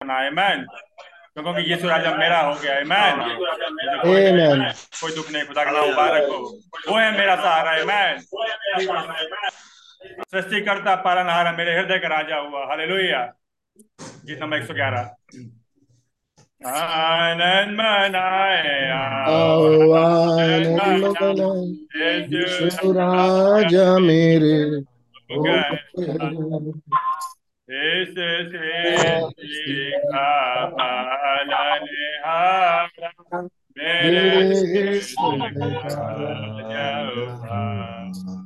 Man क्योंकि यीशु राजा मेरा हो गया मैन Amen. कोई दुख नहीं खुदा का नाम मुबारक हो। वो है मेरा सहारा है मैन सृष्टिकर्ता पालनहारा मेरे हृदय का राजा हुआ हालेलुया गीत नंबर एक सौ ग्यारह। आनंद मनाए आनंद मनाए। यीशु राजा मेरे हो। इस सृष्टि का पालनहारा मेरे हृदय का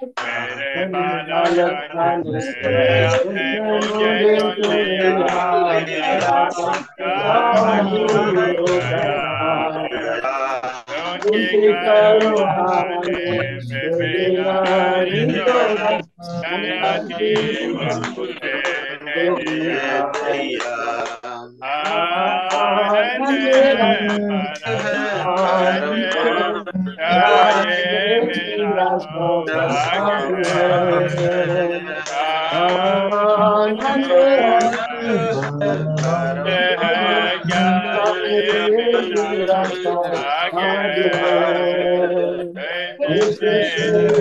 Yeah. से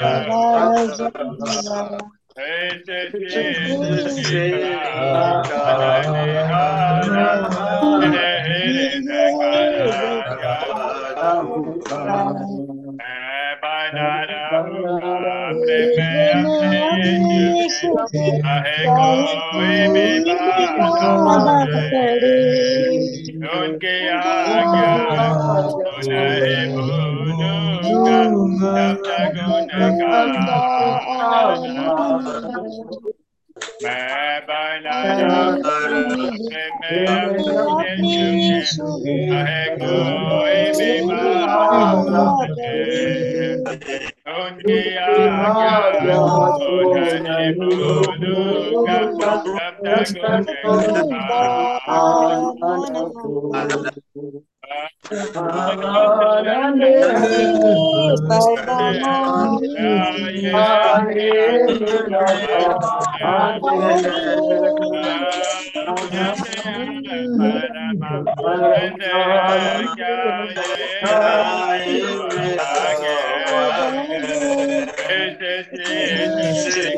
आपने मुझे चुन लिया उनकी करुणा के बिना नया जीवन मुझे दिया मैं बना रहूंगा प्रेम में अपने यीशु के चाहे कोई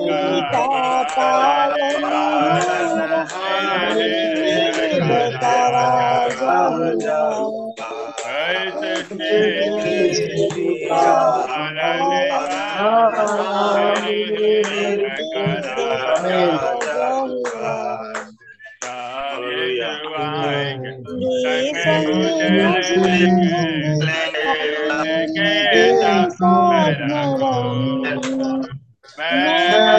भी बात करे उनके आज्ञा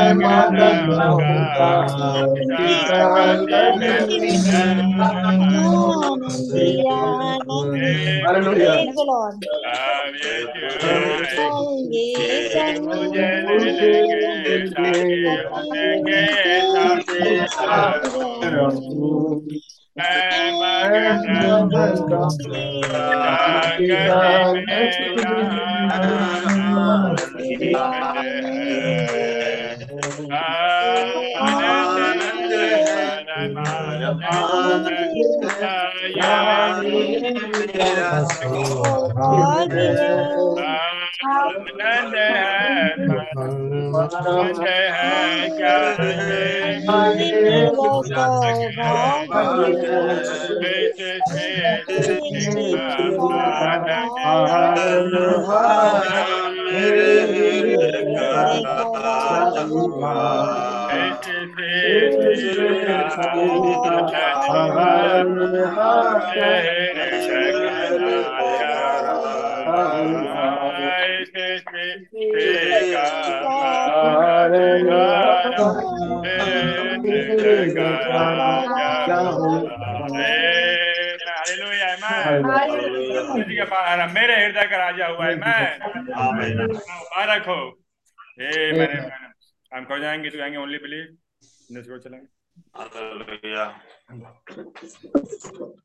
को नहीं भूलूँगा जब तक उनका मैं बना रहूँगा प्रेम में यीशु के चाहे कोई भी बात करे उनकी आज्ञा को नहीं भूलूँगा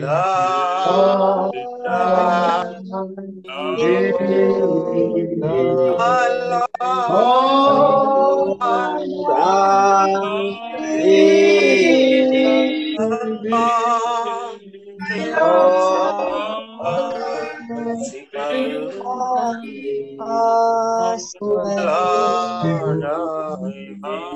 love, love, love,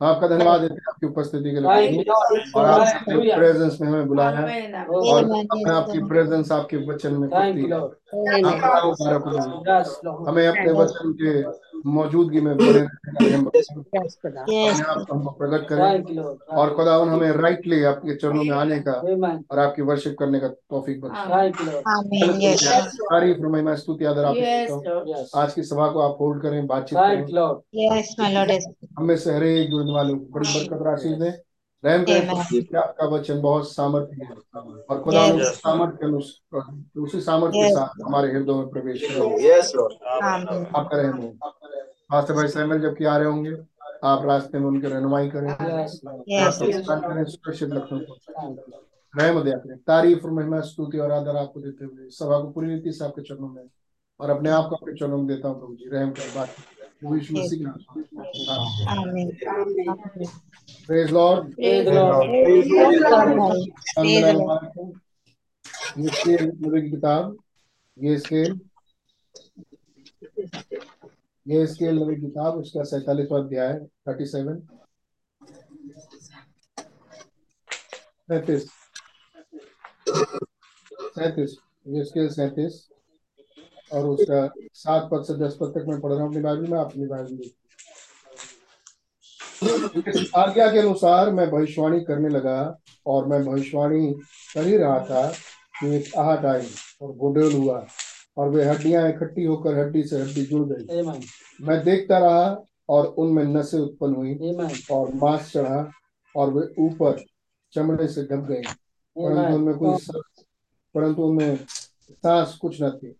आपका धन्यवाद देते हैं आपकी उपस्थिति के लिए। और आपके प्रेजेंस में हमें बुलाया और हमें आपकी प्रेजेंस आपके वचन में हमें अपने वचन के मौजूदगी में बने प्रकट करें। और खुदावन हमें राइटली आपके चरणों में आने का और आपकी वर्शिप करने का तौफीक तारीफ़ महिमा स्तुति आदर आप आज की सभा को आप होल्ड करें बातचीत करें। हमें से हर एक जुड़ने वालों को बड़ी बरकत राशि दें। रहम करें आपका वचन बहुत सामर्थ्य है और खुदा उस सामर्थ्य उसी सामर्थ्य के साथ हमारे हृदय में प्रवेश करें। आपका रहम हो पास्टर भाई सैमल जबकि आ रहे होंगे आप रास्ते में उनकी रहनुमाई करें। सुरक्षित रखें। रहम दया करें। तारीफ़ और महिमा स्तुति और आदर आपको देते हुए सभा को पूरी रीति से आपके चरणों में और अपने आप को अपने चरणों में देता हूँ प्रभु जी। रहम कर बात प्रेज लॉर्ड ये की किताब ये स्केल ये स्केल नवी किताब उसका सैतालीसवा अध्याय थर्टी सेवन सैतीस सैतीस ये स्केल सैतीस और उसका सात पद से दस पद तक मैं पढ़ रहा हूँ अपनी बाइबल में अपनी बाइबल आज्ञा के अनुसार मैं भविष्यवाणी करने लगा और मैं भविष्यवाणी कर ही रहा था कि एक आहट आई और गोडेल हुआ और वे हड्डियाँ इकट्ठी होकर हड्डी से हड्डी जुड़ गई। मैं देखता रहा और उनमें नसें उत्पन्न हुई और मांस चढ़ा और वे ऊपर चमड़े से ढक गए। परंतु उनमें कोई परंतु उनमें सांस कुछ न थी।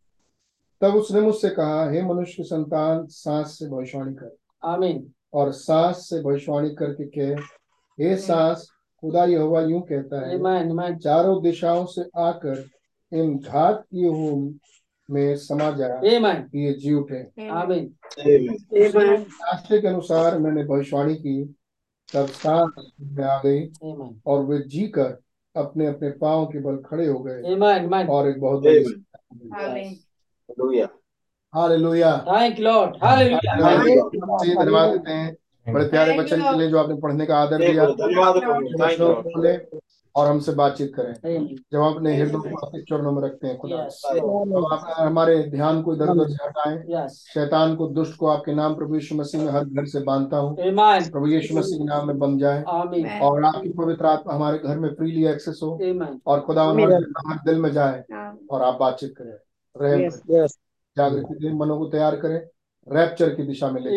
तब उसने मुझसे कहा हे मनुष्य की संतान सांस से भविष्यवाणी कर आमीन और सांस से भविष्यवाणी करके कह हे सास खुदा यहोवा यूँ कहता है Amen. Amen. चारों दिशाओं से आकर इन घात किए हुओं में समा जा Amen. ये जी उठे. शास्त्र के अनुसार मैंने भविष्यवाणी की तब सांस में आ गई और वे जी कर अपने अपने पाँव के बल खड़े हो गए. और एक बहुत बड़ी हालेलुया. धन्यवाद देते हैं। बड़े प्यारे वचन के लिए जो आपने पढ़ने का आदर दिया। और हमसे बातचीत करें। जब हम अपने हृदय को आपके चरणों में रखते हैं खुदा। तो आप हमारे ध्यान को इधर उधर से हटाएँ शैतान को दुष्ट को आपके नाम प्रभु यीशु मसीह में हर घर से बांधता हूँ। प्रभु यीशु मसीह के नाम में बन जाए। और आपकी पवित्र आत्मा हमारे घर में फ्रीली एक्सेस हो। और खुदा हमारे दिल में जाए और आप बातचीत करें। जागृति दें मनों को तैयार करें। रैप्चर की दिशा में ले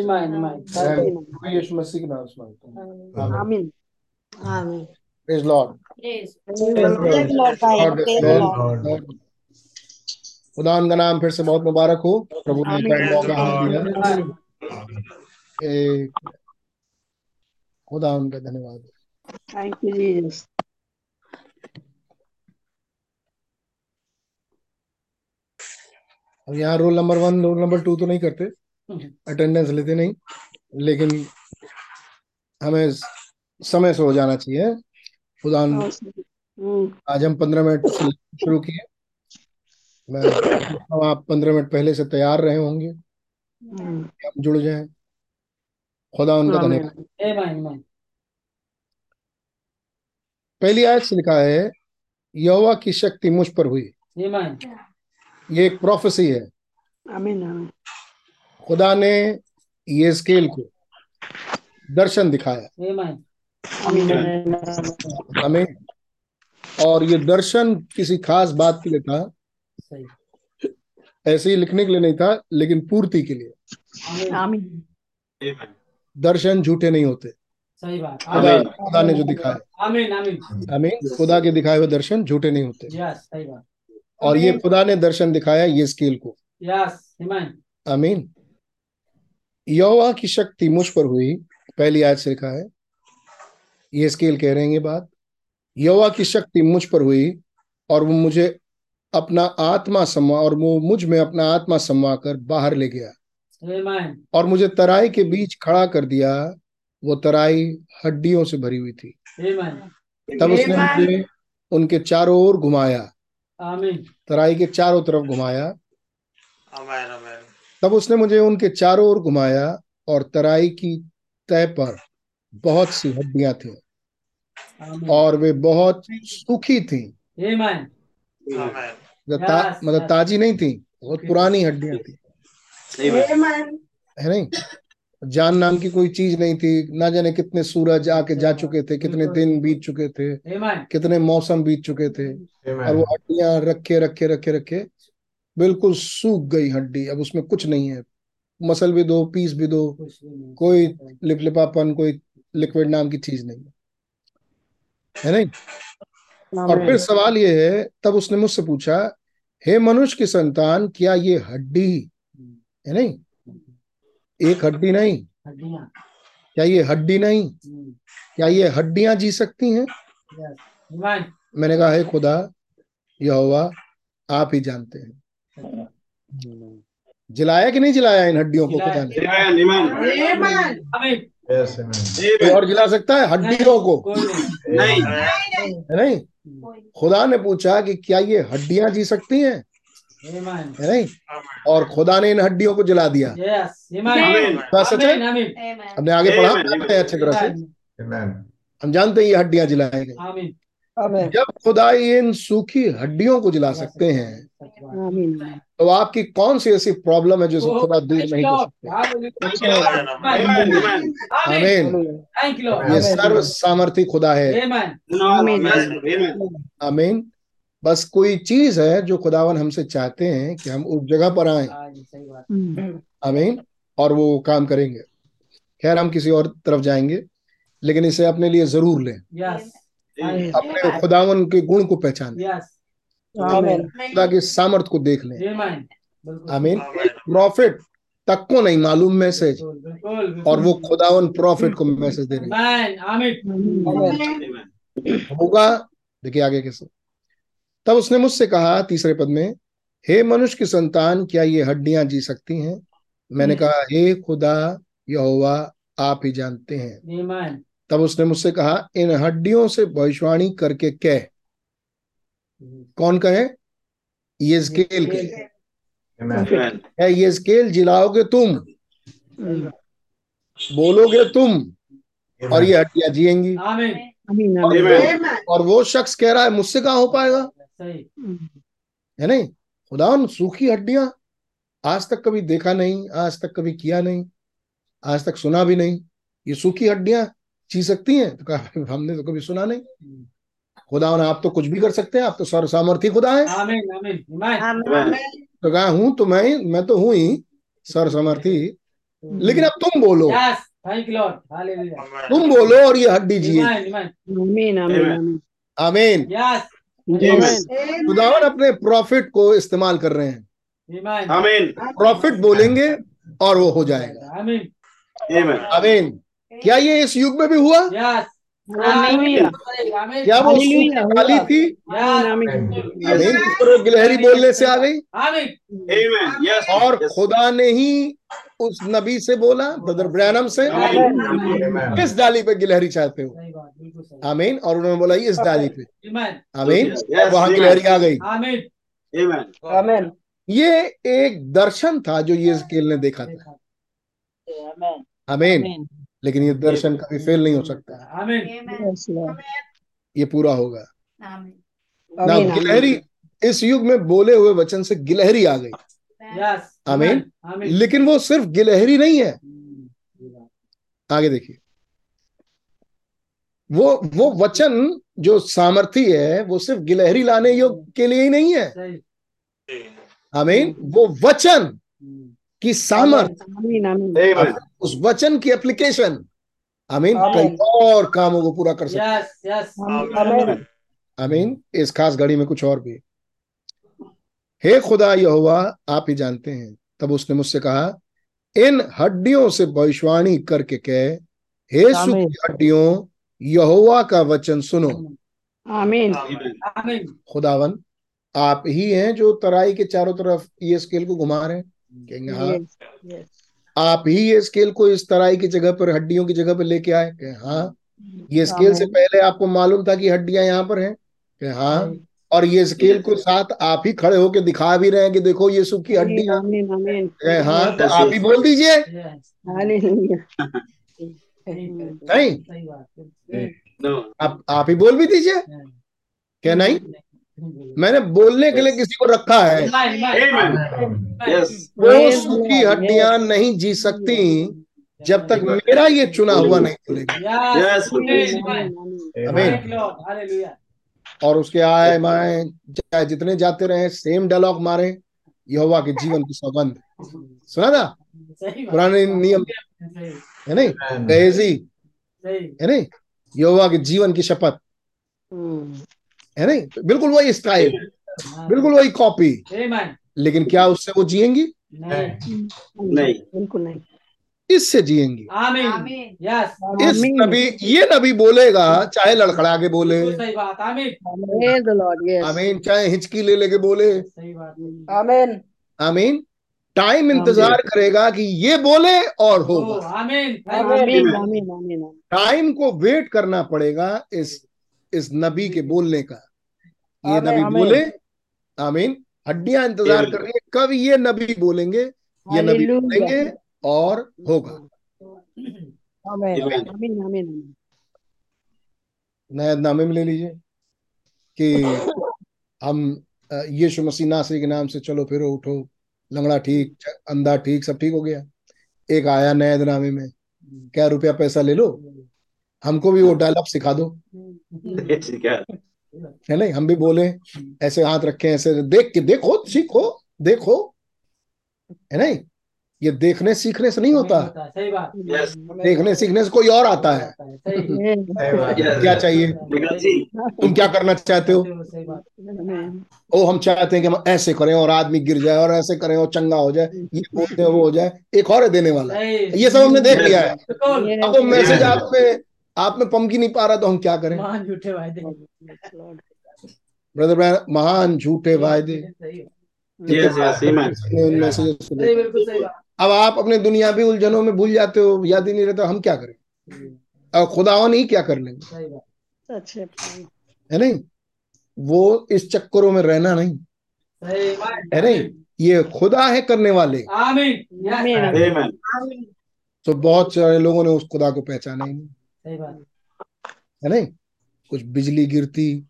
यीशु मसीह के नाम से माँगता हूँ। Amen. Amen. Praise Lord. खुदा उनका नाम फिर से बहुत मुबारक हो। प्रभु ने मौका हमें दिया। खुदा उनका धन्यवाद। Thank you, Jesus. अब यहाँ roll number one roll number two तो नहीं करते। अटेंडेंस लेते नहीं। लेकिन हमें समय से हो जाना चाहिए। खुदा Mm. आज हम पंद्रह मिनट शुरू किए। मैं हम आप पंद्रह मिनट पहले से तैयार रहे होंगे। Mm. हम जुड़ जाएँ। खुदा उनका धन्यवाद. पहली आयत से लिखा है यहोवा की शक्ति मुझ पर हुई. ये एक प्रोफेसी है Amen. Amen. खुदा ने ये स्केल को दर्शन दिखाया. हमें और ये दर्शन किसी खास बात के लिए था सही ऐसे ही लिखने के लिए नहीं था लेकिन पूर्ति के लिए Amen. Amen. दर्शन झूठे नहीं होते सही बात खुदा खुदा ने जो दिखाया Amen. Amen. हमें खुदा के दिखाए हुए दर्शन झूठे नहीं होते सही बात और ये खुदा ने दर्शन दिखाया ये स्केल को. आमीन। यहोवा की शक्ति मुझ पर हुई पहली आज से लिखा है। ये स्केल कह रहे हैं ये बात। यहोवा की शक्ति मुझ पर हुई और वो मुझे अपना आत्मा समवा और वो मुझमें अपना आत्मा समवा कर बाहर ले गया। और मुझे तराई के बीच खड़ा कर दिया वो तराई हड्डियों से भरी हुई थी। तब उसने मुझे उनके चारों ओर घुमाया. तराई के चारों तरफ़ घुमाया. तब उसने मुझे उनके चारों ओर घुमाया और तराई की तय पर बहुत सी हड्डियाँ थी और वे बहुत सूखी थी। Amen. Amen. मतलब ता, मतलब ताजी नहीं थी बहुत पुरानी हड्डियाँ थी। है नहीं? जान नाम की कोई चीज़ नहीं थी ना जाने कितने सूरज आके जा चुके थे कितने दिन बीत चुके थे कितने मौसम बीत चुके थे। और वो हड्डियाँ रखे रखे रखे रखे बिल्कुल सूख गई हड्डी। अब उसमें कुछ नहीं है। मसल भी दो पीस भी दो। कोई लिपलिपापन कोई लिक्विड नाम की चीज़ नहीं है। नहीं? और फिर सवाल ये है तब उसने मुझसे पूछा हे मनुष्य की संतान क्या ये हड्डी है नहीं? एक हड्डी नहीं। हड्डियाँ। क्या ये हड्डी नहीं? हम्म, क्या ये हड्डियाँ जी सकती हैं? मैंने कहा है खुदा यहोवा आप ही जानते हैं। जिलाया कि नहीं जिलाया इन हड्डियों को? खुदा ने. कोई और जिला सकता है? हड्डियों को। नहीं नहीं। नहीं? खुदा ने पूछा कि क्या ये हड्डियाँ जी सकती हैं? Amen. है नहीं और खुदा ने इन हड्डियों को जला दिया सच है. हमने आगे पढ़ा अच्छी तरह से हम जानते हैं ये हड्डियाँ जलाई गई जब खुदा इन सूखी हड्डियों को जला सकते हैं तो आपकी कौन सी ऐसी प्रॉब्लम है जिसे Oh, खुदा दूर नहीं कर सकते. आमीन Thank you, Lord. ये सर्व सामर्थी खुदा है. आमीन बस कोई चीज़ है जो खुदावन हमसे चाहते हैं कि हम उस जगह पर आए। हाँ जी, सही बात। आमीन। और वो काम करेंगे। खैर हम किसी और तरफ़ जाएँगे लेकिन इसे अपने लिए ज़रूर लें। अपने खुदावन के गुण को पहचानें Yes. खुदा की सामर्थ को देख लें। आमीन। प्रॉफिट तक को नहीं मालूम मैसेज और वो खुदावन प्रॉफिट को मैसेज दे रहे हैं. होगा। देखिए आगे कैसे। तब उसने मुझसे कहा तीसरे पद में हे मनुष्य की संतान क्या ये हड्डियाँ जी सकती हैं? मैंने कहा हे खुदा यहोवा आप ही जानते हैं। तब उसने मुझसे कहा इन हड्डियों से भविष्यवाणी करके कह। कौन कहे? यजकेल के। Amen. है यजकेल जिलाओगे तुम। बोलोगे तुम। और ये हड्डियाँ जिएँगी। और वो शख्स कह रहा है मुझसे कहा हो पाएगा? सही। है नहीं? खुदा सूखी हड्डियाँ आज तक कभी देखा नहीं आज तक कभी किया नहीं आज तक सुना भी नहीं। ये सूखी हड्डियाँ जी सकती हैं? तो कहा हमने तो कभी सुना नहीं। खुदा आप तो कुछ भी कर सकते हैं आप तो सर्व सामर्थी खुदा है। आमीन आमीन। आमीन। तो कहा हूँ तो मैं मैं तो हूँ ही सर्व सामर्थी लेकिन अब तुम बोलो। Yes thank you Lord. Hallelujah. तुम बोलो और ये हड्डी जी आमीन आमीन आमीन। खुदावन अपने प्रॉफिट को इस्तेमाल कर रहे हैं। आमीन प्रॉफिट बोलेंगे और वो हो जाएगा। आमीन. आमीन क्या ये इस युग में भी हुआ? क्या वो डाली थी? आमीन। यस आमीन जिस पर वो गिलहरी बोलने से आ गई? आमीन। Amen. Yes. और खुदा ने ही उस नबी से बोला ब्रदर ब्रैनम से किस डाली पे गिलहरी चाहते हो? सही बात बिल्कुल सही। आमीन। और उन्होंने बोला इस डाली पे। आमीन। वहाँ गिलहरी आ गई। आमीन। ये एक दर्शन था जो यीशुकेल ने देखा था। आमीन। आमीन। लेकिन ये दर्शन कभी फेल नहीं हो सकता। आमीन ये पूरा होगा। ना गिलहरी इस युग में बोले हुए वचन से गिलहरी आ गई। यस आमीन। आमीन लेकिन वो सिर्फ़ गिलहरी नहीं है। आगे देखिए। वो वो वचन जो सामर्थी है वो सिर्फ़ गिलहरी लाने योग के लिए ही नहीं है। सही आमीन वो वचन की सामर्थ। आमीन आमीन Amen. उस वचन की एप्लीकेशन आमीन। कई और कामों को पूरा कर सकते हैं। यस यस आमीन। आमीन। इस खास घड़ी में कुछ और भी। हे खुदा यहोवा आप ही जानते हैं। तब उसने मुझसे कहा इन हड्डियों से भविष्यवाणी करके कह हे। सूखी हड्डियों यहोवा का वचन सुनो। आमीन। आमीन। खुदावन आप ही हैं जो तराई के चारों तरफ़ ये स्केल को घुमा रहे हैं। कहेंगे हाँ। आप ही ये स्केल को इस तराई की जगह पर हड्डियों की जगह पर लेके आए? कहे हाँ। ये स्केल से पहले आपको मालूम था कि हड्डियाँ यहाँ पर हैं? कहे हाँ। और ये स्केल को साथ आप ही खड़े होके दिखा भी रहे हैं कि देखो ये सूखी आमीन आमीन हाँ तो आप ही बोल दीजिए। नहीं। सही बात No. आप आप ही बोल भी दीजिए। क्या नहीं। मैंने बोलने के लिए किसी को रखा है। वो सूखी हड्डियाँ नहीं जी सकती जब तक मेरा ये चुना हुआ नहीं हालेलुया और उसके आए माए चाहे जितने जाते रहे सेम डायलॉग मारे यहोवा के जीवन की सौगंध सुना था? पुराने नियम। है नहीं? गहेजी है नहीं? यहोवा के जीवन की शपथ। हम्म, है नहीं? बिल्कुल वही स्टाइल बिल्कुल वही कॉपी लेकिन क्या उससे वो जिएँगी? नहीं। नहीं। बिल्कुल नहीं। इससे जिएँगी। आमीन। यस इस नबी ये नबी बोलेगा चाहे लड़खड़ा के बोले। बिल्कुल सही बात आमीन। प्रेज द लॉर्ड यस आमीन चाहे हिचकी ले लेके बोले। सही बात आमीन। आमीन। टाइम इंतज़ार करेगा कि ये बोले और होगा। आमीन आमीन। आमीन आमीन। टाइम को वेट करना पड़ेगा इस इस नबी के बोलने का। ये नबी बोले आमीन। हड्डियाँ इंतज़ार कर रही है कब ये नबी बोलेंगे ये नबी बोलेंगे और होगा। आमीन Amen. आमीन आमीन। नया नामे में ले लीजिए कि हम यीशु मसीह नासरी के नाम से चलो फिरो उठो लंगड़ा ठीक अंधा ठीक सब ठीक हो गया। एक आया नए नामे में क्या रुपया पैसा ले लो हमको भी वो डायलॉग सिखा दो. है। नहीं हम भी बोले ऐसे हाथ रखे ऐसे देख के देखो सीखो देखो। है नहीं? ये देखने सीखने से नहीं होता। सही बात। Yes. देखने सीखने से कोई और आता है। क्या चाहिए? तुम क्या करना चाहते हो? ओ हम चाहते हैं कि हम ऐसे करें और आदमी गिर जाए और ऐसे करें और चंगा हो जाए ये बोलते हैं वो हो जाए एक और है देने वाला। ये सब हमने देख लिया है। अब वो मैसेज आप में आप में पंकी नहीं पा रहा तो हम क्या करें? महान झूठे वायदे। ब्रदर महान झूठे वायदे। अब आप अपने दुनियावी उलझनों में भूल जाते हो याद ही नहीं रहता हम क्या करें? और खुदावन ही क्या कर लेंगे? सही बात। अच्छे है नहीं? वो इस चक्करों में रहना नहीं। है नहीं? ये खुदा है करने वाले। आमीन। आमीन। तो बहुत सारे लोगों ने उस खुदा को पहचाना ही नहीं। सही बात। है नहीं? कुछ बिजली गिरती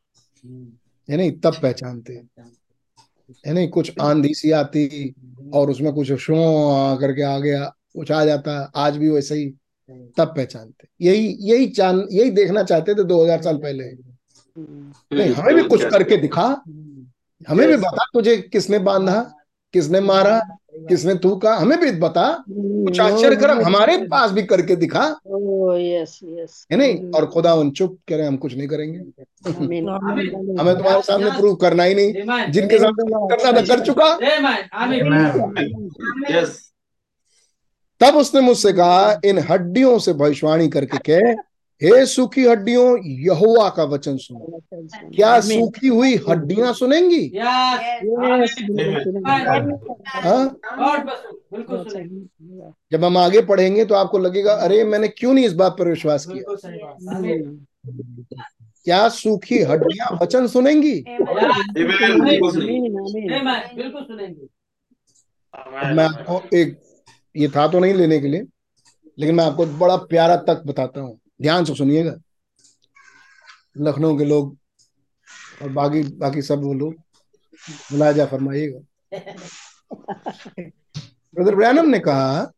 है नहीं? तब पहचानते। हैं है नहीं? कुछ आंधी सी आती और उसमें कुछ शो करके आ गया कुछ आ जाता। आज भी वैसे ही तब पहचानते। यही यही जान यही देखना चाहते थे 2000 साल पहले। नहीं हमें भी कुछ करके दिखा। हमें भी बता तुझे किसने बांधा किसने मारा किसने थूका हमें भी बता। कुछ आश्चर्य कर्म हमारे पास भी करके दिखा। यस यस है नहीं? और खुदा उन चुप कह रहे हम कुछ नहीं करेंगे। हमें तुम्हारे सामने प्रूव करना ही नहीं। जिनके सामने करना था कर चुका. तब उसने मुझसे कहा इन हड्डियों से भविष्यवाणी करके कह हे सूखी हड्डियों यहोवा का वचन सुनो। क्या सूखी हुई हड्डियाँ सुनेंगी? हाँ? जब हम आगे पढ़ेंगे तो आपको लगेगा अरे मैंने क्यों नहीं इस बात पर विश्वास किया? क्या सूखी हड्डियाँ वचन सुनेंगी? मैं आपको एक ये था तो नहीं लेने के लिए लेकिन मैं आपको बड़ा प्यारा तक बताता हूँ। ध्यान से सुनिएगा। लखनऊ के लोग और बाकी बाकी सब वो लोग मुलाजा फरमाइएगा। ब्रदर ब्रैनम ने कहा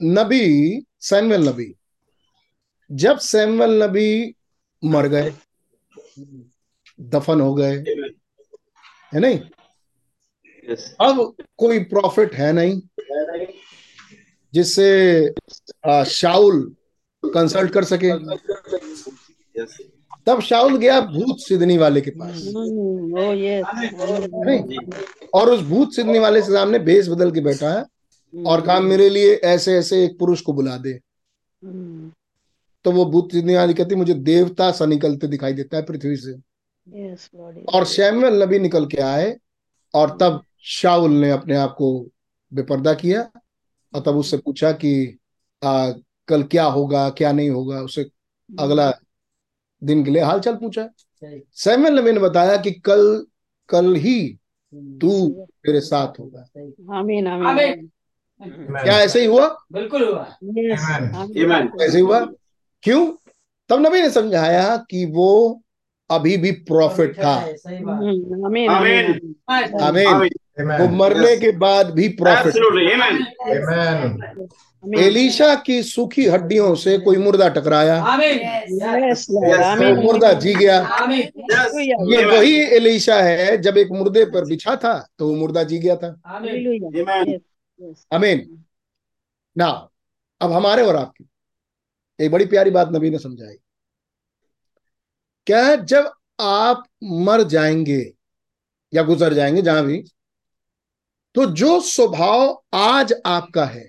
नबी सैमुअल नबी जब सैमुअल नबी मर गए दफन हो गए है नहीं? Yes. अब कोई प्रॉफिट है नहीं। जिससे शाउल कंसल्ट कर सके। तब शाउल गया भूत सिद्धनी वाले के पास। नहीं और उस भूत सिद्धनी वाले के सामने भेस बदल के बैठा है और काम मेरे लिए ऐसे ऐसे एक पुरुष को बुला दे। तो वो भूत सिद्धनी वाली कहती मुझे देवता सा निकलते दिखाई देता है पृथ्वी से। और शैमुअल नबी निकल के आए और तब शाउल ने अपने आप को बेपर्दा किया। और तब उससे पूछा कि आ, कल क्या होगा क्या नहीं होगा? उसे अगला दिन के लिए हालचाल पूछा। सही। सैमुअल नबी ने बताया कि कल कल ही तू मेरे साथ होगा। आमीन आमीन। आमीन। क्या ऐसे ही हुआ? बिल्कुल हुआ। ऐसे ही हुआ? क्यों? तब नबी ने समझाया कि वो अभी भी प्रॉफिट था। सही बात। आमीन Amen. वो मरने के बाद भी प्रॉफिट एलिशा की सूखी हड्डियों से कोई मुर्दा टकराया? आमीन Yes, मुर्दा जी गया। ये वही एलिशा है जब एक मुर्दे पर बिछा था तो वो मुर्दा जी गया था। अमीन ना अब हमारे और आपकी। एक बड़ी प्यारी बात नबी ने समझाई। क्या जब आप मर जाएँगे या गुजर जाएँगे जहाँ भी तो जो स्वभाव आज आपका है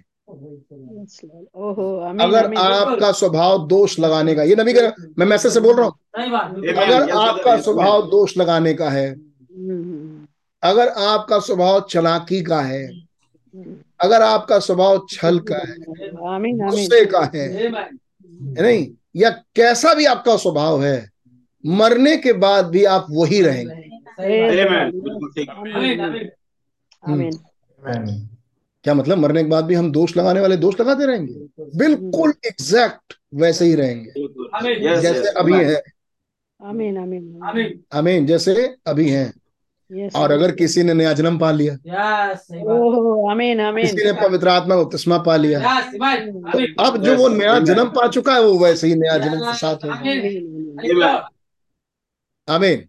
अगर आपका स्वभाव दोष लगाने का ये नबी का मैं मैसेज से बोल रहा हूँ. अगर आपका स्वभाव दोष लगाने का है हम्म, अगर आपका स्वभाव चलाकी का है अगर आपका स्वभाव छल का है आमीन आमीन। गुस्से का है नहीं या कैसा भी आपका स्वभाव है मरने के बाद भी आप वही रहेंगे। Amen. बिल्कुल ठीक। आमीन आमीन आमीन क्या मतलब? मरने के बाद भी हम दोष लगाने वाले दोष लगाते रहेंगे? बिल्कुल एग्जैक्ट वैसे ही रहेंगे। जैसे अभी है। आमीन आमीन आमीन आमीन जैसे अभी हैं। यस और अगर किसी ने नया जन्म पा लिया। यस सही आमीन आमीन किसी ने पवित्र आत्मा को तस्मा पा लिया। यस आमीन आमीन अब जो वो नया जन्म पा चुका है वो वैसे ही नया जन्म के साथ होगा। आमीन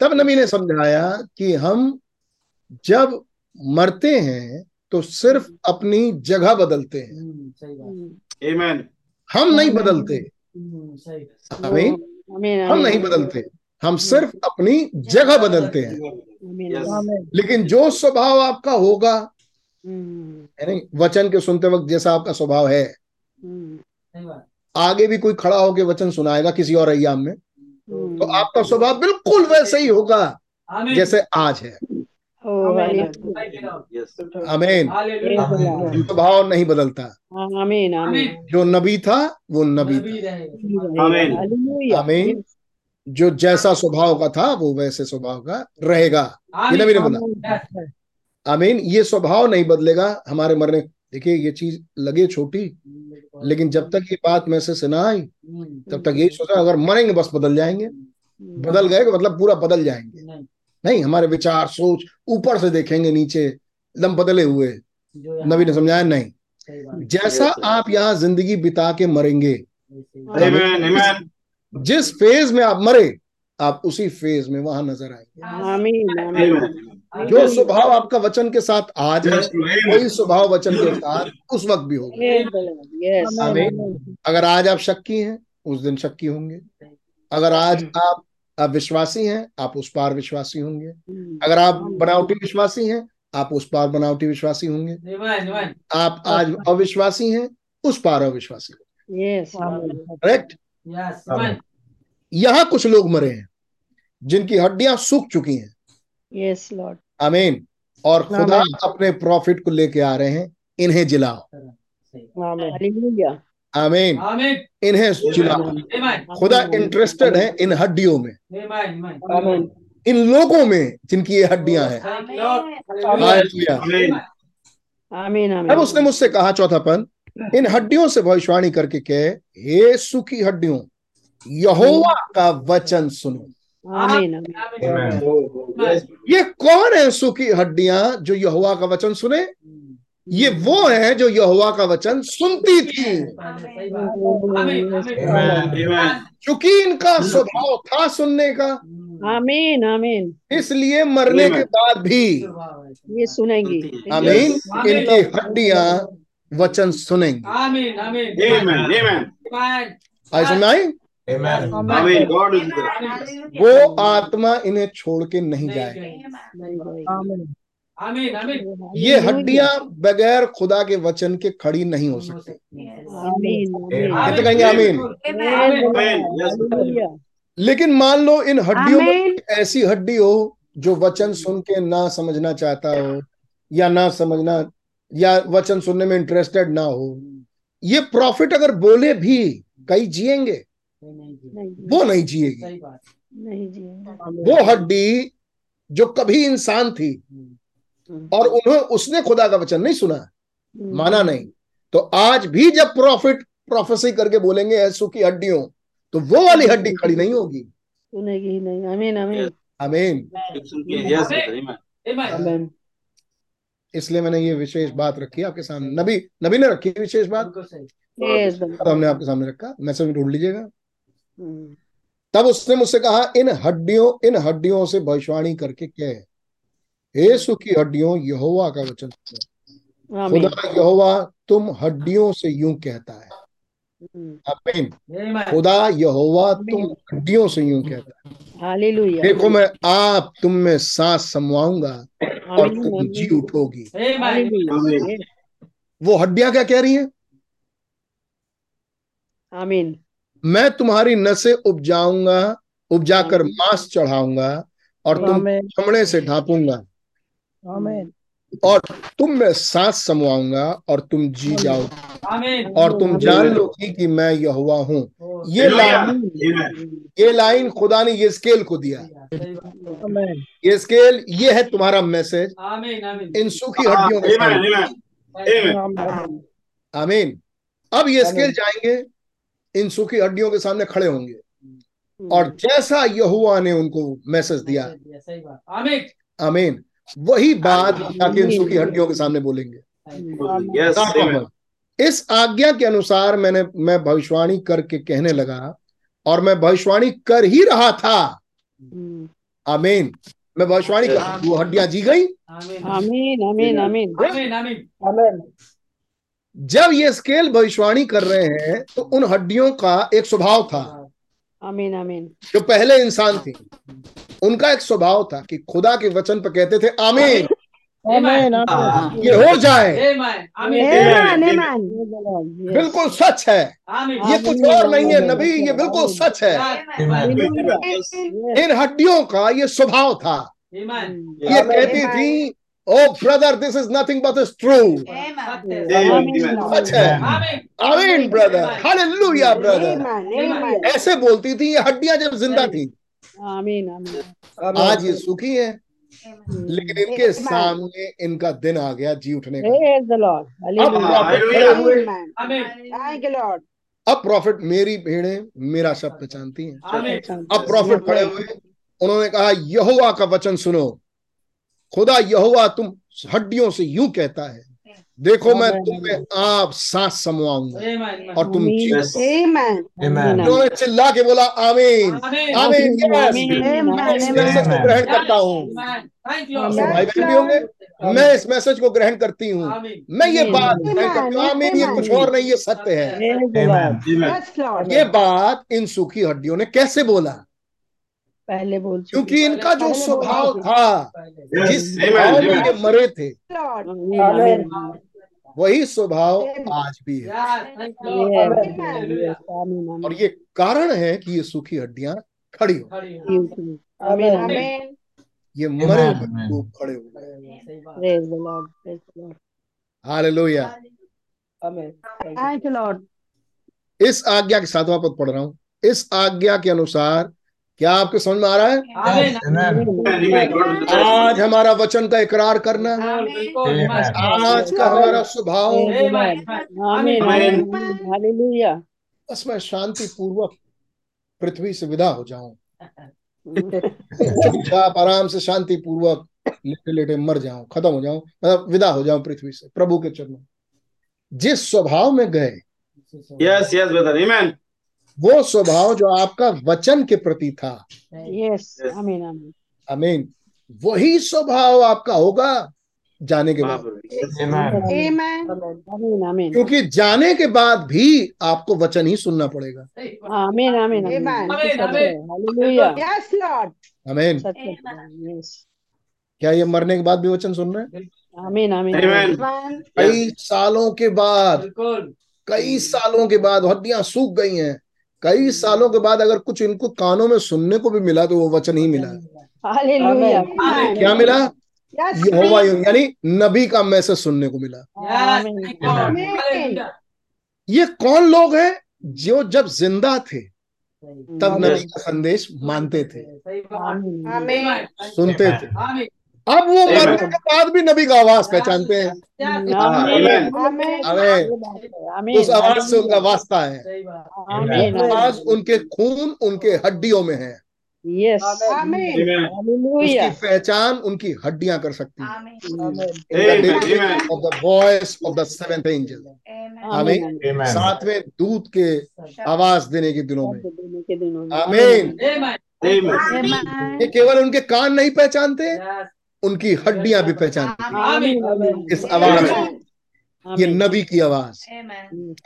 तब नबी ने समझाया कि हम जब मरते हैं तो सिर्फ़ अपनी जगह बदलते हैं। हम्म, सही बात। हम्म, Amen. हम नहीं बदलते। हम्म, सही आमीन आमीन हम नहीं बदलते। हम सिर्फ़ अपनी जगह बदलते हैं। Yes. लेकिन जो स्वभाव आपका होगा हम्म, नहीं? वचन के सुनते वक्त जैसा आपका स्वभाव है। हम्म, सही बात। आगे भी कोई खड़ा होकर वचन सुनाएगा किसी और अयाम में हम्म। तो आपका स्वभाव बिल्कुल वैसे ही होगा जैसे आज है। Yes. आमीन Hallelujah. स्वभाव नहीं बदलता। आमीन जो नबी था वो नबी था। रहेगा आमीन। आमीन। जो जैसा स्वभाव का था वो वैसे स्वभाव का रहेगा। ये नबी ने बोला। Yes. आमीन ये स्वभाव नहीं बदलेगा हमारे मरने। देखिए ये चीज़ लगे छोटी लेकिन जब तक ये बात में से ना आई तब तक यही सोचा अगर मरेंगे बस बदल जाएँगे। बदल गए तो मतलब पूरा बदल जाएँगे। नहीं हमारे विचार सोच ऊपर से देखेंगे नीचे एकदम बदले हुए। नबी ने समझाया? नहीं। जैसा आप यहाँ ज़िंदगी बिता के मरेंगे. जिस फ़ेज़ में आप मरे आप उसी फ़ेज़ में वहाँ नज़र आएँगे. जो स्वभाव आपका वचन के साथ आज है वही स्वभाव वचन के साथ उस वक्त भी होगा। अगर आज आप शक्की हैं उस दिन शक्की होंगे। अगर आज आप आप विश्वासी हैं आप उस पार विश्वासी होंगे। अगर आप बनावटी विश्वासी हैं आप उस पार बनावटी विश्वासी होंगे. आप आज अविश्वासी हैं उस पार अविश्वासी यस करेक्ट Yes, यहाँ कुछ लोग मरे हैं जिनकी हड्डियाँ सूख चुकी हैं। यस लॉर्ड आमीन। और खुदा अपने प्रॉफिट को लेके आ रहे हैं इन्हें जिलाओ। आमीन Amen. इन्हें Amen. खुदा इंटरेस्टेड है इन हड्डियों में। Amen. इन लोगों में जिनकी ये हड्डियाँ हैं. आमीन अब उसने मुझसे कहा चौथापन इन हड्डियों से भविष्यवाणी करके कहे हे सुखी हड्डियों यहोवा का वचन सुनो। आमीन. ये कौन है सुखी हड्डियाँ जो यहोवा का वचन सुने? ये वो है जो यहोवा का वचन सुनती थी. क्योंकि इनका स्वभाव था सुनने का। आमीन आमीन। इसलिए मरने के बाद भी ये सुनेंगी। आमीन आमीन। इनकी हड्डियाँ वचन सुनेंगी। is there. वो आत्मा इन्हें छोड़ के नहीं जाएगी। Amen, amen. ये हड्डियाँ बगैर खुदा के वचन के खड़ी नहीं हो सकती। आमीन आमीन। कितने कहेंगे आमीन? लेकिन मान लो इन हड्डियों में ऐसी हड्डी हो जो वचन सुन के ना समझना चाहता हो या ना समझना या वचन सुनने में इंटरेस्टेड ना हो। ये प्रॉफिट अगर बोले भी कई जिएँगे? वो नहीं जिएगी। वो हड्डी जो कभी इंसान थी और उन्हें उसने खुदा का वचन नहीं सुना माना नहीं। तो आज भी जब प्रॉफिट प्रोफेसी करके बोलेंगे ऐसू की हड्डियों तो वो वाली हड्डी खड़ी नहीं होगी। सुनेगी नहीं। आमीन आमीन। आमीन। इसलिए मैंने ये विशेष बात रखी आपके सामने। नबी नबी ने रखी विशेष बात? बिल्कुल सही। यस तो हमने आपके सामने रखा मैसेज ढूंढ लीजिएगा। हम्म, तब उसने मुझसे कहा इन हड्डियों इन हड्डियों से भविष्यवाणी करके क्या है? हे सुखी हड्डियों यहोवा का वचन सुनो। खुदा यहोवा तुम हड्डियों से यूँ कहता है। आमीन खुदा यहोवा तुम हड्डियों से यूँ कहता है। हालेलुया देखो मैं आप तुम में सांस समवाऊँगा और तुम जी उठोगी. वो हड्डियाँ क्या कह रही हैं? आमीन मैं तुम्हारी नसें उपजाऊँगा उपजाकर मांस चढ़ाऊँगा और तुम चमड़े से ढांपूँगा। और तुम में सांस समवाऊँगा और तुम जी जाओ। और तुम जान लोगी कि मैं यहोवा हूँ। ये लाइन ये लाइन खुदा ने ये स्केल को दिया। ये स्केल ये है तुम्हारा मैसेज. इन सूखी हड्डियों के Amen. सामने Amen. आमीन आमीन अब ये स्केल जाएँगे इन सूखी हड्डियों के सामने खड़े होंगे। और जैसा यहुआ ने उनको मैसेज दिया। सही बात। Amen. आमीन वही बात जाके इन सूखी हड्डियों के सामने बोलेंगे। इस आज्ञा के अनुसार मैंने मैं भविष्यवाणी करके कहने लगा और मैं भविष्यवाणी कर ही रहा था। हम्म, आमीन। मैं भविष्यवाणी कर वो हड्डियाँ जी गई। आमीन आमीन आमीन। आमीन आमीन। आमीन। जब ये स्केल भविष्यवाणी कर रहे हैं तो उन हड्डियों का एक स्वभाव था। आमीन आमीन। जो पहले इंसान थी। उनका एक स्वभाव था कि खुदा के वचन पर कहते थे आमीन आमीन ये हो जाए. बिल्कुल सच है ये कुछ और नहीं है नबी ये बिल्कुल सच है इन हड्डियों का ये स्वभाव था ये कहती थी ओ brother this is nothing but is true सच है आमीन आमीन ब्रदर हालेलुया ब्रदर. ऐसे बोलती थी ये हड्डियाँ जब ज़िंदा थी आमीन आमीन। आज ये सुखी है लेकिन इनके सामने इनका दिन आ गया जी उठने का। Praise the Lord. अब प्रॉफिट मेरी भेड़े मेरा शब्द पहचानती हैं। अब प्रॉफिट खड़े हुए उन्होंने कहा यहोवा का वचन सुनो। खुदा यहुआ तुम हड्डियों से यूँ कहता है देखो मैं तुम्हें आप सांस समवाऊँगा। और तुम उन्होंने चिल्ला के बोला आमीन। आमीन इस मैसेज को ग्रहण करता हूँ। Thank you Amen. भाई बहन भी होंगे? मैं इस मैसेज को ग्रहण करती हूँ। मैं ये बात ग्रहण करती हूँ। आमीन ये कुछ और नहीं ये सत्य है. ये बात इन सूखी हड्डियों ने कैसे बोला? पहले बोल क्योंकि इनका जो स्वभाव था जिस स्वभाव में ये मरे थे वही स्वभाव आज भी है। और ये कारण है कि ये सूखी हड्डियाँ खड़ी हो. ये मरे हुए खड़े हो गए। Praise the Lord. Praise the Lord. Hallelujah. Thank you, Lord. इस आज्ञा के सातवां पद पढ़ रहा हूँ। इस आज्ञा के अनुसार क्या आपके समझ में आ रहा है? आज हमारा वचन का इकरार करना आज का हमारा स्वभाव। बस मैं शांति पूर्वक पृथ्वी से विदा हो जाऊँ। चुपचाप आराम से शांति पूर्वक लेटे लेटे मर जाऊँ खत्म हो जाऊँ मतलब विदा हो जाऊँ पृथ्वी से प्रभु के चरणों जिस स्वभाव में गए Yes, yes, brother. Amen. वो स्वभाव जो आपका वचन के प्रति था। यस आमीन आमीन अमीन वही स्वभाव आपका होगा जाने के बाद। Amen. Amen. आमीन आमीन क्योंकि जाने के बाद भी आपको वचन ही सुनना पड़ेगा। आमीन आमीन Amen. हालेलुया Yes, अमीन क्या ये मरने के बाद भी वचन सुन रहे हैं? आमीन आमीन. कई सालों के बाद कई सालों के बाद हड्डियाँ सूख गई हैं। कई सालों के बाद अगर कुछ इनको कानों में सुनने को भी मिला तो वो वचन ही मिला। क्या मिला? यहोवा यानी नबी का मैसेज सुनने को मिला। ये कौन लोग हैं जो जब ज़िंदा थे तब नबी का संदेश मानते थे? सुनते थे। अब वो मरने के बाद भी नबी का आवाज़ पहचानते हैं. अमेन आमीन उस आवाज़ से उनका वास्ता है। सही बात। आमीन आवाज़ उनके खून उनके हड्डियों में है। यस उसकी पहचान उनकी हड्डियाँ कर सकती है। Voice of the seventh angel. आमीन सातवें दूत के आवाज़ देने के दिनों में। आमीन. ये केवल उनके कान नहीं पहचानते? यस उनकी हड्डियाँ भी हैं। आमीन इस आवाज़ Amen. ये नबी की आवाज़।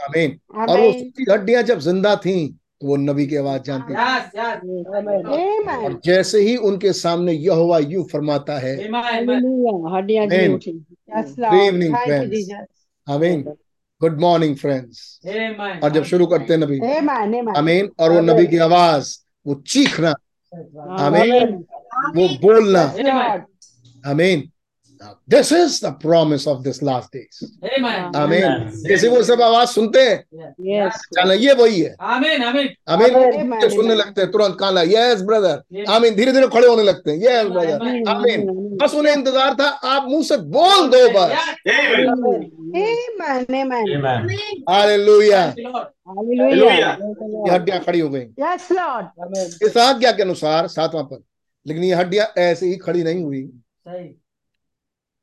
आमीन। और वो उसकी हड्डियाँ जब ज़िंदा थी तो वो नबी की आवाज़ जानती थी। Yes yes Amen. और जैसे ही उनके सामने यहोवा यूँ फरमाता है आमीन। गुड मॉर्निंग फ्रेंड्स और जब शुरू करते हैं नबी. आमीन। और वो नबी की आवाज़ वो चीखना। आमीन। वो बोलना। आमीन this is the promise of this last days आमीन आमीन जैसे वो सब आवाज़ सुनते हैं यस चलो ये वही है आमीन आमीन Amen. सुनने लगते हैं तुरंत काला यस ब्रदर आमीन धीरे धीरे खड़े होने लगते हैं यस ब्रदर आमीन बस उन्हें इंतज़ार था आप मुँह से बोल दो बस Amen. Amen. Amen. Hallelujah hallelujah ये हड्डियाँ खड़ी हो गई Yes, Lord. इस आज्ञा के अनुसार सातवां पद लेकिन ये हड्डियाँ ऐसे ही खड़ी नहीं हुई सही।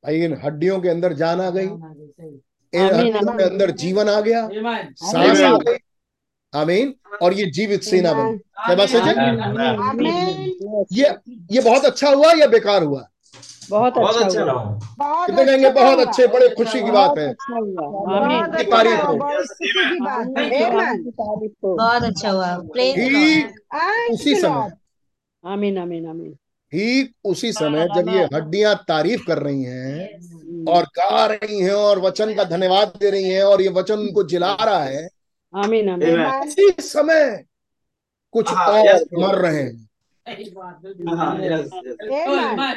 भाई इन हड्डियों के अंदर जान आ गई। इन हड्डियों के अंदर जीवन आ गया। सांस आ गई। आमीन। और ये जीवित सेना बनी। क्या बात सच? ये ये बहुत अच्छा हुआ या बेकार हुआ? बहुत अच्छा अच्छा हुआ। बहुत कितने कहेंगे अच्छा बहुत अच्छे बड़े खुशी की बात है। अच्छा बहुत की अच्छा तारीफ़ हुआ, हो। खुशी की बात है। की तारीफ़ हो बहुत अच्छा हुआ। ठीक। उसी समय। आमीन आमीन आमीन ठीक उसी समय जब ये हड्डियाँ तारीफ़ कर रही हैं और गा रही हैं और वचन का धन्यवाद दे रही हैं और ये वचन उनको जिला रहा है आमीन. Amen. समय कुछ हाँ, और मर रहे हैं। हाँ.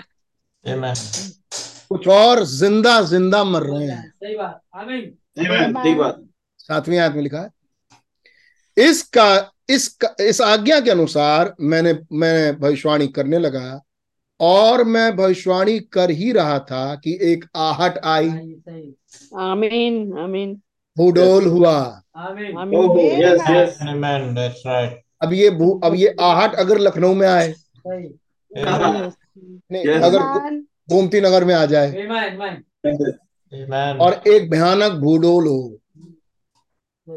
कुछ और ज़िंदा ज़िंदा मर रहे हैं। सही बात आमीन। आमीन ठीक बात। सातवीं आयत में लिखा है इसका इस इस आज्ञा के अनुसार मैंने मैंने भविष्यवाणी करने लगा और मैं भविष्यवाणी कर ही रहा था कि एक आहट आई। आमीन आमीन। भूडोल हुआ। आमीन। Yes yes Amen. That's right. अब ये भू अब ये आहट अगर लखनऊ में आए। नहीं अगर गोमती नगर में आ जाए. और एक भयानक भूडोल हो।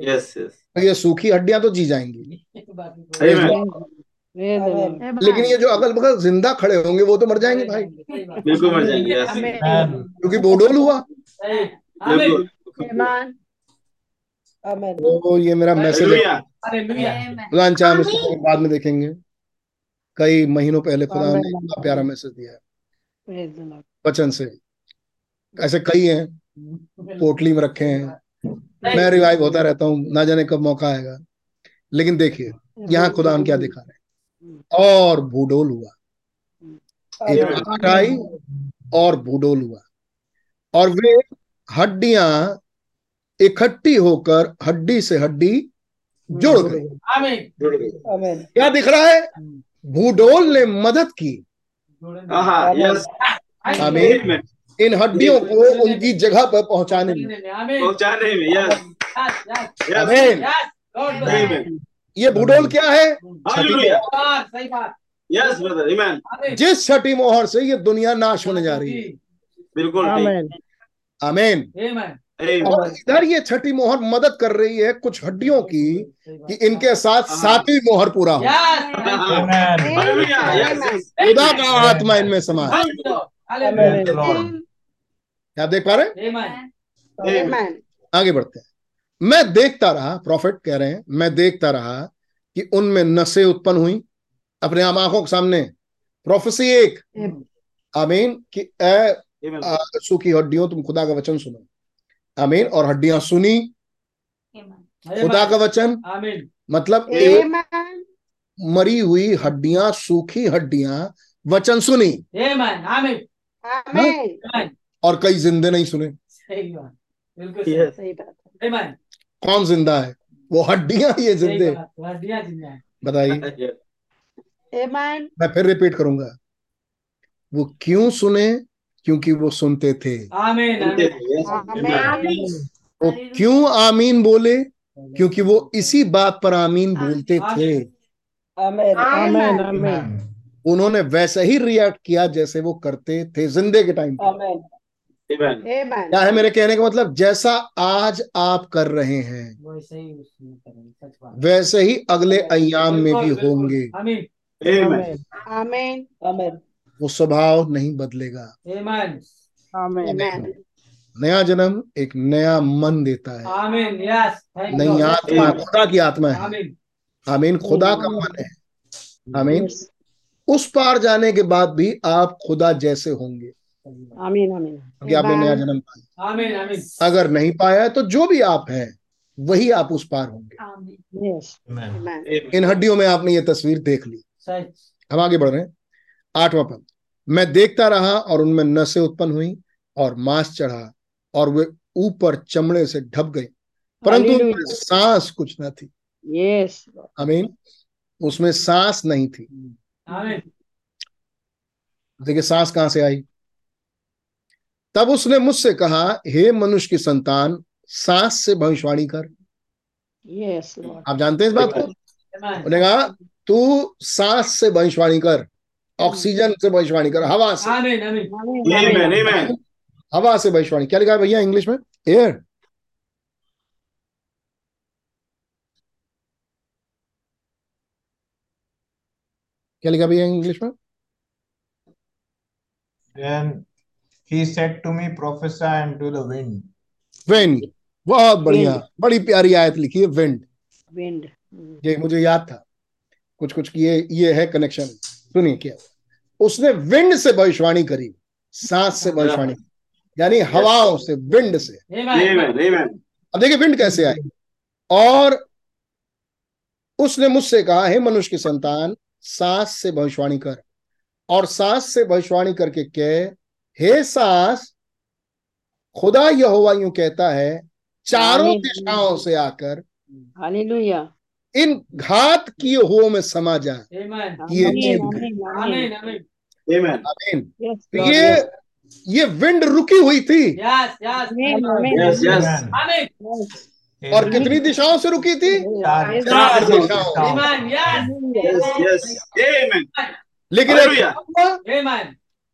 यस यस ये सूखी हड्डियाँ तो जी जाएँगी. लेकिन ये जो अगल बगल ज़िंदा खड़े होंगे वो तो मर जाएँगे भाई। बिल्कुल मर जाएँगे क्योंकि बोडोल हुआ. तो ये मेरा मैसेज है। बाद में देखेंगे। कई महीनों पहले खुदा ने. इतना प्यारा मैसेज दिया है. वचन से। ऐसे कई हैं। पोटली में रखे हैं। मैं रिवाइव होता रहता हूँ ना जाने कब मौका आएगा। लेकिन देखिए यहाँ खुदा क्या दिखा रहे हैं? और भूडोल हुआ। एक Amen. आई और भूडोल हुआ। और वे हड्डियाँ इकट्ठी होकर हड्डी से हड्डी जुड़ गई। जुड़ गए क्या दिख रहा है? भूडोल ने मदद की। हाँ आमीन इन हड्डियों को उनकी जगह पर पहुँचाने में। पहुँचाने में यस यस। आमीन। आमीन ये भूडोल क्या है? हालेलुया सही बात यस ब्रदर आमीन आमीन। जिस छठी मोहर से ये दुनिया नाश होने जा रही है। बिल्कुल ठीक। आमीन आमीन। आमीन आमीन और इधर ये छठी मोहर मदद कर रही है कुछ हड्डियों की कि इनके साथ हाँ। सातवीं मोहर पूरा हो। खुदा का आत्मा इनमें समा क्या देख पा रहे हैं? आगे बढ़ते हैं। मैं देखता रहा प्रॉफिट कह रहे हैं मैं देखता रहा कि उनमें नशे उत्पन्न हुई। अपने आम आँखों के सामने। प्रोफेसी एक। आमीन कि ए सूखी हड्डियों तुम खुदा का वचन सुनो। आमीन और हड्डियाँ सुनी। खुदा का वचन। आमीन मतलब एक मरी हुई हड्डियाँ सूखी हड्डियाँ वचन सुनी। आमीन आमीन। और कई जिंदे नहीं सुने। सही बात बिल्कुल सही। बात। कौन ज़िंदा है? वो हड्डियाँ ये जिंदे। हड्डियाँ ज़िंदा है। बताइए। मैं फिर रिपीट करूँगा। वो क्यों सुने? क्योंकि वो सुनते थे। आमीन. वो क्यों आमीन बोले? क्योंकि वो इसी बात पर आमीन बोलते थे. आमीन। आमीन. उन्होंने वैसे ही रिएक्ट किया जैसे वो करते थे जिंदे के टाइम. क्या है मेरे कहने का मतलब? जैसा आज आप कर रहे हैं वैसे ही उसमें करेंगे सच बात। वैसे ही अगले अयाम में भी। होंगे. वो स्वभाव नहीं बदलेगा। आमीन आमीन नया जन्म एक नया मन देता है। आमीन यस थैंक नई आत्मा खुदा की आत्मा है। आमीन आमीन खुदा का मन है। आमीन। उस पार जाने के बाद भी आप खुदा जैसे होंगे। आमीन आमीन। क्योंकि आपने नया जन्म पाया। आमीन आमीन। अगर नहीं पाया तो जो भी आप हैं वही आप उस पार होंगे. इन हड्डियों में आपने ये तस्वीर देख ली। हम आगे बढ़ रहे हैं। आठवां पद मैं देखता रहा और उनमें नसें उत्पन्न हुई और मांस चढ़ा और वे ऊपर चमड़े से ढप गए परंतु सांस कुछ न थी। यस आमीन। उसमें सांस नहीं थी। देखिए सांस कहाँ से आई? तब उसने मुझसे कहा हे मनुष्य की संतान सांस से भविष्यवाणी कर। यस लॉर्ड आप जानते हैं इस बात को? उन्होंने कहा तू सांस से भविष्यवाणी कर ऑक्सीजन से भविष्यवाणी कर हवा से। हवा से भविष्यवाणी। क्या लिखा है भैया इंग्लिश में? एयर क्या लिखा भैया इंग्लिश में? Then he said to me, prophesy unto the wind. Wind बहुत बढ़िया। बड़ी प्यारी आयत लिखी है विंड विंड ये मुझे याद था। कुछ कुछ ये ये है कनेक्शन सुनिए क्या। उसने विंड से भविष्यवाणी करी। सांस से भविष्यवाणी यानी हवाओं से विंड से. अब देखिए विंड कैसे आई और उसने मुझसे कहा हे मनुष्य की संतान सांस से भविष्यवाणी कर। और सास से भविष्यवाणी करके कह हे सांस खुदा यहोवा यूँ कहता है चारों दिशाओं से आकर इन घात किए हुओं में समा जा। Amen. ये तो ये ये विंड रुकी हुई थी। और कितनी दिशाओं से रुकी थी? चार दिशाओं. लेकिन.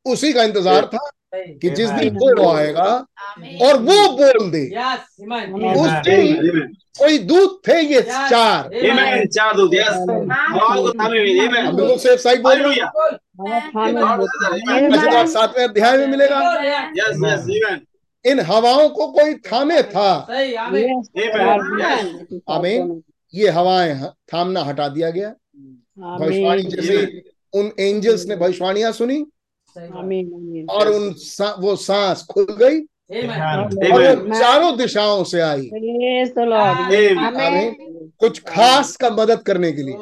उसी का इंतज़ार था। कि जिस दिन. वो आएगा और वो बोल दे. उस दिन कोई दूत थे ये चार। चार साइड बोल रहे सातवें अध्याय में मिलेगा। Yes. Amen. इन हवाओं को कोई थामे था। सही आमीन। ये हवाएँ थामना हटा दिया गया। भविष्यवाणी जैसे उन एंजल्स ने भविष्यवाणियाँ सुनी। और उन सा, वो सांस खुल गई. और वो चारों दिशाओं से आई। कुछ खास का मदद करने के लिए।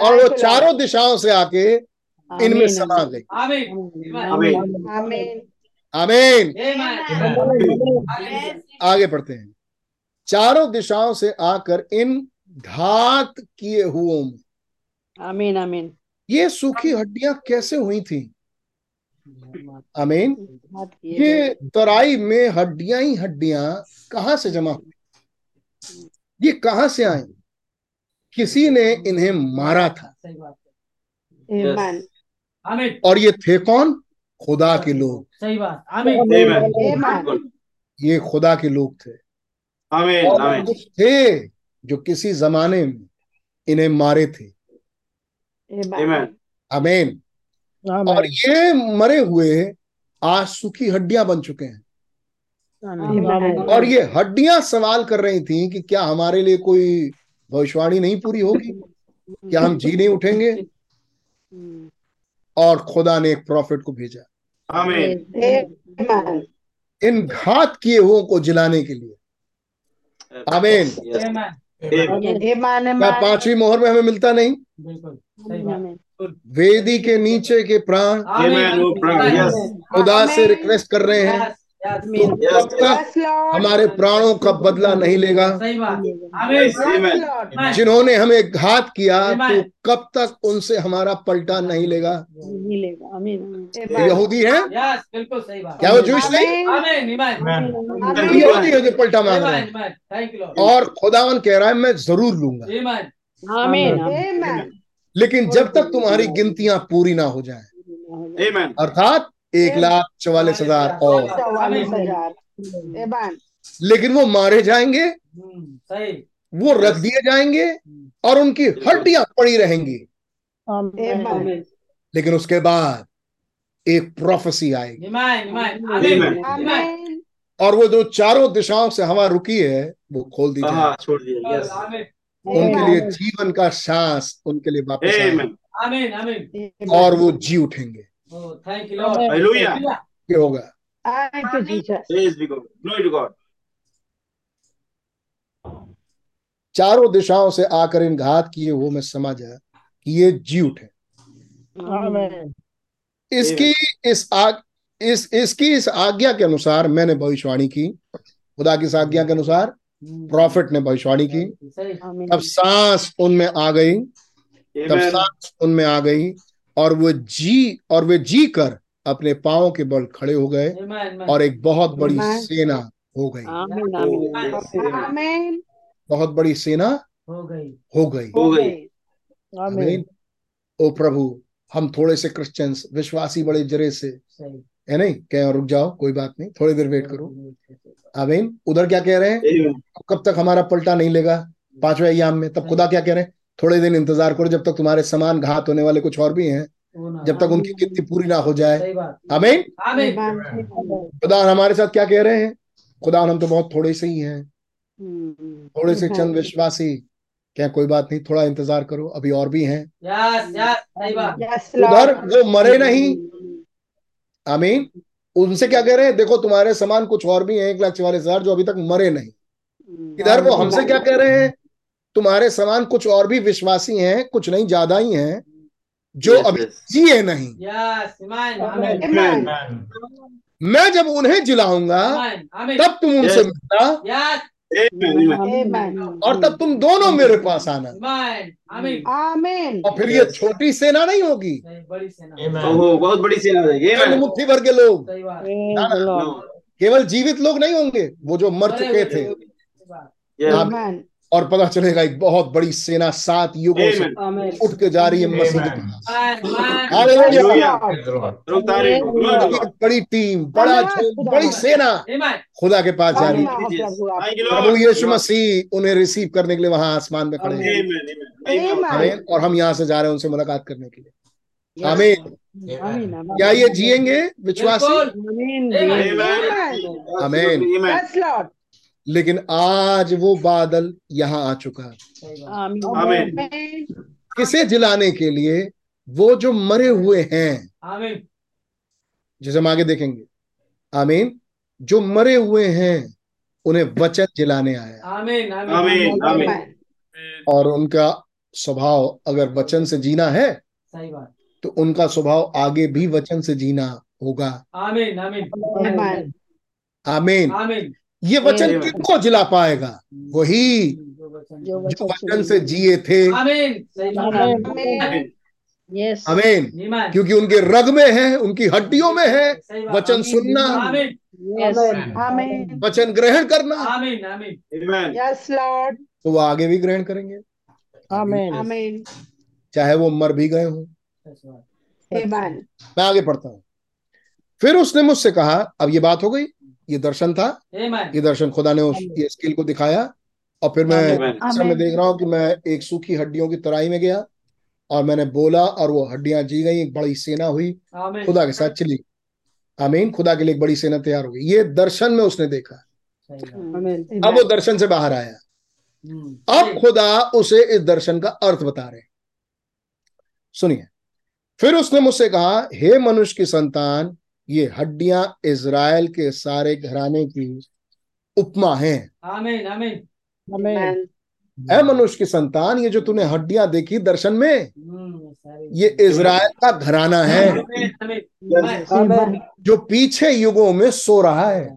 और वो चारों दिशाओं से आके इनमें समा गई। आमीन. आगे पढ़ते हैं। चारों दिशाओं से आकर इन घात किए हुओं में। आमीन आमीन ये सूखी हड्डियाँ कैसे हुई थी? आमीन ये तराई में हड्डियाँ ही हड्डियाँ कहाँ से जमा हुई? ये कहाँ से आई? किसी ने इन्हें मारा था। सही बात Amen. और ये थे कौन? खुदा के लोग। सही बात। आमीन. ये खुदा के लोग थे। Amen. कुछ थे जो किसी जमाने में इन्हें मारे थे। Amen. आमीन। और ये मरे हुए आज सूखी हड्डियाँ बन चुके हैं। और ये हड्डियाँ सवाल कर रही थी कि क्या हमारे लिए कोई भविष्यवाणी नहीं पूरी होगी? क्या हम जी नहीं उठेंगे? और खुदा ने एक प्रॉफिट को भेजा। Amen. Amen. इन घात किए हुओं को जिलाने के लिए। आमीन. क्या पांचवी मोहर में हमें मिलता नहीं? बिल्कुल सही बात। वेदी के नीचे के प्राण. Oh. खुदा से रिक्वेस्ट कर रहे हैं। तो. हमारे प्राणों का बदला नहीं लेगा. जिन्होंने हमें घात किया तो कब तक उनसे हमारा पलटा नहीं लेगा. यहूदी है? यस बिल्कुल सही बात। क्या वो जूश नहीं यहूदी है जो पलटा मांग रहे हैं। आमीन थैंक यू और खुदावन कह रहा है मैं ज़रूर लूँगा। आमीन आमीन Amen. लेकिन जब तक तुम्हारी गिनतियाँ पूरी ना हो जाए अर्थात एक लाख चवालीस हज़ार और। चौवालीस हज़ार। लेकिन वो मारे जाएँगे। हम्म, सही। वो रख दिए जाएँगे और उनकी हड्डियाँ पड़ी रहेंगी। लेकिन उसके बाद एक प्रोफेसी आएगी। आमीन आमीन Amen. आमीन। Amen. और वो जो चारों दिशाओं से हवा रुकी है वो खोल दी जाए। हाँ छोड़ दिया उनके लिए जीवन का सांस उनके लिए वापस और वो जी उठेंगे। Oh thank you Lord Hallelujah. ये होगा Thank you, Jesus. Praise be God. Glory to God. चारों दिशाओं से आकर इन घात किए वो मैं समझ आया कि ये जी उठे। इसकी इस आग इस इसकी इस आज्ञा के अनुसार मैंने भविष्यवाणी की। खुदा की इस आज्ञा के अनुसार प्रॉफिट ने भविष्यवाणी की। तब सांस उनमें आ गई तब सांस उनमें आ गई और वो जी और वे जी कर अपने पाओ के बल खड़े हो गए और एक बहुत बड़ी सेना हो गई। आमीन आमीन Amen. बहुत बड़ी सेना हो गई। हो गई। हो गई। ओ प्रभु हम थोड़े से क्रिश्चियंस विश्वासी बड़े जरे से है नहीं? कह रुक जाओ कोई बात नहीं थोड़ी देर वेट करो। आमीन उधर क्या कह रहे हैं? कब तक हमारा पलटा नहीं लेगा? पाँचवें अयाम में तब खुदा क्या कह रहे हैं? थोड़े दिन इंतज़ार करो जब तक तुम्हारे समान घात होने वाले कुछ और भी हैं जब तक उनकी गिनती पूरी ना हो जाए। सही बात। आमीन? आमीन। खुदा हमारे साथ क्या कह रहे हैं? खुदा हम तो बहुत थोड़े से ही हैं। हम्म, थोड़े से चंद विश्वासी। क्या कोई बात नहीं थोड़ा इंतज़ार करो अभी और भी हैं। यस यस सही बात। Yes, उधर वो मरे नहीं। आमीन? उनसे क्या कह रहे हैं? देखो तुम्हारे समान कुछ और भी हैं एक लाख चवालीस हज़ार जो अभी तक मरे नहीं। इधर वो हमसे क्या कह रहे हैं? तुम्हारे समान कुछ और भी विश्वासी हैं कुछ नहीं ज़्यादा ही हैं जो Yes, अभी yes. जिए नहीं। यस आमीन आमीन Amen. Amen. मैं जब उन्हें जिलाऊँगा तब तुम उनसे Yes. मिलना. और तब तुम दोनों मेरे पास आना। आमीन आमीन और फिर ये छोटी सेना नहीं होगी? नहीं बड़ी सेना Amen. ओहो बहुत बड़ी सेना हो मुट्ठी भर के लोग. केवल जीवित लोग नहीं होंगे वो जो मर चुके थे। और पता चलेगा एक बहुत बड़ी सेना सात युगों से उठ के जा रही है God. बड़ी टीम बड़ा बड़ी सेना खुदा के पास जा रही है। प्रभु. यीशु मसीह उन्हें रिसीव करने के लिए वहाँ आसमान में खड़े हैं। और हम यहाँ से जा रहे हैं उनसे मुलाकात करने के लिए. Amen. क्या ये जिएँगे विश्वासी? बिल्कुल। लेकिन आज वो बादल यहाँ आ चुका है. किसे जिलाने के लिए वो जो मरे हुए हैं। आमीन। जिसे हम आगे देखेंगे। आमीन। जो मरे हुए हैं उन्हें वचन जिलाने आया। आमीन आमीन, आमीन. और उनका स्वभाव अगर वचन से जीना है सही बात। तो उनका स्वभाव आगे भी वचन से जीना होगा। आमीन। आमीन। आमीन। आमीन। ये वचन. किनको जिला पाएगा? वही जो वचन से जिए थे। ईमान क्योंकि उनके रग में है उनकी हड्डियों में है। वचन सुनना। आमीन। Yes. Amen. वचन ग्रहण करना। आमीन आमीन। Amen. Yes, Lord. तो वो आगे भी ग्रहण करेंगे. चाहे वो मर भी गए हों। मैं आगे पढ़ता हूँ। फिर उसने मुझसे कहा अब ये बात हो गई। ये दर्शन था। ये दर्शन खुदा ने उस ये स्किल को दिखाया और फिर मैं मैं देख रहा हूँ कि मैं एक सूखी हड्डियों की तराई में गया और मैंने बोला और वो हड्डियाँ जी गई एक बड़ी सेना हुई। खुदा के साथ चली। आमीन। खुदा के लिए एक बड़ी सेना तैयार हो गई। ये दर्शन में उसने देखा. अब वो दर्शन से बाहर आया। हम्म, अब खुदा उसे इस दर्शन का अर्थ बता रहे सुनिए। फिर उसने मुझसे कहा हे मनुष्य की संतान ये हड्डियाँ इज़राइल के सारे घराने की उपमा हैं. है मनुष्य की संतान ये जो तूने हड्डियाँ देखी दर्शन में हम्म, ये इज़राइल का घराना है. जो पीछे युगों में सो रहा है.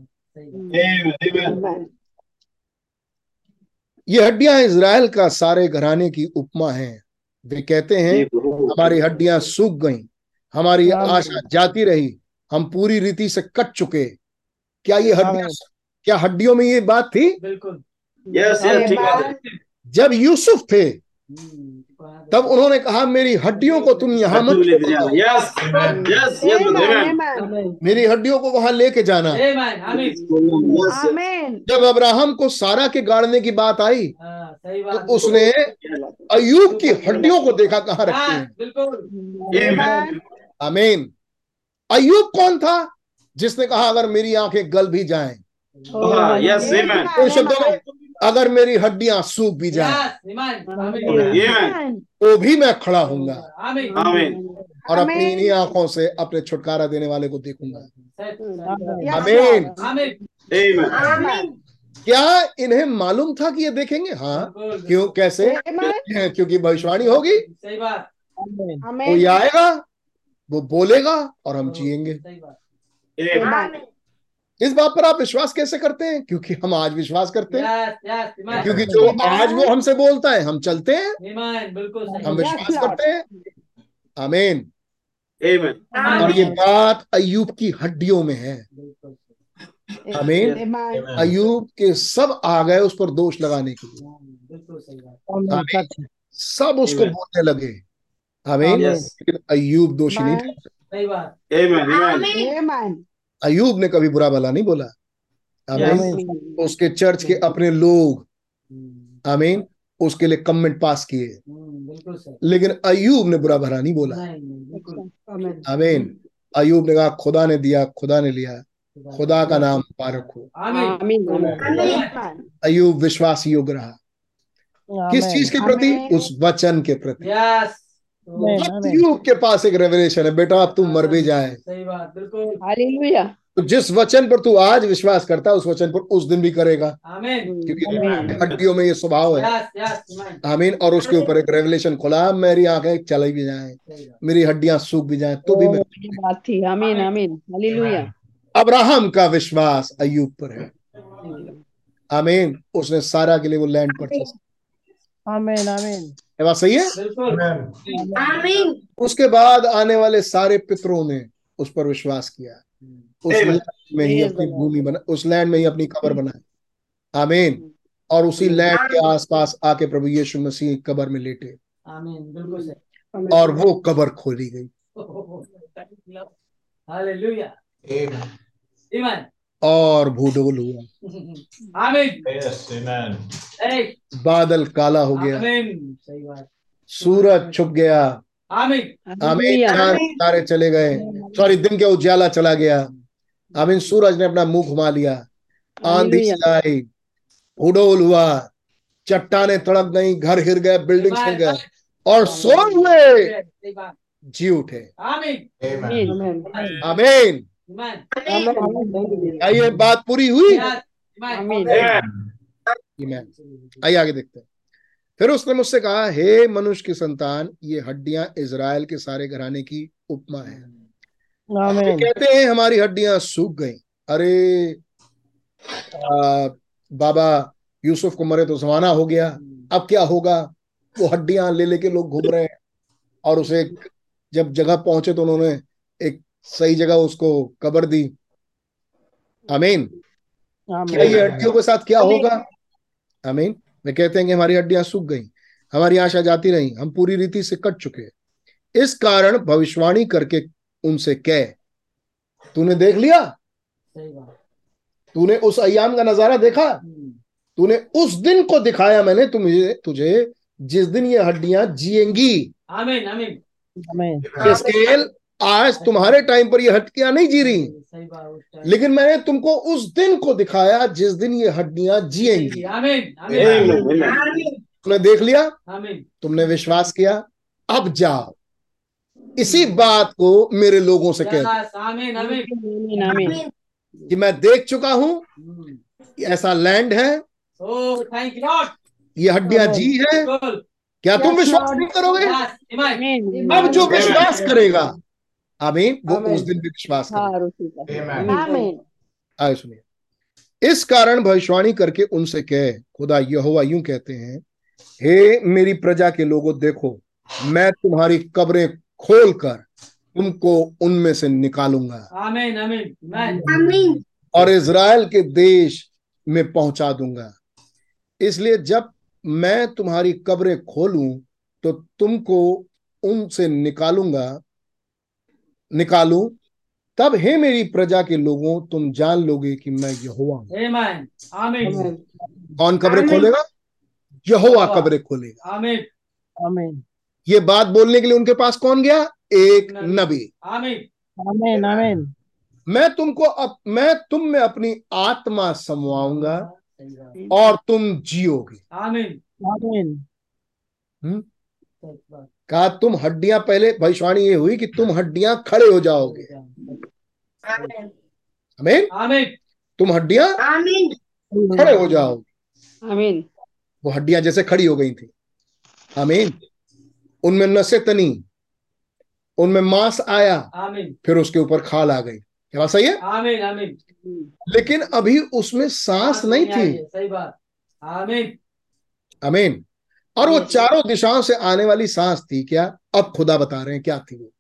ये हड्डियाँ इज़राइल का सारे घराने की उपमा है। वे कहते हैं हमारी हड्डियाँ सूख गईं हमारी आशा जाती रही हम पूरी रीति से कट चुके क्या ये हड्डियाँ क्या हड्डियों में ये बात थी? बिल्कुल। Yes, है। जब यूसुफ थे हम्म, तब उन्होंने कहा मेरी हड्डियों को तुम यहाँ मत Yes. Yes, yes. मेरी हड्डियों को वहाँ लेके जाना. जब अब्राहम को सारा के गाड़ने की बात आई हाँ, तो उसने अयूब की हड्डियों को देखा कहाँ रखी हाँ, हैं। आमीन। अयूब कौन था? जिसने कहा अगर मेरी आँखें गल भी जाएँ हाँ, yes, तो शब्दों में अगर मेरी हड्डियाँ सूख भी जाएँ. तो भी मैं खड़ा हूँगा और अपनी इन्हीं आँखों से अपने छुटकारा देने वाले को देखूँगा. Amen. क्या इन्हें मालूम था कि ये देखेंगे? हाँ क्यों कैसे? क्योंकि भविष्यवाणी होगी। सही बात। वो Amen. आएगा? वो बोलेगा और हम जिएँगे। सही बात। Amen. इस बात पर आप विश्वास कैसे करते हैं? क्योंकि हम आज विश्वास करते हैं। यस यस ईमान क्योंकि जो आज वो हमसे बोलता है हम चलते हैं। ईमान बिल्कुल सही। हम विश्वास करते हैं। आमीन। और ये बात अयूब की हड्डियों में है। बिल्कुल आमीन। अयूब के सब आ गए उस पर दोष लगाने के लिए। हाँ. सब उसको बोलने लगे। Yes. लेकिन अयूब दोषी नहीं Amen. था? Amen. Amen. Amen. अयूब ने कभी बुरा भला नहीं बोला। आमीन? उसके चर्च के अपने लोग हम्म, आमीन उसके लिए कमेंट पास किए। हम्म, लेकिन अयूब ने बुरा भला नहीं बोला। आमीन? अयूब ने कहा खुदा ने दिया खुदा ने लिया। खुदा का नाम मुबारक हो। आमीन। आमीन आमीन। अयूब विश्वास योग्य रहा। किस चीज़ के प्रति? उस वचन के प्रति। यस के पास एक रेवलेशन है बेटा अब तू मर भी जाए। सही बात बिल्कुल। तो जिस वचन पर तू आज विश्वास करता है उस वचन पर उस दिन भी करेगा। क्योंकि हड्डियों में ये स्वभाव है। यस यस आमीन आमीन और उसके ऊपर एक रेवलेशन खुला मेरी आँखें चली भी जाए मेरी हड्डियाँ सूख भी जाए तो भी मैं बात थी। आमीन आमीन। हालेलुया अब्राहम का विश्वास अयुब पर है। आमीन। उसने सारा के लिए वो लैंड परचेस आमीन आमीन। ये बात सही है? बिल्कुल। उसके बाद आने वाले सारे पितरों ने उस पर विश्वास किया। उस लैंड में ही अपनी भूमि बना उस लैंड में ही अपनी कबर बनाई। आमीन और उसी लैंड के आसपास आके प्रभु यीशु मसीह कबर में लेटे। आमीन बिल्कुल सही। और वो कबर खोली गई। हालेलुया और भूडोल हुआ बादल काला हो गया। सही बात। सूरज छुप गया। आमीन। आमीन हालेलुया तारे चले गए। सॉरी दिन के उजाला चला गया। आमीन सूरज ने अपना मुँह घुमा लिया। आंधी आई भूडोल हुआ चट्टाने तड़प गई। घर हिर गए। बिल्डिंग हिर गए। और सो हुए। जी उठे। आमीन आमीन। क्या ये बात पूरी हुई? आइए आगे देखते हैं। फिर उसने मुझसे कहा हे मनुष्य की संतान ये हड्डियाँ इज़राइल के सारे घराने की उपमा है। कहते हैं हमारी हड्डियाँ सूख गई। अरे आ, बाबा यूसुफ को मरे तो जमाना हो गया। अब क्या होगा? वो हड्डियाँ ले लेके लोग घूम रहे हैं। और उसे जब जगह पहुँचे तो उन्होंने सही जगह उसको कबर दी। आमीन। क्या ये हड्डियों के साथ क्या होगा? आमीन। वे कहते हैं कि हमारी हड्डियाँ सूख गई हमारी आशा जाती रही हम पूरी रीति से कट चुके इस कारण भविष्यवाणी करके उनसे कह तूने देख लिया? तूने उस अयाम का नज़ारा देखा? हम्म, तूने उस दिन को दिखाया मैंने तुझे तुझे जिस दिन ये हड्डियाँ जिएँगी। आमीन आमीन। आमीन। स्केल आज तुम्हारे टाइम पर ये हड्डियाँ नहीं जी रही। लेकिन मैंने तुमको उस दिन को दिखाया जिस दिन ये हड्डियाँ जिएँगी. तुमने देख लिया? तुमने विश्वास किया? अब जाओ। इसी बात को मेरे लोगों से कह यस आमीन आमीन। आमीन आमीन। कि मैं देख चुका हूँ ऐसा लैंड है। यू हड्डियाँ जी है। क्या तुम विश्वास नहीं करोगे? अब जो विश्वास करेगा आमीन। वो उस दिन भी विश्वास हाँ आए सुनिए। इस कारण भविष्यवाणी करके उनसे कहे खुदा यहोवा यूँ कहते हैं हे मेरी प्रजा के लोगों देखो मैं तुम्हारी कब्रें खोलकर तुमको उनमें से निकालूँगा। आमीन आमीन। ईमान Amen. और इज़राइल के देश में पहुँचा दूँगा। इसलिए जब मैं तुम्हारी कब्रें खोलूं तो तुमको उनसे निकालूँगा निकालूं तब हे मेरी प्रजा के लोगों तुम जान लोगे कि मैं यहोवा हूँ। आमीन आमीन कौन कब्रें खोलेगा? यहोवा। कब्रें खोलेगा। आमीन आमीन ये बात बोलने के लिए उनके पास कौन गया? एक नबी। आमीन आमीन आमीन मैं तुमको अप, मैं तुम में अपनी आत्मा समवाऊँगा और तुम जियोगे। आमीन आमीन सही बात कहा तुम हड्डियाँ पहले भविष्यवाणी ये हुई कि तुम हड्डियाँ खड़े हो जाओगे। Amen. हमें आमीन। तुम हड्डियाँ खड़े हो जाओगे। आमीन। वो हड्डियाँ जैसे खड़ी हो गई थी। आमीन? उनमें नसें तनी उनमें मांस आया। आमीन। फिर उसके ऊपर खाल आ गई। क्या बात सही है? आमीन आमीन। लेकिन अभी उसमें सांस नहीं थी। सही बात। आमीन। अमीन और वो चारों दिशाओं से आने वाली सांस थी क्या? अब खुदा बता रहे हैं क्या थी वो?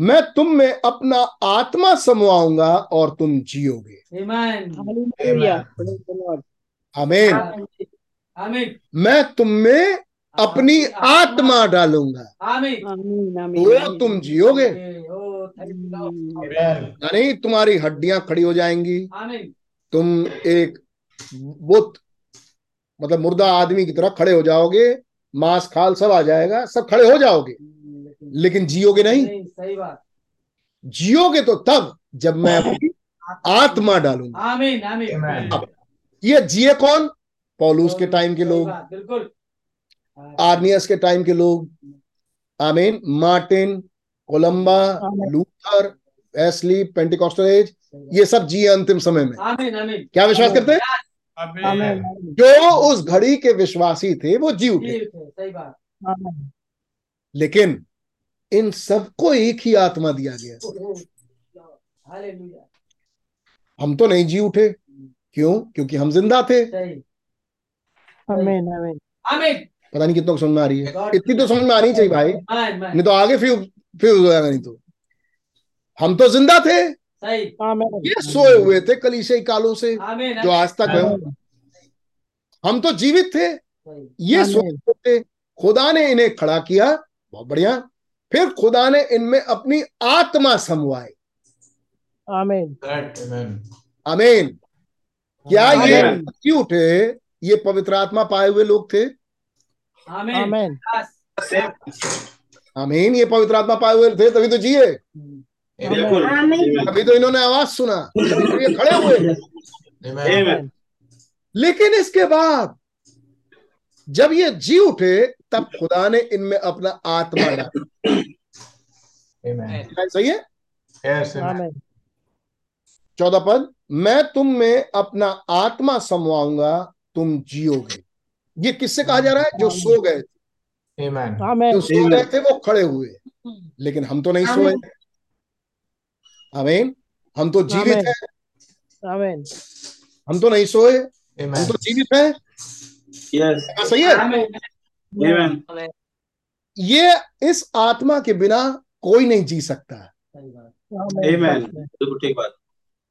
मैं तुम में अपना आत्मा समवाऊँगा और तुम जियोगे। आमीन आमीन मैं तुम में अपनी आत्मा डालूँगा। आमीन आमीन आमीन वो तुम जियोगे। Amen. यानी तुम्हारी हड्डियाँ खड़ी हो जाएँगी। तुम एक बुत मतलब मुर्दा आदमी की तरह खड़े हो जाओगे मांस खाल सब आ जाएगा सब खड़े हो जाओगे। लेकिन जियोगे नहीं। नहीं सही बात। जियोगे तो तब जब मैं अपनी आत्मा डालूँगा। आमीन आमीन. ये जिए कौन? पौलूस के टाइम के लोग। बिल्कुल। आर्नियस के टाइम के लोग। आमीन। Martin Columba Luther Wesley Pentecostal age ये सब जिए अंतिम समय में। आमीन आमीन। क्या विश्वास करते हैं? जो उस घड़ी के विश्वासी थे वो जी उठे। सही बात। लेकिन इन सबको एक ही आत्मा दिया गया। हम तो नहीं जी उठे। क्यों? क्योंकि हम ज़िंदा थे। सही। आमेन आमेन। पता नहीं कितना समझ में आ रही है। इतनी तो समझ में आनी चाहिए भाई। नहीं तो आगे फ्यूज फ्यूज हो जाएगा नहीं तो। हम तो ज़िंदा थे। ये सोए हुए थे कलीसियाई कालों से जो आज तक है। हम तो जीवित थे। ये सोए हुए थे। खुदा ने इन्हें खड़ा किया। बहुत बढ़िया। फिर खुदा ने इनमें अपनी आत्मा समवाई। आमेन. अमीन क्या ये आमीन। जी उठे ये पवित्र आत्मा पाए हुए लोग थे। आमीन। आमेन। ये पवित्र आत्मा पाए हुए थे तभी तो जिए। बिल्कुल आमीन तो इन्होंने आवाज़ सुना तो ये खड़े हुए लेकिन इसके बाद जब ये जी उठे तब खुदा ने इनमें अपना आत्मा डाला सही है चौदह पद मैं तुम में अपना आत्मा समवाऊँगा तुम जियोगे ये किससे कहा जा रहा है जो सो गए थे जो सो गए थे वो खड़े हुए लेकिन हम तो नहीं सोए आमीन हम तो जीवित। हैं। आमेन हम तो नहीं सोए। हम तो जीवित हैं। Yes. सही है? आमीन Amen. ये इस आत्मा के बिना कोई नहीं जी सकता। सही बात। Amen. बिल्कुल ठीक बात।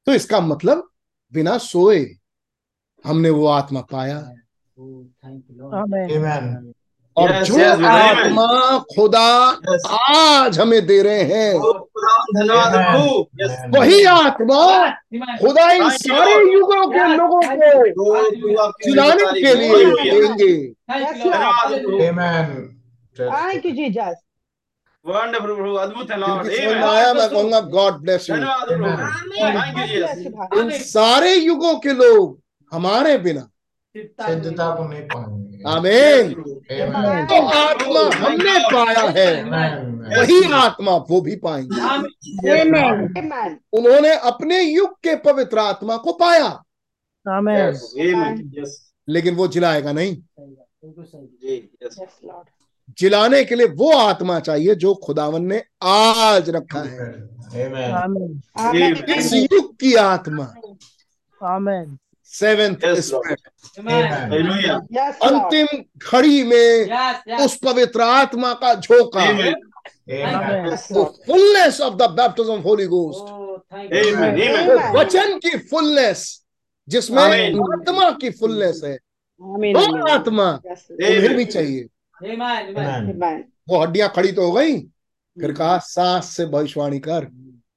तो इसका मतलब बिना सोए हमने वो आत्मा पाया। Thank you amen Amen. और Yes, जो yes. आत्मा खुदा Yes. आज हमें दे रहे हैं धन्यवाद Amen. Yes. वही आत्मा खुदा इन सारे. युगों के लोगों को तारीफ़ के लिए देंगे। थैंक यू धन्यवाद अद्भुत है लॉर्ड आया मैं कहूँगा गॉड ब्लेस यू धन्यवाद. इन सारे युगों के लोग हमारे बिना सिद्धता को नहीं पाएँगे आमीन। तो आत्मा हमने पाया है। वही आत्मा वो भी पाएँगे. उन्होंने अपने युग के पवित्र आत्मा को पाया। लेकिन वो जिलाएगा नहीं. जिलाने के लिए वो आत्मा चाहिए जो खुदावन ने आज रखा है। Amen. आमेन। Amen. इस युग की आत्मा। आमेन। Seventh Yes. आमीन Yes, अंतिम घड़ी में यस उस पवित्र आत्मा का झोंका। Amen. Amen Yes. Fullness of the baptism of holy ghost. वचन की फुलनेस जिसमें आत्मा की फुलनेस है. आत्मा Yes. उन्हें भी चाहिए आमीन आमीन. वो हड्डियाँ खड़ी तो हो गई फिर कहा सांस से भविष्यवाणी कर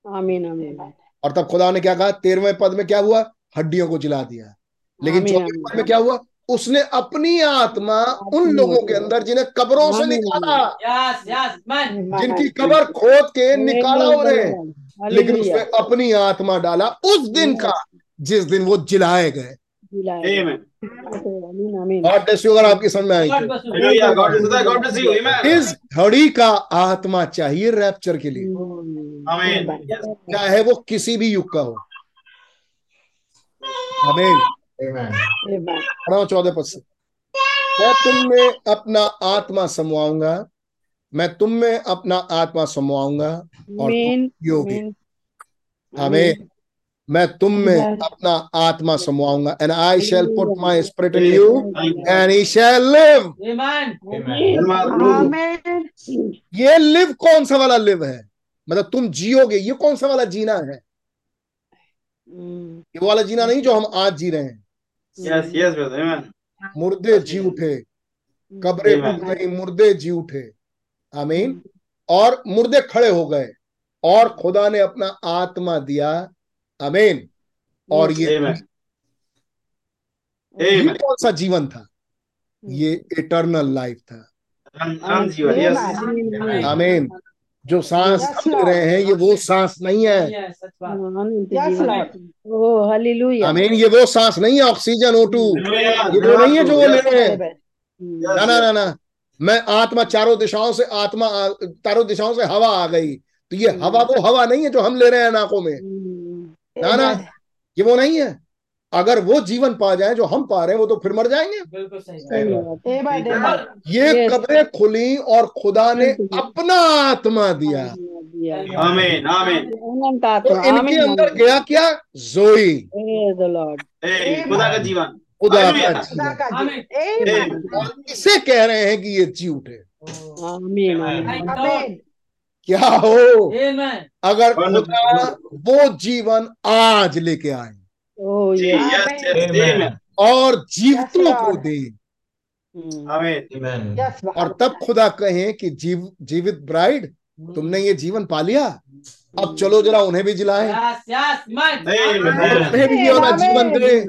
Amen. Amen. और तब खुदा ने क्या कहा तेरहवें पद में क्या हुआ हड्डियों को जिला दिया। लेकिन पद में क्या हुआ? उसने अपनी आत्मा उन लोगों के अंदर जिन्हें कब्रों से निकाला यस यस. जिनकी कब्र खोद के निकाला उन्हें. लेकिन उसने अपनी आत्मा डाला उस दिन का जिस दिन वो जिलाए गए। अगर आपकी समझ में आई गॉड तो। Bless you hallelujah God bless God bless you amen इस घड़ी का आत्मा चाहिए रैप्चर के लिए। चाहे वो किसी भी युग का हो। Amen. चौदह पद से। मैं तुम में अपना आत्मा समवाऊँगा। मैं तुम में अपना आत्मा समवाऊँगा और योगी Amen. आमीन मैं तुम में अपना आत्मा समवाऊँगा। And I shall put my spirit in you and he shall live. ये लिव कौन सा वाला लिव है? मतलब तुम जियोगे ये कौन सा वाला जीना है. ये वाला जीना नहीं जो हम आज जी रहे हैं। यस यस मुर्दे जी उठे। कब्रें नहीं मुर्दे जी उठे। आमीन। और मुर्दे खड़े हो गए। और खुदा ने अपना आत्मा दिया। आमीन। और ये कौन सा जीवन था? ये इटर्नल लाइफ था। अनंत जो सांस Yes, ले रहे हैं ये वो सांस नहीं है. ओह हालेलुया आमीन ये वो सांस नहीं है ऑक्सीजन ओटू ये वो नहीं है जो वो ले रहे हैं। ना ना ना ना. मैं आत्मा चारों दिशाओं से आत्मा चारों दिशाओं से हवा आ गई। तो ये हवा वो हवा नहीं है जो हम ले रहे हैं नाकों में। ना ना. ये वो नहीं है। अगर वो जीवन पा जाए जो हम पा रहे हैं वो तो फिर मर जाएँगे। बिल्कुल सही। सही बात। Amen, amen. ये. कब्रें खुली और खुदा ने अपना आत्मा दिया। दिया आमीन आमीन तो इनके अंदर गया क्या? जोई। Praise the Lord. ए खुदा का जीवन। खुदा का जीवन। इसे कह रहे हैं कि ये जी उठे। आमीन आमीन। Amen. क्या हो? अगर खुदा वो जीवन आज लेके आए। यस और जीवितों को. दे। Lord. और तब खुदा कहें कि जीव जीवित ब्राइड तुमने ये जीवन पा लिया? अब चलो जरा उन्हें भी जिलाएँ। उन्हें भी ये वाला जीवन दे।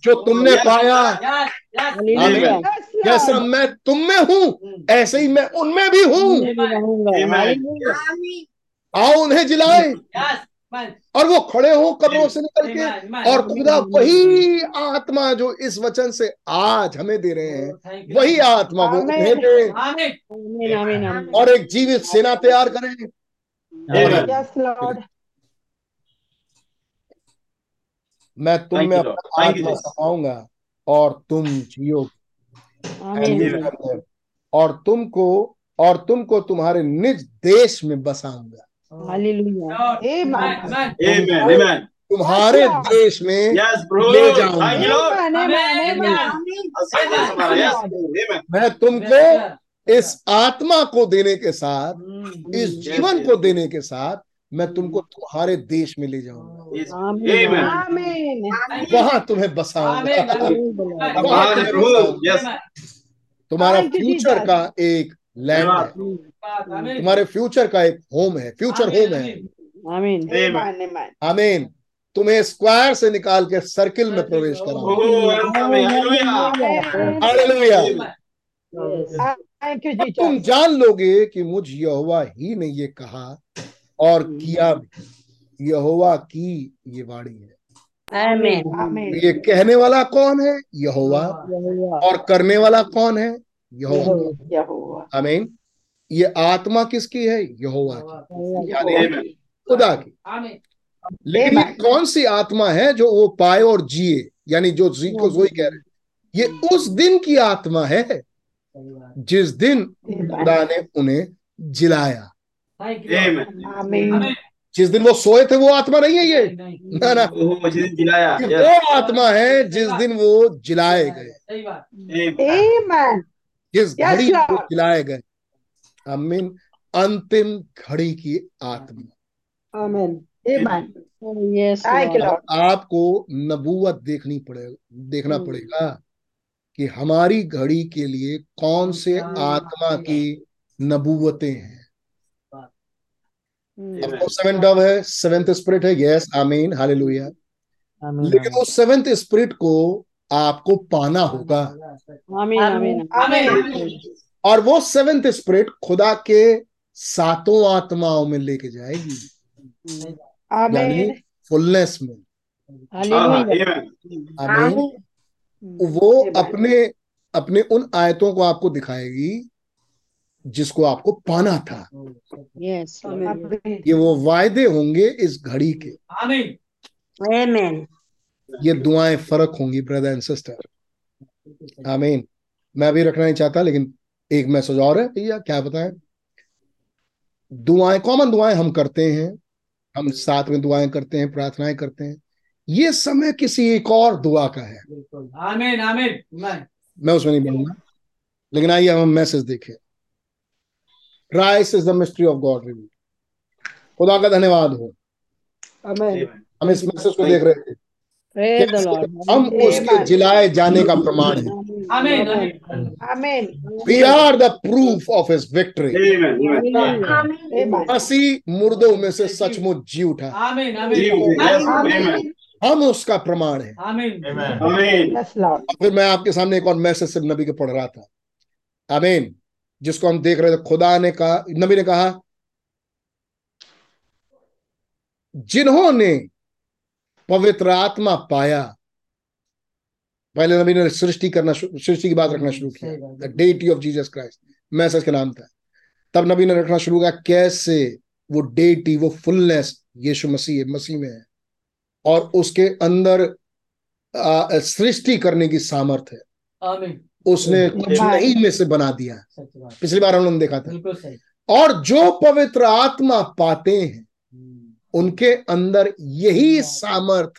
जो तुमने पाया. जैसा मैं तुम में हूँ। ऐसे ही मैं उनमें भी हूँ। आओ उन्हें जिलाएँ. और वो खड़े हो कब्रों से निकल के और खुदा वही आत्मा जो इस वचन से आज हमें दे रहे हैं Oh. वही आत्मा वो। उन्हें दे। और एक जीवित सेना तैयार करें। Amen. Yes, Lord. मैं तुम में अपना आत्मा. समाऊँगा और तुम जियो और तुमको और तुमको तुम्हारे निज देश में बसाऊँगा। तुम्हारे देश में ले मैं तुमको इस आत्मा को देने के साथ इस जीवन को देने के साथ मैं तुमको तुम्हारे देश में ले जाऊँगा। वहाँ तुम्हें बसाऊँगा। तुम्हारा फ्यूचर का एक लैंड है तुम्हारे फ्यूचर का एक होम है फ्यूचर होम है। आमीन Amen, amen. आमीन तुम्हें स्क्वायर से निकाल के सर्किल में प्रवेश कराऊँगा Oh, तुम जान लोगे कि मुझ यहोवा ही ने ये कहा और किया भी। यहोवा की ये वाणी है। आमीन Amen. ये कहने वाला कौन है? यहोवा। और करने वाला कौन है? यहोवा. आमीन। ये आत्मा किसकी है? यहोवा की। यानी खुदा की। लेकिन ये कौन सी आत्मा है जो वो पाए और जिए? यानी जो जी को जोई कह रहे ये उस दिन की आत्मा है जिस दिन खुदा ने उन्हें जिलाया. जिस दिन वो सोए थे वो आत्मा नहीं है ये? ना ना। जिलाया वो आत्मा है जिस दिन वो जिलाए गए। Yes, घड़ी को खिलाए गए? आमीन अंतिम घड़ी की आत्मा। आमीन। Yes Lord. आपको नबूवत देखनी पड़े देखना हम्म। पड़ेगा कि हमारी घड़ी के लिए कौन से आत्मा की नबूवतें हैं। सेवन डव है सेवेंथ स्पिरिट है। यस आमीन हालेलुया लेकिन उस सेवेंथ स्पिरिट को आपको पाना होगा। आमीन आमीन। Amen. और वो सेवेंथ स्पिरिट खुदा के सातों आत्माओं में लेके जाएगी। यानी फुलनेस में। आमीन। वो अपने अपने उन आयतों को आपको दिखाएगी जिसको आपको पाना था। यस ये वो वायदे होंगे इस घड़ी के। Amen. आमीन ये दुआएँ फ़र्क होंगी ब्रदर एंड सिस्टर आमीन मैं भी रखना नहीं चाहता लेकिन एक मैसेज और है भैया क्या बताएँ? दुआएँ कॉमन दुआएँ हम करते हैं हम साथ में दुआएँ करते हैं प्रार्थनाएँ करते हैं। ये समय किसी एक और दुआ का है। बिल्कुल आमीन आमीन मैं उसमें नहीं बोलूँगा लेकिन आइए हम मैसेज देखें। Rice is the mystery of God review खुदा का धन्यवाद हो। हम इस मैसेज को देख रहे थे हम उसके जिलाए जाने का प्रमाण है। आमीन आमीन Amen. We are the proof of his victory Amen. Amen. मसीह मुर्दों में से सचमुच जी उठा. हम उसका प्रमाण है. फिर मैं आपके सामने एक और मैसेज सिर्फ़ नबी के पढ़ रहा था। आमीन जिसको हम देख रहे थे खुदा ने कहा नबी ने कहा जिन्होंने पवित्र आत्मा पाया। पहले नबी ने सृष्टि करना शुरू- सृष्टि की बात रखना शुरू किया। The deity of Jesus Christ message का नाम था। तब नबी ने रखना शुरू किया कैसे वो डेटी वो फुलनेस यीशु मसीह मसीह में है। और उसके अंदर सृष्टि करने की सामर्थ है। उसने कुछ नहीं में से बना दिया। पिछली बार हम लोगों ने देखा था। और जो पवित्र आत्मा पाते हैं उनके अंदर यही सामर्थ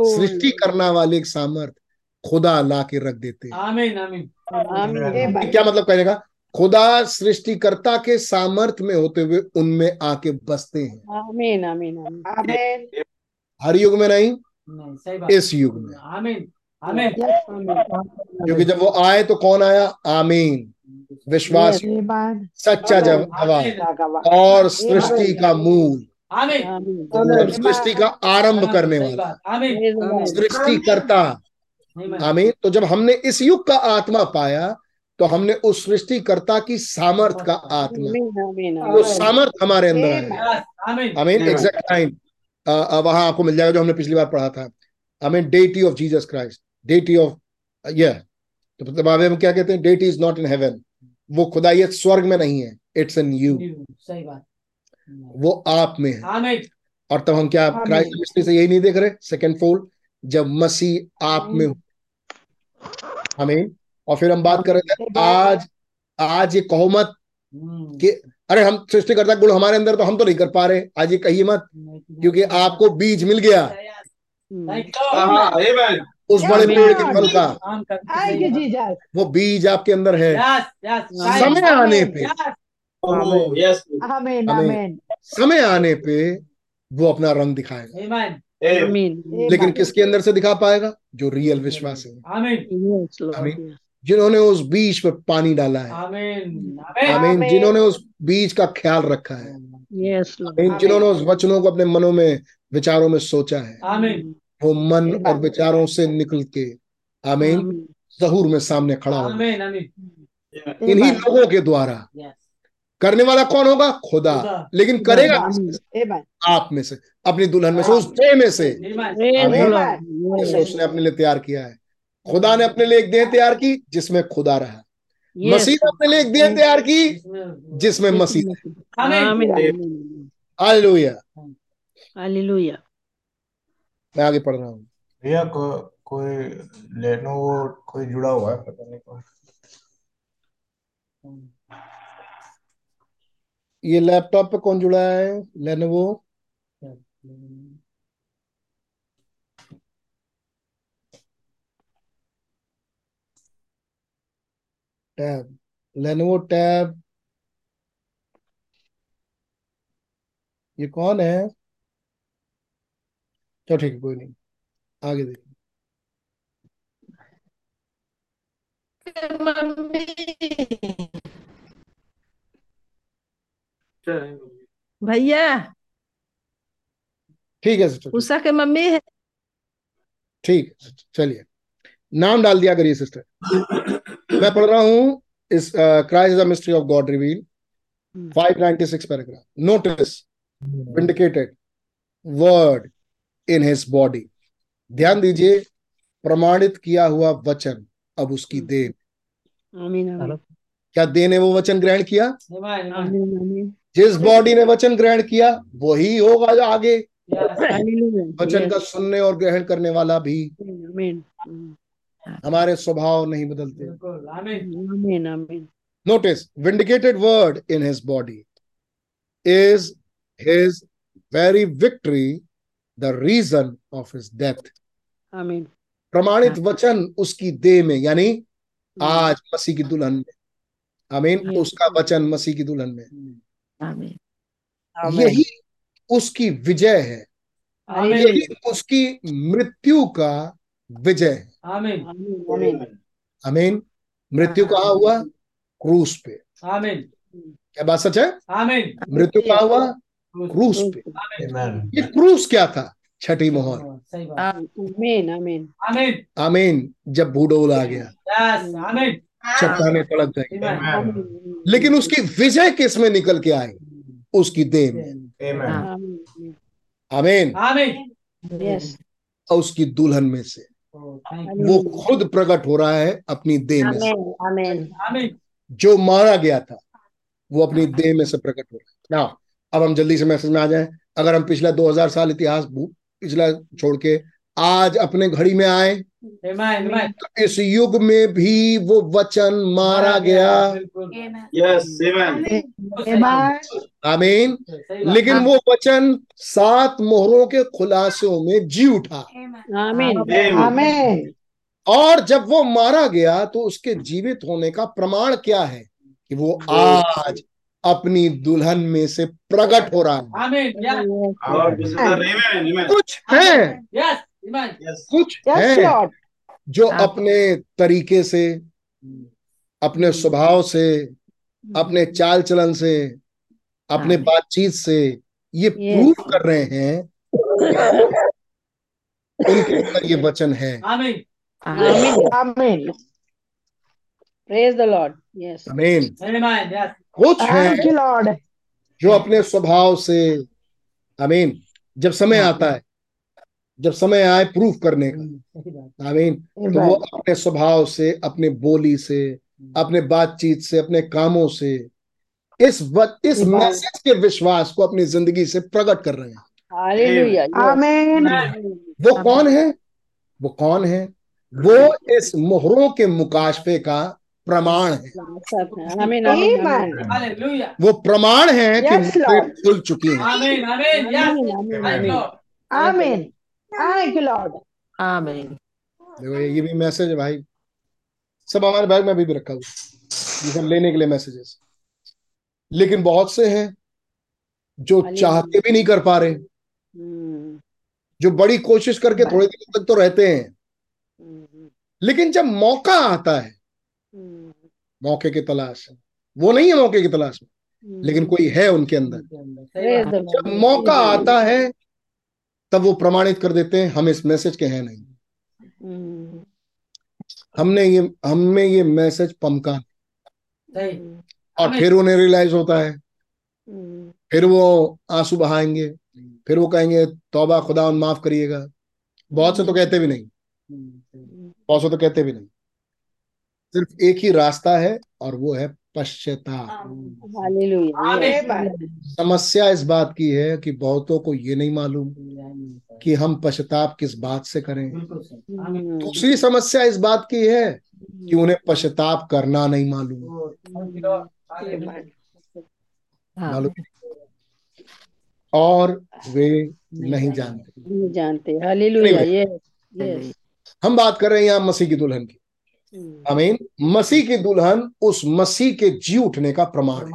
सृष्टि करना वाले एक सामर्थ खुदा ला के रख देते हैं। आमीन आमीन। Amen. Amen. क्या मतलब कहेगा? का खुदा सृष्टिकर्ता के सामर्थ्य में होते हुए उनमें आके बसते हैं। Amen. Amen. Amen. Amen. हर युग में नहीं नहीं सही इस युग में। आमीन आमीन। क्योंकि जब वो आए तो कौन आया? आमीन। विश्वास। सच्चा जवाब आमीन। और सृष्टि का मूल। आमीन। सृष्टि का आरंभ करने वाला। आमीन। Lord. सृष्टिकर्ता। आमीन। तो जब हमने इस युग का आत्मा पाया तो हमने उस सृष्टिकर्ता की सामर्थ का आत्मा. वो सामर्थ हमारे अंदर है। आमीन। आमीन एग्जैक्ट टाइम वहाँ आपको मिल जाएगा जो हमने पिछली बार पढ़ा था। आमीन deity of Jesus Christ deity of यह तो मतलब बाबे में क्या कहते हैं? Deity is not in heaven वो खुदाइयत स्वर्ग में नहीं है। इट्स इन यू सही बात। वो आप में है। और तब हम क्या क्राइस्ट मिस्ट्री से यही नहीं देख रहे? सेकंड फोल्ड जब मसीह आप में हो। आमीन। और फिर हम बात कर रहे थे आज आज ये कहो मत हम्म, कि अरे हम सृष्टिकर्ता गुण हमारे अंदर तो हम तो नहीं कर पा रहे। आज ये कहिए मत क्योंकि आपको बीज मिल गया. Aha, Amen. उस बड़े पेड़ के फल का. वो बीज आपके अंदर है। समय आने पे। Yes. Oh. समय आने पे वो अपना रंग दिखाएगा। Amen. Amen. Amen. लेकिन किसके अंदर से दिखा पाएगा? जो रियल विश्वास है. जिन्होंने उस बीज पे पानी डाला है। आमीन। जिन्होंने उस बीज का ख्याल रखा है। जिन्होंने उस वचनों को अपने मनों में विचारों में सोचा है। आमीन वो मन और विचारों से निकल के आमीन जहूर में सामने खड़ा होगा। आमीन। आमीन इन्हीं लोगों के द्वारा। Yes. करने वाला कौन होगा? खुदा। लेकिन करेगा. आप में से अपनी दुल्हन में से उस ट्रे में से. उसने अपने लिए तैयार किया है। खुदा ने अपने लिए एक देह तैयार की जिसमें खुदा रहा। मसीह ने अपने लिए एक देह तैयार की जिसमें- मसीह. हालेलुया। मैं आगे पढ़ रहा हूँ। भैया को, कोई लेनो कोई जुड़ा हुआ है? पता नहीं कौन। ये लैपटॉप पे कौन जुड़ा है? लेनोवो टैब लेनोवो टैब ये कौन है? चलो ठीक है, कोई नहीं। आगे देखिए भैया। ठीक है सिस्टर उषा के मम्मी है। ठीक चलिए। नाम डाल दिया करिए सिस्टर मैं पढ़ रहा हूँ इस Christ the mystery of God reveal 596 paragraph notice vindicated word in his body ध्यान दीजिए प्रमाणित किया हुआ वचन अब उसकी देन. क्या देन है वो वचन ग्रहण किया? Amen. Amen. जिस बॉडी ने वचन ग्रहण किया वही होगा जो आगे। वचन का सुनने और ग्रहण करने वाला भी। हमारे स्वभाव नहीं बदलते। Notice vindicated word in his body is his very victory the reason of his death प्रमाणित वचन उसकी देह में यानी आज मसीह की दुल्हन में। आई मीन उसका वचन मसीह की दुल्हन में। आमीन। यही उसकी विजय है। आमीन। यही उसकी मृत्यु का विजय है। आमीन. आमीन। मृत्यु कहाँ हुआ? क्रूस पे। आमीन। क्या बात सच है? आमीन। मृत्यु कहाँ हुआ? क्रूस पे। ये क्रूस क्या था? छठी मोहर। सही बात। आमीन आमीन। जब बूडोल आ गया। यस आमीन। चट्टाने तड़क गई लेकिन उसकी विजय किसमें निकल के आई? उसकी देह में. आमीन आमीन आमीन यस और उसकी दुल्हन में से. वो खुद प्रकट हो रहा है अपनी देह में से। आमीन आमीन आमीन जो मारा गया था वो अपनी देह में से प्रकट हो रहा है। ना अब हम जल्दी से मैसेज में आ जाएँ। अगर हम पिछला 2000 साल इतिहास पिछला छोड़ के आज अपने घड़ी में आए इस युग में भी वो वचन मारा गया। बात। आमीन लेकिन वो वचन सात मोहरों के खुलासों में जी उठा। आमीन आमीन और जब वो मारा गया तो उसके जीवित होने का प्रमाण क्या है? कि वो आज अपनी दुल्हन में से प्रकट हो रहा है. कुछ है Yes. Amen. Yes. कुछ है जो अपने तरीके से अपने स्वभाव से अपने चाल चलन से अपने बातचीत से ये प्रूव कर रहे हैं उनके अंदर ये वचन है। आमीन। आमीन। आमीन। प्रेज द लॉर्ड यस आमीन कुछ है लॉर्ड जो अपने स्वभाव से आमीन जब समय आता है जब समय आए प्रूफ करने का। आमीन तो वो अपने स्वभाव से अपने बोली से अपने बातचीत से अपने कामों से इस वक्त इस मैसेज के विश्वास को अपनी ज़िंदगी से प्रकट कर रहे हैं। आमीन वो कौन है? वो कौन है? वो इस मोहरों के मुकाशफे का प्रमाण है. वो प्रमाण है कि खुल चुकी हैं. आमीन. आमीन थैंक यू लॉर्ड आमीन। देखो ये भी मैसेज है भाई। सब हमारे बैग में अभी भी रखा हुआ। है। ये सब लेने के लिए मैसेजेस। लेकिन बहुत से हैं जो चाहते भी नहीं कर पा रहे। हम्म, जो बड़ी कोशिश करके थोड़े दिन तक तो रहते हैं। हम्म, लेकिन जब मौका आता है हम्म, मौके की तलाश वो नहीं है मौके की तलाश में। लेकिन कोई है उनके अंदर. जब मौका आता है तब वो प्रमाणित कर देते हैं हम इस मैसेज के हैं नहीं। हम्म, हमने ये हमें ये मैसेज पमका और फिर उन्हें रियलाइज़ होता है। हम्म, फिर वो आँसू बहाएँगे फिर वो कहेंगे तौबा खुदा माफ़ करिएगा। बहुत से तो कहते भी नहीं। बहुत से तो कहते भी नहीं। सिर्फ़ एक ही रास्ता है और वो है आमीन। समस्या इस बात की है कि बहुतों को ये नहीं मालूम कि हम पश्चाताप किस बात से करें। हम्म, दूसरी समस्या इस बात की है कि उन्हें पश्चाताप करना नहीं मालूम. Hallelujah. मालूम और वे नहीं जानते। नहीं जानते। हालेलुया ये यस हम बात कर रहे हैं यहाँ मसीह की दुल्हन की। आमीन मसीह की दुल्हन उस मसीह के जी उठने का प्रमाण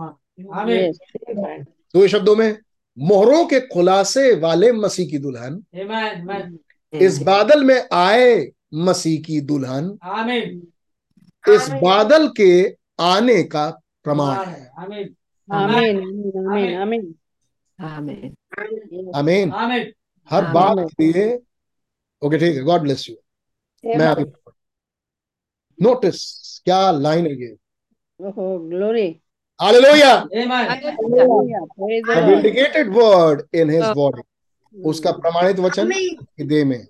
है। दो शब्दों में मोहरों के खुलासे वाले मसीह की दुल्हन Amen. Amen. इस बादल में आए मसीह की दुल्हन इस बादल के आने का प्रमाण है। आमीन आमीन आमीन आमीन आमीन Yes. आमीन आमीन हर बात के लिए ओके ठीक है. गॉड ब्लेस यू मैं नोटिस क्या लाइन है ये? Glory the vindicated word in his body. उसका प्रमाणित वचन की देह में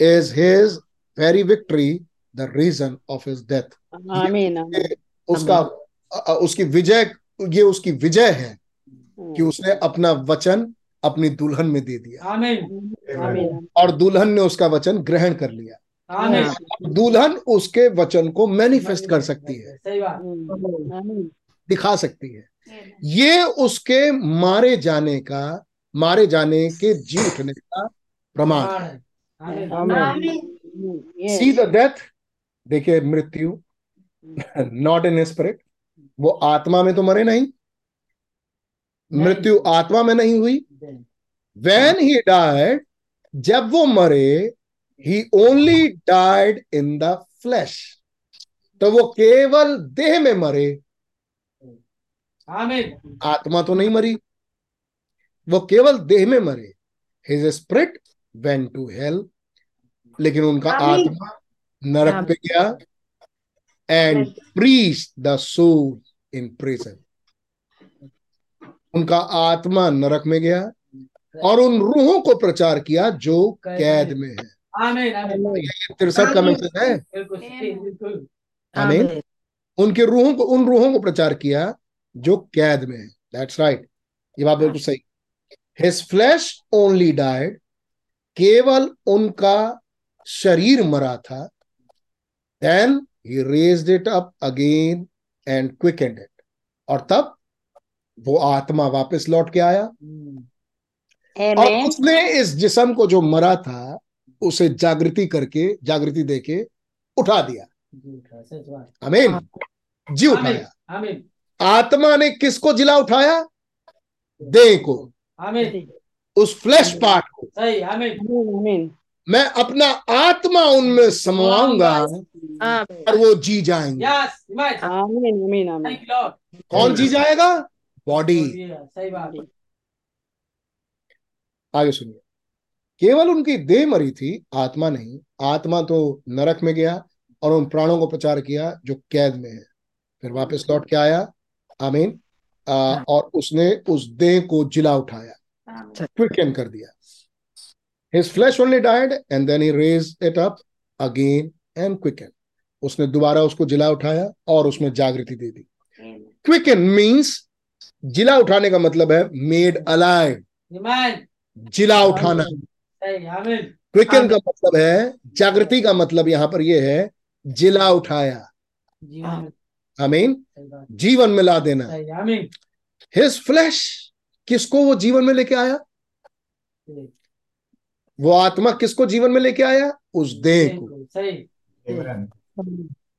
is his very victory the reason of his death. आमीन आमीन उसका उसकी विजय ये उसकी विजय है कि उसने अपना वचन अपनी दुल्हन में दे दिया। आमीन आमीन और दुल्हन ने उसका वचन ग्रहण कर लिया। दुल्हन उसके वचन को मैनिफेस्ट कर सकती है। सही बात। दिखा सकती है। ये उसके मारे जाने का मारे जाने के जी उठने का प्रमाण है। सी द डेथ देखिए मृत्यु नॉट इन स्पिरिट वो आत्मा में तो मरे नहीं। मृत्यु आत्मा में नहीं हुई। वेन ही डाइड जब वो मरे he only died in the flesh तो वो केवल देह में मरे। आमीन। आत्मा तो नहीं मरी। वो केवल देह में मरे। His spirit went to hell लेकिन उनका। आत्मा नरक पे गया। And preach the soul in prison उनका आत्मा नरक में गया। और उन रूहों को प्रचार किया जो कैद में है। तिरसठ का मैसेज है आमीन उनके रूहों को उन रूहों को प्रचार किया जो कैद में है। दैट्स राइट ये बात बिल्कुल सही। हिज फ्लैश ओनली डाइड केवल उनका शरीर मरा था। Then he raised it up again and quickened it और तब वो आत्मा वापस लौट के आया। और उसने इस जिसम को जो मरा था उसे जागृति करके जागृति देके उठा दिया। जी उठा सच बात। आमीन। जी उठाया। आमीन आत्मा ने किसको जिला उठाया? देह को। आमीन। उस फ्लैश पार्ट को। सही. मैं अपना आत्मा उनमें समाऊँगा और वो जी जाएँगे। कौन जी जाएगा? बॉडी सही बात। आगे सुनिए। केवल उनकी देह मरी थी आत्मा नहीं। आत्मा तो नरक में गया और उन प्राणों को प्रचार किया जो कैद में है। फिर वापस लौट के आया। आमीन। और उसने उस देह को जिला उठाया। क्विकन कर दिया। His flesh only died and then he raise it up again and quicken उसने दोबारा उसको जिला उठाया और उसमें जागृति दे दी। क्विकन मींस जिला उठाने का मतलब है मेड अलाइव जिला उठाना। क्विकन का मतलब है जागृति का मतलब यहाँ पर यह है जिला उठाया। जी आमीन। आमीन जीवन में ला देना। सही हिज फ्लैश किसको वो जीवन में लेके आया? वो आत्मा किसको जीवन में लेके आया? उस देह को.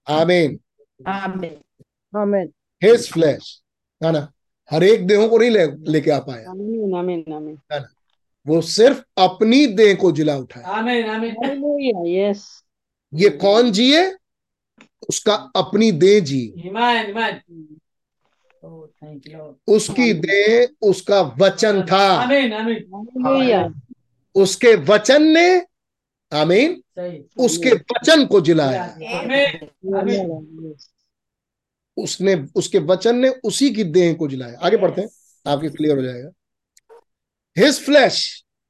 आमीन। आमीन। हिज फ्लैश है ना? हर एक देहों को नहीं ले लेके आ पाया Amen. Amen. Amen. वो सिर्फ़ अपनी देह को जिला आमीन Hallelujah. ये कौन जिए? उसका अपनी देह जी लॉर्ड उसकी देह उसका वचन था। आमीन आमीन उसके वचन ने आमीन उसके वचन को जिलाया. उसने उसके वचन ने उसी की देह को जिलाया। आगे बढ़ते हैं। आपके क्लियर हो जाएगा। हिज फ्लैश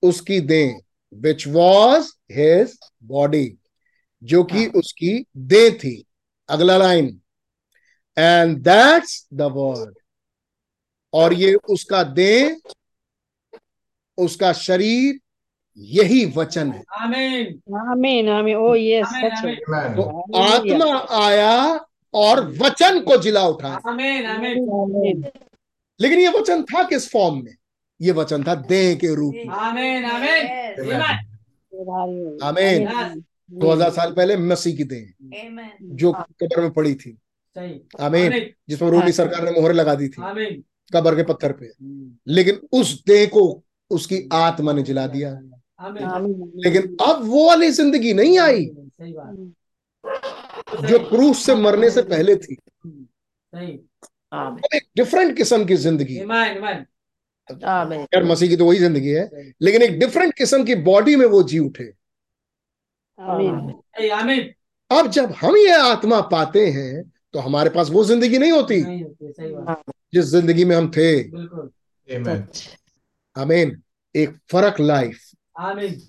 उसकी देह विच वॉज़ हिज बॉडी जो कि उसकी देह थी अगला line and that's the word और ये उसका देह उसका शरीर यही वचन है आमीन Amen. Amen. Oh, yes. आमीन That's it. आमीन तो आत्मा आया और वचन को जिला उठाया आमीन आमीन लेकिन ये वचन था किस फॉर्म में? ये वचन था देह के रूप में। आमीन आमीन। आमीन दो हज़ार साल पहले मसीह की देह जो कब्र में पड़ी थी। सही। आमीन। जिसमें रोमी सरकार ने मोहर लगा दी थी। कब्र के पत्थर पे। लेकिन उस देह को उसकी आत्मा ने जिला दिया। लेकिन अब वो वाली ज़िंदगी नहीं आई। जो क्रूस से मरने से पहले थी। एक डिफरेंट किस्म की ज़िंदगी। यार मसीह की तो वही ज़िंदगी है। लेकिन एक डिफरेंट किस्म की बॉडी में वो जी उठे। Amen. अब जब हम ये आत्मा पाते हैं तो हमारे पास वो ज़िंदगी नहीं होती। नहीं होती सही बात। जिस ज़िंदगी में हम थे. सच आमीन। एक फ़र्क लाइफ आमीन।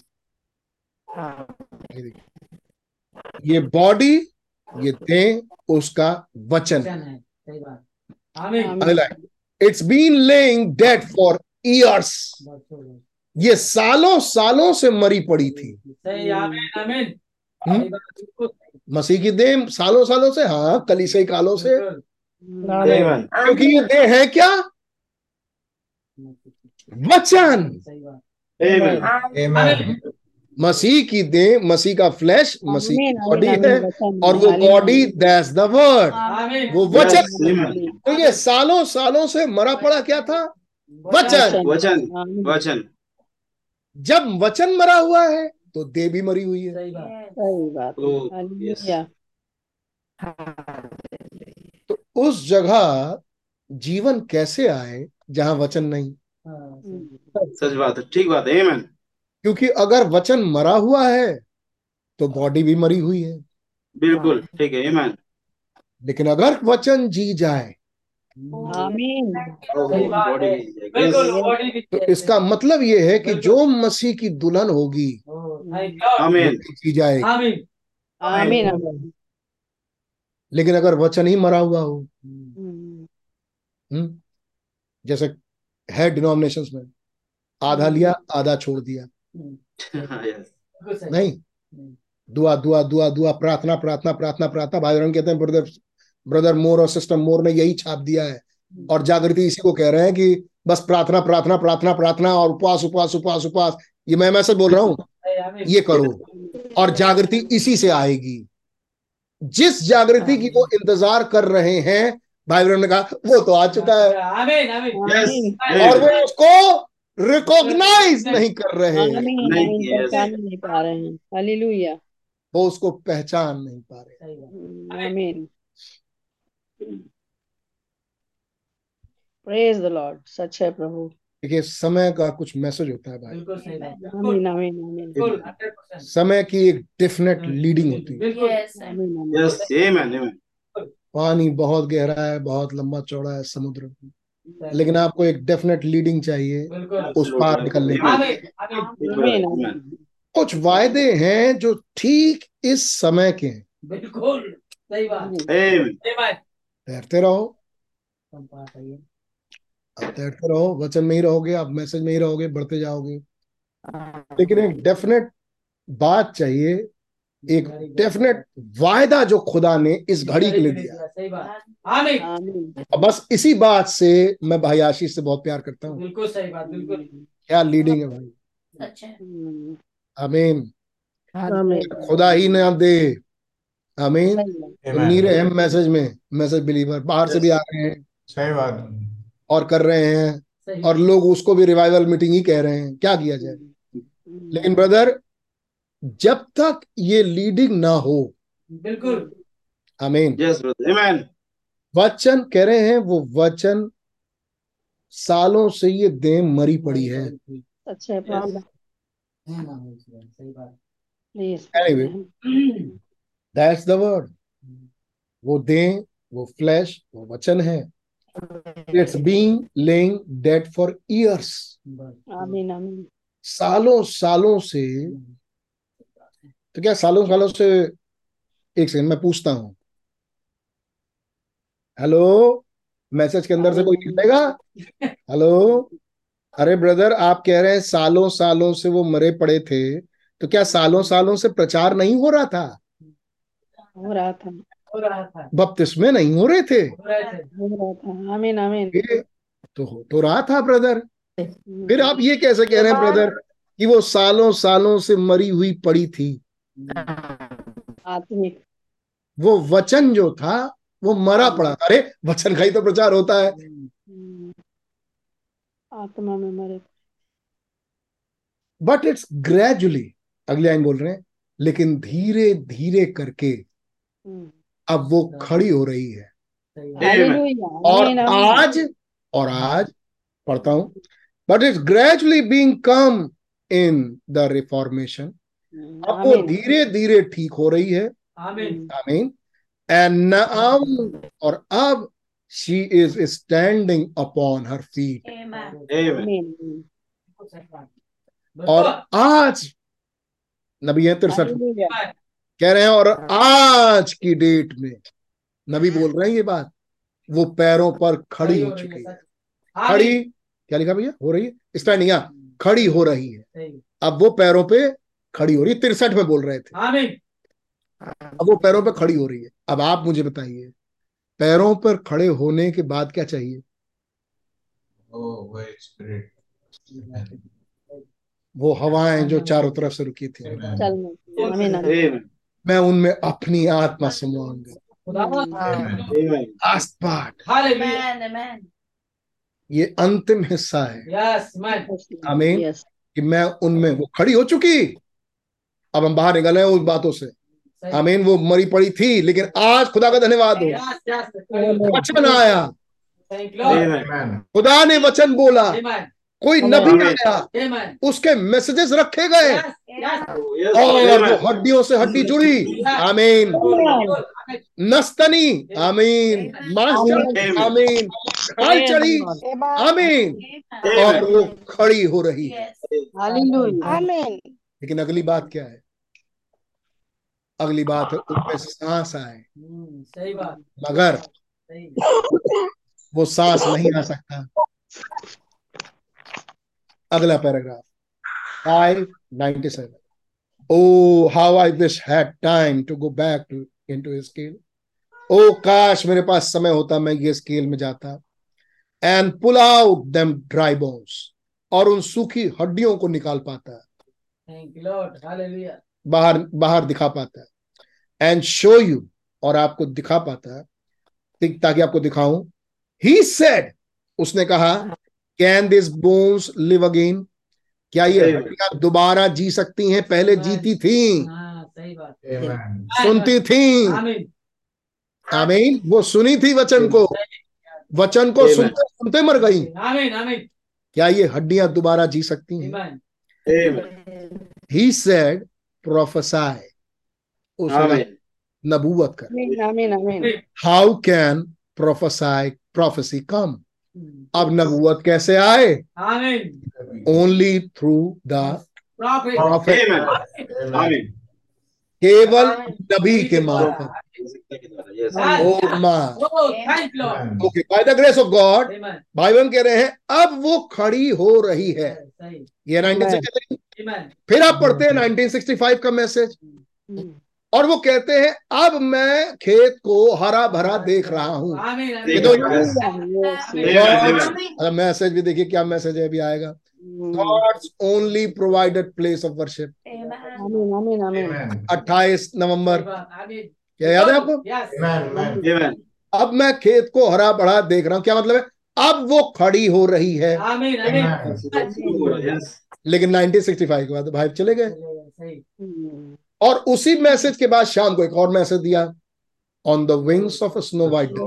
आमीन ये बॉडी ये देह उसका वचन। वचन है। It's been laying dead for years गया। ये सालों सालों से मरी पड़ी थी। सही आमीन आमीन। हम्म? मसीह की देह सालों सालों से हाँ कालों से बिल्कुल। Amen. क्योंकि ये देह है क्या? वचन। मसीह की दे मसीह का फ्लैश मसीह की बॉडी है और वो बॉडी दैट्स द वर्ड वो वचन। तो ये सालों सालों से मरा पड़ा क्या था? वचन। वचन। वचन जब वचन मरा हुआ है तो दे भी मरी हुई है। सही बात। सही बात। yes. Hallelujah. तो उस जगह जीवन कैसे आए जहाँ वचन नहीं? हाँ, सच बात है ठीक बात है Amen. क्योंकि अगर वचन मरा हुआ है तो बॉडी भी मरी हुई है। बिल्कुल ठीक है आमीन लेकिन अगर वचन जी जाए आमीन। बॉडी बिल्कुल बॉडी भी तो इसका मतलब ये है कि जो मसीह की दुल्हन होगी जी जाएगी। आमीन। आमीन। आमीन। लेकिन अगर वचन ही मरा हुआ हो हम्म, हम्म, जैसे है डिनोमिनेशन में आधा लिया आधा छोड़ दिया। नहीं। दुआ दुआ दुआ दुआ प्रार्थना प्रार्थना प्रार्थना प्रार्थना। भाई बहन कहते हैं ब्रदर ब्रदर मोर और सिस्टर मोर ने यही छाप दिया है। और जागृति इसी को कह रहे हैं कि बस प्रार्थना प्रार्थना प्रार्थना प्रार्थना और उपवास उपवास उपवास उपवास। ये मैं मैसेज बोल रहा हूँ ये करो। और जागृति इसी से आएगी। जिस जागृति की वो इंतज़ार कर रहे हैं भाई बहन ने कहा वो तो आ चुका है। आमीन आमीन। यस और वो उसको रिकॉग्नाइज नहीं कर रहे हैं। नहीं, पहचान नहीं पा रहे हैं। हालेलुया वो उसको पहचान नहीं पा रहे। आमीन प्रेज द लॉर्ड सच है प्रभु। देखिए समय का कुछ मैसेज होता है भाई। समय की एक डेफिनेट लीडिंग होती है। पानी बहुत गहरा है बहुत लंबा चौड़ा है समुद्र। लेकिन आपको एक डेफिनेट लीडिंग चाहिए उस पार निकलने के कुछ वायदे हैं जो ठीक इस समय के हैं। बिल्कुल सही बात। तैरते रहो। है। आप तैरते रहो वचन में ही रहोगे आप मैसेज में ही रहोगे बढ़ते जाओगे। लेकिन एक डेफिनेट बात चाहिए एक डेफिनेट वायदा जो खुदा ने इस घड़ी के लिए दिया बस इसी बात से मैं भाई आशीष से बहुत प्यार करता हूँ। बिल्कुल सही बात बिल्कुल। क्या लीडिंग है भाई? है। हम्म, आमीन। आमीन। खुदा ही ना दे। आमीन। तो नीरे हैं मैसेज में मैसेज बिलीवर बाहर से भी आ रहे हैं। सही बात। और कर रहे हैं। और लोग उसको भी रिवाइवल मीटिंग ही कह रहे हैं। क्या किया जाए? हम्म, लेकिन ब्रदर जब तक ये लीडिंग ना हो। बिल्कुल। आमीन यस आमीन वचन कह रहे हैं वो वचन सालों से ये देह मरी पड़ी है। बात दैट्स द वर्ड वो देह वो फ्लैश वो वचन है। It's being laying dead for years आमीन आमीन सालों सालों से तो क्या सालों सालों से एक सेकंड मैं पूछता हूँ। हेलो मैसेज के अंदर से कोई निकलेगा हेलो अरे ब्रदर आप कह रहे हैं सालों सालों से वो मरे पड़े थे तो क्या सालों सालों से प्रचार नहीं हो रहा था? हो रहा था। हो रहा था। बपतिस्मे नहीं हो रहे थे? हो रहे थे। हो रहा था। आमीन आमीन। तो हो तो रहा था ब्रदर फिर आप ये कैसे कह रहे हैं ब्रदर कि वो सालों सालों से मरी हुई पड़ी थी? आत्मिक। वो वचन जो था वो मरा पड़ा था। अरे वचन का ही तो प्रचार होता है। हम्म, आत्मा में मरे। बट इट्स ग्रेजुअली अगले लाइन बोल रहे हैं लेकिन धीरे धीरे करके हम्म, अब वो खड़ी हो रही है। और आज और आज पढ़ता हूँ। But it's gradually being come in the reformation अब वो धीरे धीरे ठीक हो रही है। आमीन। आमीन। एंड नाउ और अब she is standing upon her feet Amen. और आज नबी है तिरसठ। कह रहे हैं और आज की डेट में नबी बोल रहे हैं ये बात वो पैरों पर खड़ी हो चुकी है। खड़ी? क्या लिखा भैया? हो रही है? स्टैंडिंग हाँ खड़ी हो रही है। अब वो पैरों पे खड़ी हो रही है तिरसठ में बोल रहे थे। अब वो पैरों पर खड़ी हो रही है। अब आप मुझे बताइए पैरों पर खड़े होने के बाद क्या चाहिए? ओह वो हवाएँ जो चारों तरफ़ से रुकी थी। मैं उनमें अपनी आत्मा समाऊँगा. ये अंतिम हिस्सा है। यस मैन आमीन। कि मैं उनमें वो खड़ी हो चुकी। अब हम बाहर निकल रहे हैं उस बातों से। आमीन वो मरी पड़ी थी लेकिन आज खुदा का धन्यवाद हो। यस यस वचन आया। आमीन खुदा ने वचन बोला। कोई नबी आया उसके मैसेजेस रखे गए. Yes. और वो हड्डियों से हड्डी जुड़ी। आमीन। नस्तनी। आमीन। मांस आमीन। खाल चढ़ी। आमीन। और वो खड़ी हो रही। है Hallelujah. लेकिन अगली बात क्या है? अगली बात है उनमें सांस आए। हम्म, सही बात। मगर सही। वो सांस नहीं आ सकता। अगला paragraph. Five ninety seven oh how I wish had time to go back to into scale ओ काश मेरे पास समय होता मैं ये स्केल में जाता। And pull out them dry bones और उन सूखी हड्डियों को निकाल पाता थैंक यू लॉर्ड हालेलुया बाहर बाहर दिखा पाता है। एंड शो यू और आपको दिखा पाता है। ताकि आपको दिखाऊँ। ही सेड उसने कहा can this bones live again क्या ये दोबारा जी सकती हैं? पहले जीती थी। हाँ सही बात। सुनती थी। आमीन। वो सुनी थी वचन को। वचन को Amen. सुनते सुनते मर गई। क्या ये हड्डियाँ दोबारा जी सकती हैं? Amen. ही सेड प्रोफेसाई उसने कहा, Amen. नबूवत कर Amen. Amen. Amen. How can prophesy prophecy come अब नबूवत कैसे आए? आमीन ओनली थ्रू द प्रॉफिट. केवल नबी के मार्फत ओ माँ thank Lord okay by the grace of God भाई बहन कह रहे हैं अब वो खड़ी हो रही है। ये 1963 आमीन फिर आप पढ़ते हैं 1965 का मैसेज। और वो कहते हैं अब मैं खेत को हरा भरा देख रहा हूँ। तो मैसेज भी देखिए क्या मैसेज है अभी आएगा. God's only provided place of worship. 28 नवंबर। क्या याद है आपको. Amen. अब मैं खेत को हरा भरा देख रहा हूँ। क्या मतलब है? अब वो खड़ी हो रही है आमीन आमीन Amen. Yes. लेकिन 1965 के बाद भाई चले गए. और उसी मैसेज के बाद शाम को एक और मैसेज दिया on the wings of snow white.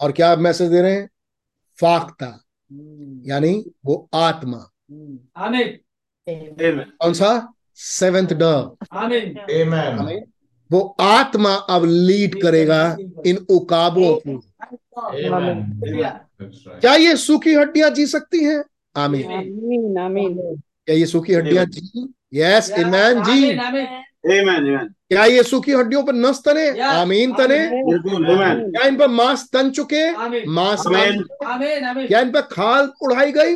और क्या मैसेज दे रहे हैं फाख्ता हम्म, यानी वो आत्मा हम्म. कौन सा सेवेंथ Amen. वो आत्मा अब लीड करेगा इन उकाबों को. क्या ये सूखी हड्डियाँ जी सकती हैं? आमीन. क्या ये सूखी हड्डियाँ जी? यस इमैन जी. क्या ये सूखी हड्डियों पर नस तने? आमीन तने। क्या इन पर मांस तन चुके? मांस Amen. आमीन आमीन क्या इन पर खाल उड़ाई गई?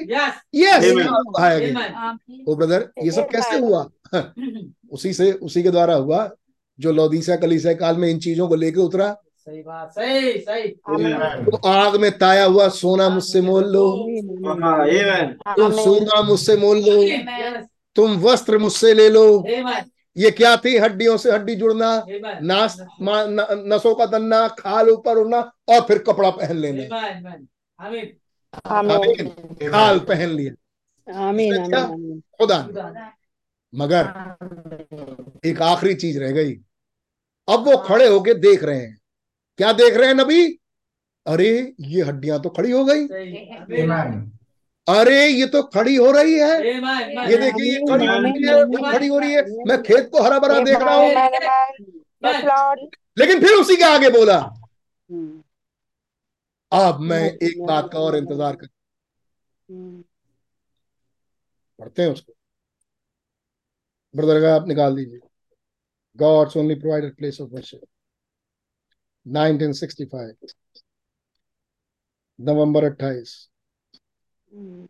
यस यस उड़ाया गया ओ ब्रदर ये सब कैसे हुआ? उसी से उसी के द्वारा हुआ जो लौदीसा कलीसा काल में इन चीज़ों को लेके उतरा। सही बात सही सही। तो आग में ताया हुआ सोना मुझसे मोल लो। तुम सोना मुझसे मोल लो। तुम वस्त्र मुझसे ले लो। ये क्या थी? हड्डियों से हड्डी जुड़ना नास न- नसों का दन्ना खाल ऊपर उड़ना और फिर कपड़ा पहन लेना। खाल पहन लिया. खुदा ने। मगर एक आखिरी चीज़ रह गई। अब वो खड़े होके देख रहे हैं। क्या देख रहे हैं नबी? अरे ये हड्डियाँ तो खड़ी हो गई। अरे ये तो खड़ी हो रही है। ये देखिए ये खड़ी हो रही है खड़ी हो रही है। मैं खेत को हरा भरा देख रहा हूँ. लेकिन फिर उसी के आगे बोला। Mm. अब मैं एक बात का और इंतज़ार कर Mm. पढ़ते हैं उसको। ब्रदर का आप निकाल दीजिए। God's only provided place of worship 1965 नवंबर 28 Mm.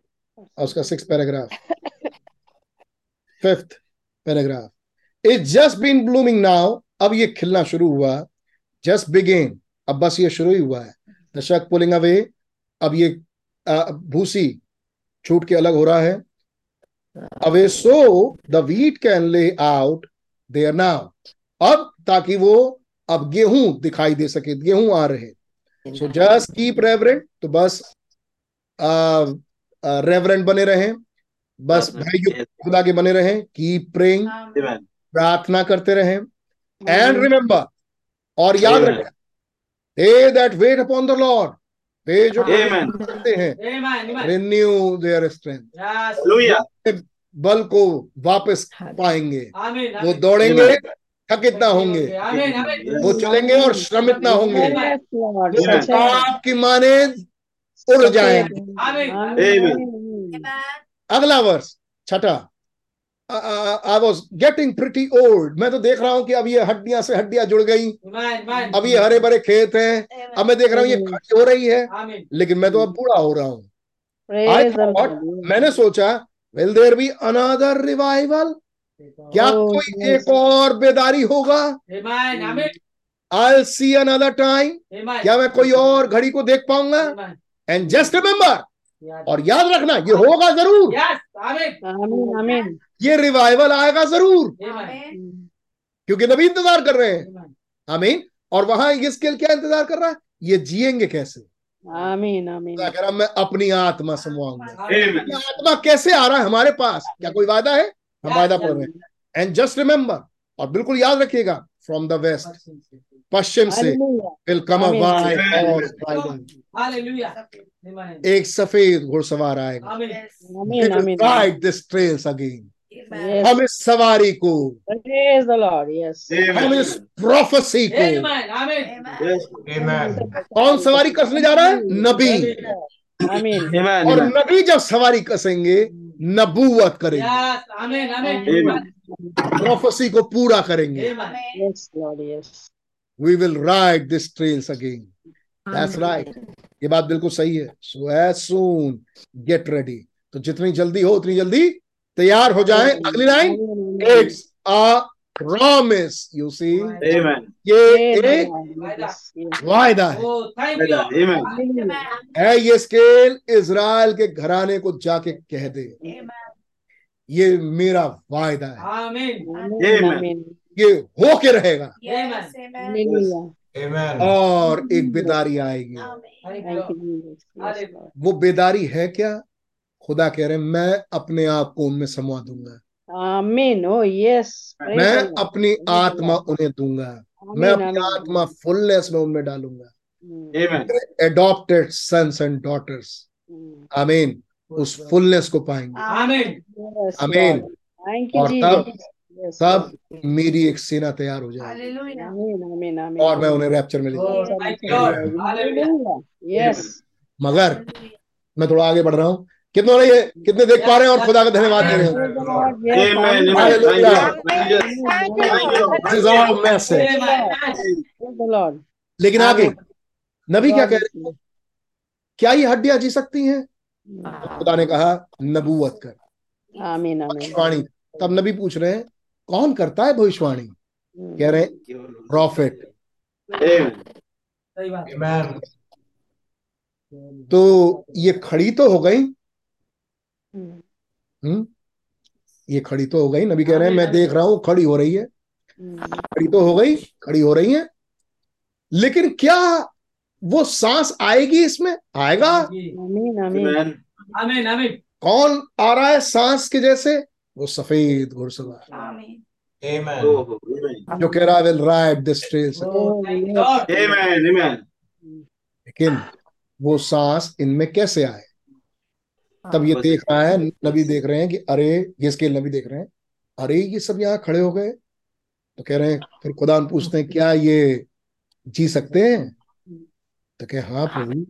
और उसका six paragraph fifth paragraph it just been blooming now अब ये खिलना शुरू हुआ। जस्ट बिगेन अब बस ये शुरू ही हुआ है। द शक पुलिंग अवे अब ये भूसी छूट के अलग हो रहा है। Away so the wheat can lay out there now अब ताकि वो अब गेहूँ दिखाई दे सके गेहूँ आ रहे सो जस्ट कीप रेवरेंट तो बस रेवरेंट बने रहें बस भाई खुदा के बने रहें कीप प्रेइंग प्रार्थना करते रहें। एंड रिमेंबर और याद रखें they that wait upon the Lord होकर Amen. करते हैं. रिन्यू देयर स्ट्रेंथ बल को वापस पाएँगे. वो Amen. दौड़ेंगे थकित ना होंगे. वो चलेंगे और श्रमित ना होंगे। Yes, Lord. वो Yes, Lord. किताब की माने उड़ जाएँगे. अगला वर्ष छठा। I was getting pretty old मैं तो देख रहा हूँ कि अब ये हड्डियाँ से हड्डियाँ जुड़ गई. अब ये हरे भरे खेत हैं। अब मैं देख रहा हूँ ये खड़ी हो रही है। लेकिन मैं तो अब बूढ़ा हो रहा हूँ. मैंने सोचा will there be another revival क्या Oh, कोई एक और बेदारी होगा. आई सी अनदर टाइम क्या मैं कोई और घड़ी को देख पाऊँगा? एंड जस्ट रिमेम्बर और याद रखना ये होगा ज़रूर। Yes. Amen. Amen. Amen. ये रिवाइवल आएगा ज़रूर। क्योंकि नबी इंतज़ार कर रहे हैं. आमीन। और वहाँ ये स्किल क्या इंतज़ार कर रहा है? ये जिएँगे कैसे. खुदा कह रहा मैं अपनी आत्मा समवाऊँगा आत्मा कैसे आ रहा है हमारे पास? क्या कोई वादा है? हम वायदा पढ़ रहे हैं एंड जस्ट रिमेम्बर और बिल्कुल याद रखिएगा फ्रॉम द वेस्ट पश्चिम से विल कम. एक सफ़ेद घुड़सवार आएगा दिस ट्रेल्स अगेन Yes. हम इस सवारी को Praise the Lord. Yes. हम इस प्रोफेसी को Amen. Amen. Yes. कौन सवारी कसने जा रहा है नबी. Amen. और नबी जब सवारी कसेंगे नबूवत करेंगे। प्रोफेसी को पूरा करेंगे। We will ride this trails again that's right ये बात बिल्कुल सही है। So as soon get ready तो जितनी जल्दी हो उतनी जल्दी तैयार हो जाए। अगली line it's promise, you see. Amen. वायदा है ये स्केल इज़राइल के घराने को जाके कह दे। ये मेरा वायदा है। ये हो के रहेगा और एक बेदारी आएगी। वो बेदारी है क्या? खुदा कह रहे मैं अपने आप को उनमें समा दूँगा। आमीन। मैं अपनी आत्मा उन्हें दूँगा। मैं अपनी आत्मा फुलनेस में उनमें डालूँगा। एडॉप्टेड सन्स एंड डॉटर्स अमीन उस फुलनेस को पाएँगे। आमीन। और तब सब मेरी एक सेना तैयार हो जाए और मैं उन्हें रैप्चर में ले मगर मैं थोड़ा आगे बढ़ रहा हूँ। कितने रही है कितने देख पा रहे हैं और खुदा का धन्यवाद दे रहे हैं। लेकिन आगे नबी क्या कह रहे हैं? क्या ये हड्डियाँ जी सकती हैं? खुदा ने कहा नबूवत कर। भविष्यवाणी। तब नबी पूछ रहे हैं कौन करता है भविष्यवाणी? कह रहे प्रॉफिट तो ये खड़ी तो हो गई हम्म ये खड़ी तो हो गई नबी कह रहे हैं मैं देख रहा हूँ खड़ी हो रही है Mm. खड़ी तो हो गई खड़ी हो रही है लेकिन क्या वो सांस आएगी इसमें आएगा. Amen. Amen. Amen. कौन आ रहा है सांस के जैसे वो सफ़ेद घुड़सवार. Oh, जो कह रहा विल राइड दिस. Amen. लेकिन वो सांस इनमें कैसे आए तब ये देख रहा है नबी देख रहे हैं कि अरे ये स्केल नबी देख रहे हैं। अरे ये सब यहाँ खड़े हो गए। तो कह रहे हैं फिर खुदा पूछते हैं क्या ये जी सकते हैं? तो कहे हाँ प्रभु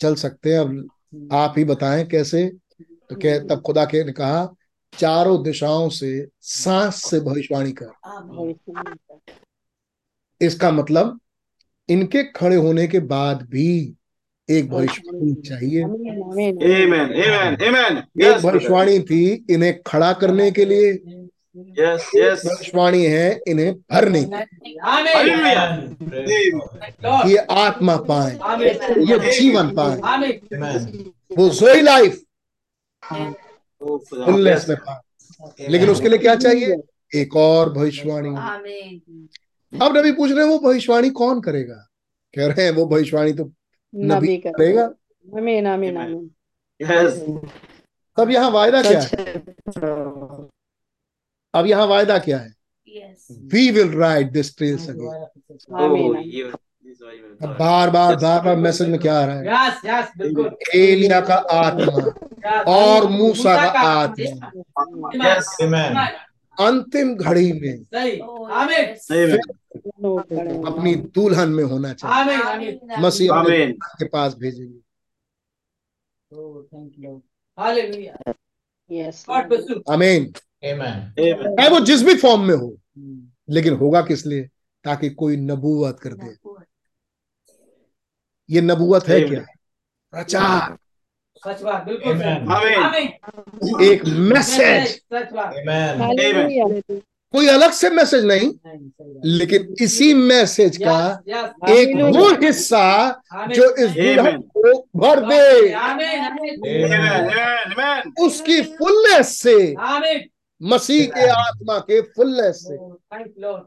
चल सकते हैं अब आप ही बताएँ कैसे? तो कह तब खुदा के ने कहा चारों दिशाओं से सांस से भविष्यवाणी कर। इसका मतलब इनके खड़े होने के बाद भी एक भविष्यवाणी चाहिए Amen, amen. Amen. Amen. Amen. एक भविष्यवाणी थी इन्हें खड़ा करने के लिए Yes. Yes. भविष्यवाणी है इन्हें भरने की. ये आत्मा पाए ये जीवन पाए. वो जोई लाइफ Oh, फुलनेस में पाए लेकिन उसके लिए क्या चाहिए एक और भविष्यवाणी अब नबी पूछ रहे हैं वो भविष्यवाणी कौन करेगा कह रहे हैं वो भविष्यवाणी तो नबी करेगा? आमीन आमीन आमीन. तब यहाँ वायदा क्या है? अब यहाँ वायदा क्या है? We will ride this trails again बार बार बार बार मैसेज में क्या आ रहा है? यस यस एलिया का आत्मा Yes. और मूसा का आत्मा। Yes. अंतिम घड़ी में सही। आमीन। अपनी दुल्हन में होना चाहिए। मसीह के पास भेजेंगे। Oh. Amen. चाहे वो जिस भी फॉर्म में हो Hmm. लेकिन होगा किस लिए? ताकि कोई नबूवत कर दे। ये नबूवत है क्या? प्रचार। सच बात बिल्कुल एक मैसेज सच बात। Amen. कोई अलग से मैसेज नहीं नहीं लेकिन इसी मैसेज का एक वो हिस्सा जो इस दुल्हन को भर दे. उसकी फुलनेस से। मसीह के आत्मा के फुलनेस से। Oh.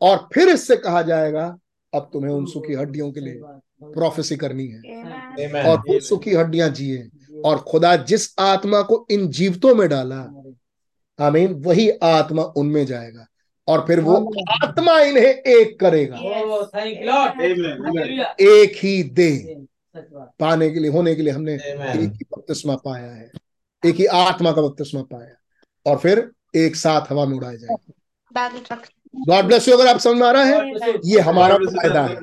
और फिर इससे कहा जाएगा अब तुम्हें उन सुखी हड्डियों के लिए। प्रोफेसी करनी है। Amen. और वो सुखी हड्डियाँ जिए। और खुदा जिस आत्मा को इन जीवतों में डाला आमीन वही आत्मा उनमें जाएगा। और फिर वो आत्मा इन्हें एक करेगा। Oh. एक ही दे। पाने के लिए होने के लिए हमने. एक ही बपतिस्मा पाया है। एक ही आत्मा का बपतिस्मा पाया और फिर एक साथ हवा में उड़ाया जाए गॉड ब्लेस यू अगर आप समझ में आ रहा है। ये हमारा फ़ायदा है.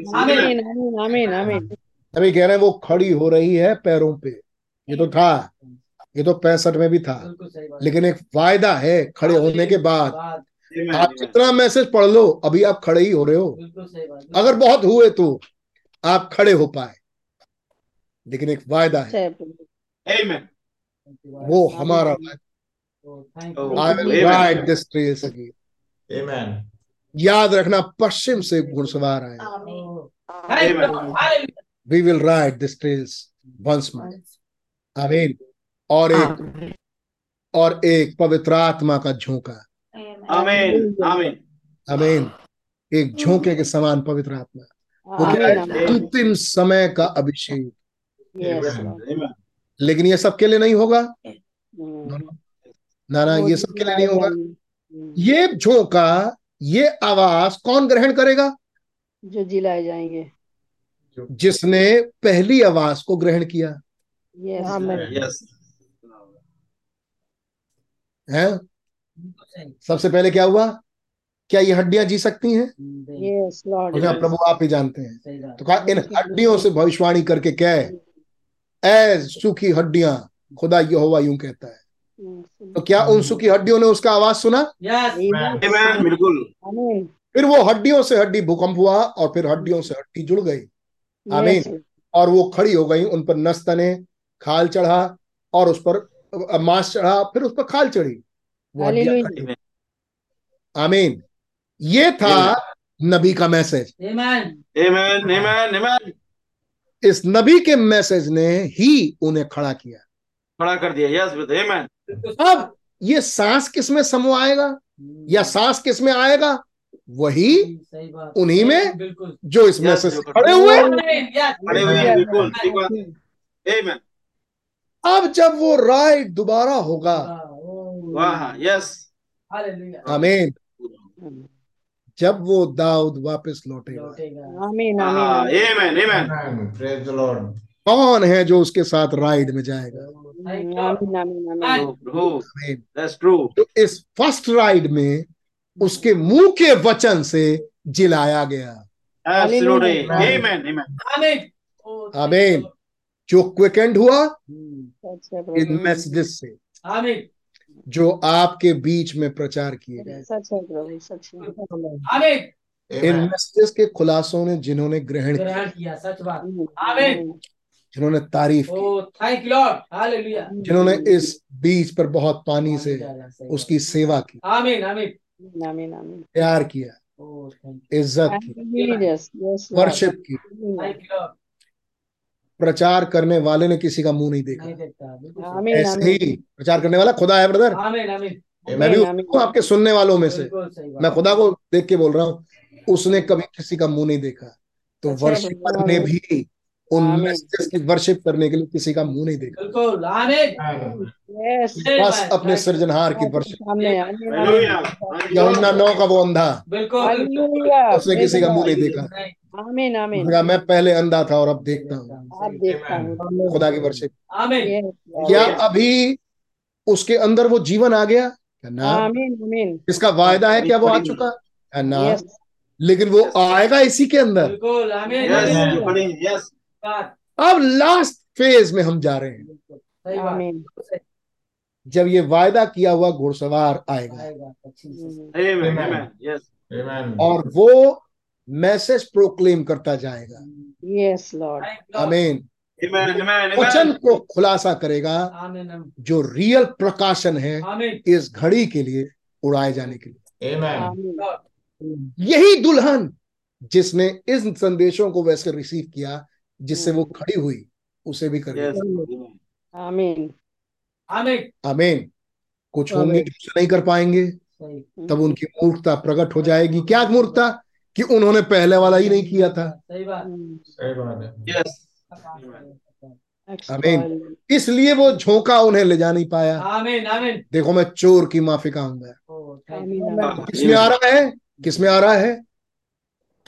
अभी कह रहे हैं वो खड़ी हो रही है पैरों पे। ये तो था। ये तो पैंसठ में भी था। बिल्कुल सही बात। लेकिन एक फ़ायदा है खड़े होने के बाद। आप जितना मैसेज पढ़ लो अभी आप खड़े ही हो रहे हो। बिल्कुल सही बात। अगर बहुत हुए तो आप खड़े हो पाए। लेकिन एक वायदा है। वो हमारा thank you. I will. Ride this trails again Amen. याद रखना पश्चिम से घुड़सवार आए. We will ride this trails once more आमीन और एक और एक पवित्र आत्मा का झोंका। Amen. Amen. आमीन। एक झोंके के समान पवित्र आत्मा। वो क्या है. अंतिम समय का अभिषेक. लेकिन ये सबके लिए नहीं होगा. ना ना ये सबके लिए नहीं होगा. ये झोंका ये आवाज़ कौन ग्रहण करेगा? जो जिलाए जाएँगे। जिसने पहली आवाज़ को ग्रहण किया। Yes Yes. है? सबसे पहले क्या हुआ? क्या ये हड्डियाँ जी सकती हैं? यस लॉर्ड तो प्रभु आप ही जानते हैं। तो कहा इन हड्डियों से भविष्यवाणी करके कह ऐ सूखी हड्डियाँ खुदा यहोवा यूँ कहता है। तो क्या उन सूखी हड्डियों ने उसका आवाज़ सुना? बिल्कुल. फिर वो हड्डियों से हड्डी भूकंप हुआ और फिर हड्डियों से हड्डी जुड़ गई। आमीन। और वो खड़ी हो गई उन पर नस तने खाल चढ़ा और उस पर मांस चढ़ा फिर उस पर खाल चढ़ी। वो हड्डियाँ आमीन। ये था नबी का मैसेज. इस नबी के मैसेज ने ही उन्हें खड़ा किया। खड़ा कर दिया. Amen. अब ये सांस किसमें समूह या सांस किसमें आएगा वही उन्हीं में जो इसमें से खड़े हुए हैं, है. अब जब वो राइड दोबारा होगा. वाह. Yes. Hallelujah. आमीन जब वो दाऊद वापस लौटेगा लौटेगा आमीन Ah, आमीन Amen. Amen. Amen. कौन है जो उसके साथ राइड में जाएगा. तो इस फ़र्स्ट राइड में उसके मुँह के वचन से जिलाया गया। आमीन जो क्विकेंड हुआ Lord. Hmm. सच है इन मैसेजेस से। जो आपके बीच में प्रचार किए गए. इन मैसेजेस के खुलासों ने जिन्होंने ग्रहण किया सच बात। आमीन जिन्होंने तारीफ़ की Oh. जिन्होंने इस बीज पर बहुत पानी से उसकी सेवा की. आमीन आमीन प्यार किया Oh, thank you. इज़्ज़त की वर्शिप की. प्रचार करने वाले ने किसी का मुँह नहीं देखा नहीं देखता बिल्कुल सही। आमीन ऐसे ही प्रचार करने वाला खुदा है ब्रदर. मैं भी हूँ आपके सुनने वालों में से। मैं खुदा को देख के बोल रहा हूँ उसने कभी किसी का मुँह नहीं देखा तो अच्छा, वर्शिपर बिल्कुल। ने भी उन आमीन। मैसेजेस की वर्शिप करने के लिए किसी का मुँह नहीं देखा। बिल्कुल. यस बस अपने सृजनहार की वर्शिप. यमुना नौ का वो अंधा। बिल्कुल। हालेलुया उसने किसी का मुँह नहीं देखा। आमीन आमीन। मैं पहले अंधा था और अब देखता हूँ। आप देखता हूँ। खुदा की वर्षे आमीन। क्या अभी उसके अंदर वो जीवन आ गया? क्या ना। आमीन आमीन। इसका वायदा है क्या वो आ चुका? क्या ना। लेकिन वो आएगा इसी के अंदर। बिल्कुल आमीन। Yes, अब लास्ट फ़ेज़ में हम जा रहे हैं जब ये वायदा किया हुआ घुड़सवार आएगा आएगा से Amen. Amen. Yes. Amen. और वो मैसेज प्रोक्लेम करता जाएगा यस लॉर्ड आमीन Amen. Amen. वचन को खुलासा करेगा जो रियल प्रकाशन है इस घड़ी के लिए उड़ाए जाने के लिए Amen. यही दुल्हन जिसने इन संदेशों को वैसे रिसीव किया जिससे वो खड़ी हुई उसे भी कर. आमीन आमीन आमीन कुछ होंगे जो नहीं कर पाएँगे तब उनकी मूर्खता प्रकट हो जाएगी। क्या मूर्खता? कि उन्होंने पहले वाला ही नहीं किया था। सही बात। सही बात है. आमीन इसलिए वो झोंका उन्हें ले जा नहीं पाया। आमीन आमीन देखो मैं चोर की माफ़ी कहूँगा आमीन किसमें आ रहा है? किसमें आ रहा है?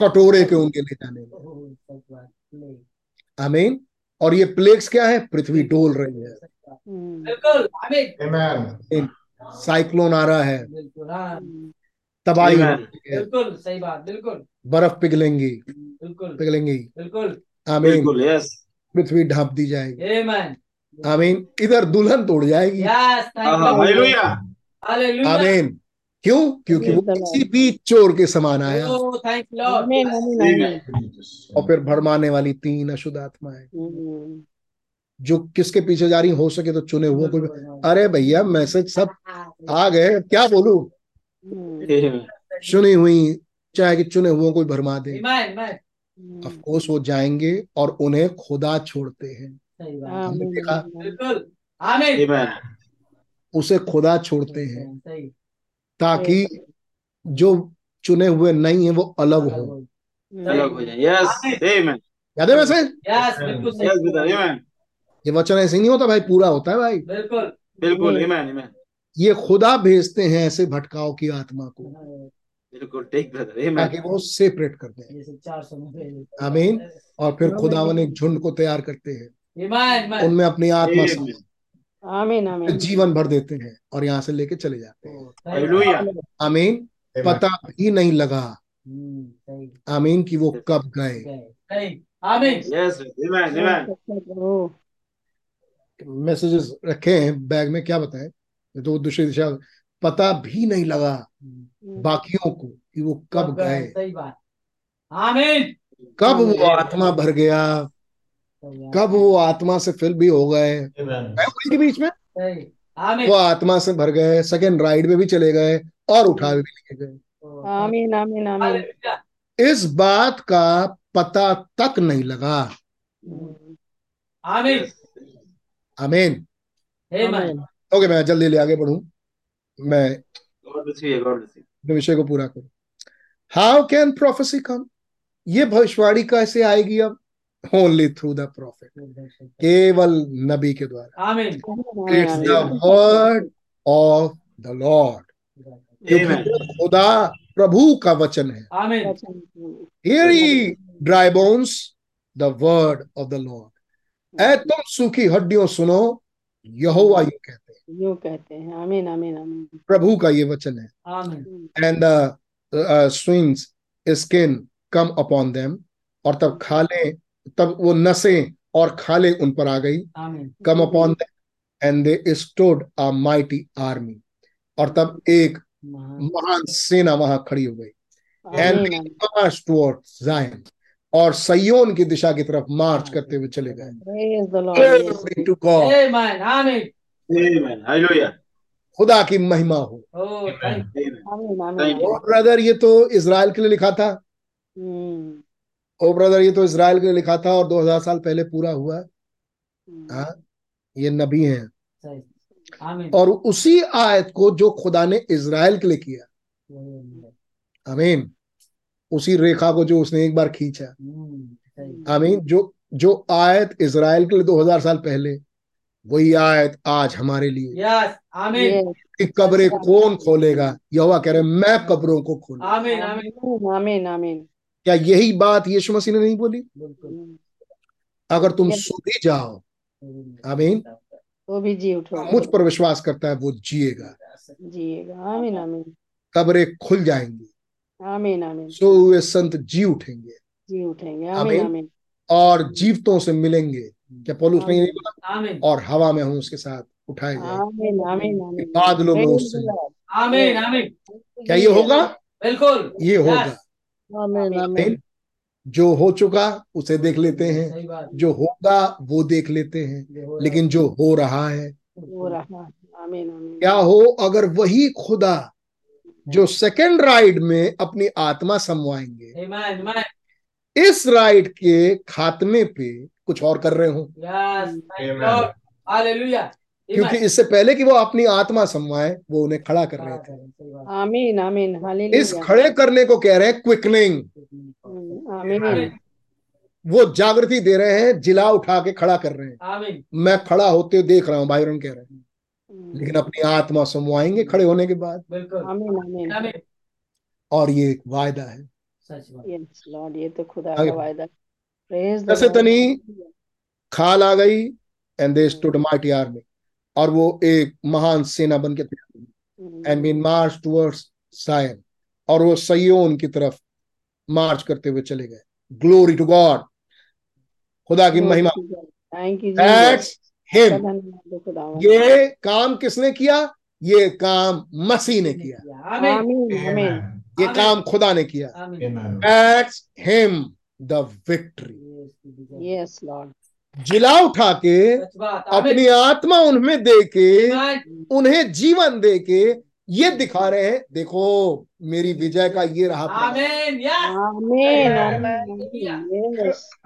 कटोरे के उनके ले जाने में आमीन। और ये प्लेग्स क्या है? पृथ्वी डोल रही है। हम्म, बिल्कुल आमीन। साइक्लोन आ रहा है। हाँ। तबाही हो है। बिल्कुल सही बात बिल्कुल। बर्फ़ पिघलेंगी। बिल्कुल। पिघलेंगी। बिल्कुल। आमीन। बिल्कुल यस पृथ्वी ढांप दी जाएगी। आमीन आमीन। इधर दुल्हन तोड़ जाएगी। Yes thank you hallelujah hallelujah आमीन। क्यों? क्योंकि वो किसी भी चोर के समान आया। Jesus. और फिर भरमाने वाली तीन अशुद्ध आत्माएँ। हम्म, जो किसके पीछे जा रही हो सके तो चुने हुए कोई अरे भैया मैसेज सब आ गए क्या बोलू? चुनी हुई चाहे कि चुने हुए कोई भरमा दे। ईमान ईमान हम्म, ऑफ़ कोर्स वो जाएँगे और उन्हें खुदा छोड़ते हैं। सही बात। हमने देखा उसे खुदा छोड़ते हैं। सही। ताकि जो चुने हुए नहीं है वो अलग हो। अलग हो जाए। यस आमेन याद है वैसे? यस बिल्कुल यस आमेन ये वचन ऐसे नहीं होता भाई पूरा होता है भाई। बिल्कुल। बिल्कुल आमेन आमेन ये खुदा भेजते हैं ऐसे भटकाव की आत्मा को। बिल्कुल ठीक ब्रदर ताकि वो सेपरेट कर दें। आमीन। और फिर खुदावन एक झुंड को तैयार करते हैं। उनमें अपनी आत्मा समाते आमीन आमीन। जीवन भर देते हैं और यहाँ से लेके चले जाते हैं। आमीन। पता भी नहीं लगा। हम्म, आमीन कि वो कब गए। गए। सही आमीन। यस आमेन आमेन ओह, मैसेजेस रखे हैं बैग में क्या बताएँ? ये तो दूसरी दिशा। पता भी नहीं लगा बाकियों को कि वो कब गए सही बात। आमीन। कब वो आत्मा भर गया। कब वो आत्मा से फिल भी हो गए. के बीच में? वो आत्मा से भर गए सेकेंड राइड में भी चले गए और उठा भी लेके गए आमीन आमीन आमीन। इस बात का पता तक नहीं लगा। आमीन। आमीन। ओके मैं जल्दी ले आगे बढ़ू। मैं विषय को पूरा करूँ। हाउ कैन प्रोफेसी कम ये भविष्यवाणी कैसे आएगी अब? ओनली थ्रू द प्रॉफिट केवल नबी के द्वारा it's the word of the Lord क्योंकि खुदा प्रभु का वचन है। आमीन Hear ye, dry bones, the word of the Lord. ऐ तुम सूखी हड्डियों सुनो यहोवा यूँ कहते हैं। यूँ कहते हैं। आमीन आमीन आमीन। प्रभु का ये वचन है। And the swings skin come upon them और तब खाले तब वो नसें और खाले उन पर आ गई। Come upon them and they stood a mighty army और तब एक महान। सेना वहाँ खड़ी हो गई। एंड टुवर्ड्स जायन और सयोन की दिशा की तरफ़ मार्च करते हुए चले गए। खुदा की महिमा हो। ब्रदर ये तो इज़राइल के लिए लिखा था। हम्म। ओ ब्रदर ये तो इसराइल के लिए लिखा था और 2000 साल पहले पूरा हुआ हम्म, हाँ ये नबी हैं। और उसी आयत को जो खुदा ने इसराइल के लिए किया। आमीन। उसी रेखा को जो उसने एक बार खींचा। हम्म, सही। आमीन। जो जो आयत इसराइल के लिए 2000 साल पहले वही आयत आज हमारे लिए। यस आमीन। कि कब्रें कौन खोलेगा? यहोवा कह रहे मैं कब्रों को आमीन आमीन। आमीन आमीन आमीन। क्या यही बात यीशु मसीह ने नहीं बोली? बिल्कुल। अगर तुम. सो भी जाओ आमीन। तो भी जी उठो। मुझ पर विश्वास करता है वो जिएगा। जिएगा। आमीन आमीन। कब्रें खुल जाएँगी। आमीन आमीन। सो हुए संत जी उठेंगे। जी उठेंगे। आमीन। आमीन। और जीवतों से मिलेंगे। क्या पौलुस ने नहीं बोला? और हवा में हूँ उसके साथ उठाए जाए आमीन आमीन आमीन। बादलों में उससे आमीन आमीन। क्या ये होगा? बिल्कुल। ये होगा. आमीन आमीन। आमीन। जो हो चुका उसे देख लेते हैं। जो होगा वो देख लेते हैं। लेकिन जो हो रहा है हो रहा आमीन आमीन। क्या हो अगर वही खुदा जो सेकंड राइड में अपनी आत्मा समवाएँगे. इस राइड के खात्मे पे कुछ और कर रहे हो। क्योंकि इससे पहले कि वो अपनी आत्मा समवाए वो उन्हें खड़ा कर रहे थे। आमीन आमीन इस खड़े करने को कह रहे हैं क्विकनिंग हम्म, आमीन। वो जागृति दे रहे हैं जिला उठा के खड़ा कर रहे हैं। मैं खड़ा होते हुए देख रहा हूँ भाई कह रहे हैं। हम्म, लेकिन अपनी आत्मा समवाएँगे खड़े होने के बाद। आमीन आमीन। आमीन। और ये एक वायदा है। सच लॉर्ड ये तो खुदा का वायदा जैसे तनी खाल आ गई and they stood mighty army और वो एक महान सेना बन के and been march towards Zion और वो सयोन की तरफ़ मार्च करते हुए चले गए। ग्लोरी टू गॉड खुदा की महिमा। थैंक यू दैट्स हिम ये काम किसने किया? ये काम मसीह ने किया। आमीन। आमीन आमीन। ये काम खुदा ने किया। आमीन। That's him the victory yes Lord जिला उठा के अपनी आत्मा उनमें दे के उन्हें जीवन दे के ये दिखा रहे हैं देखो मेरी विजय का ये रहा। आमीन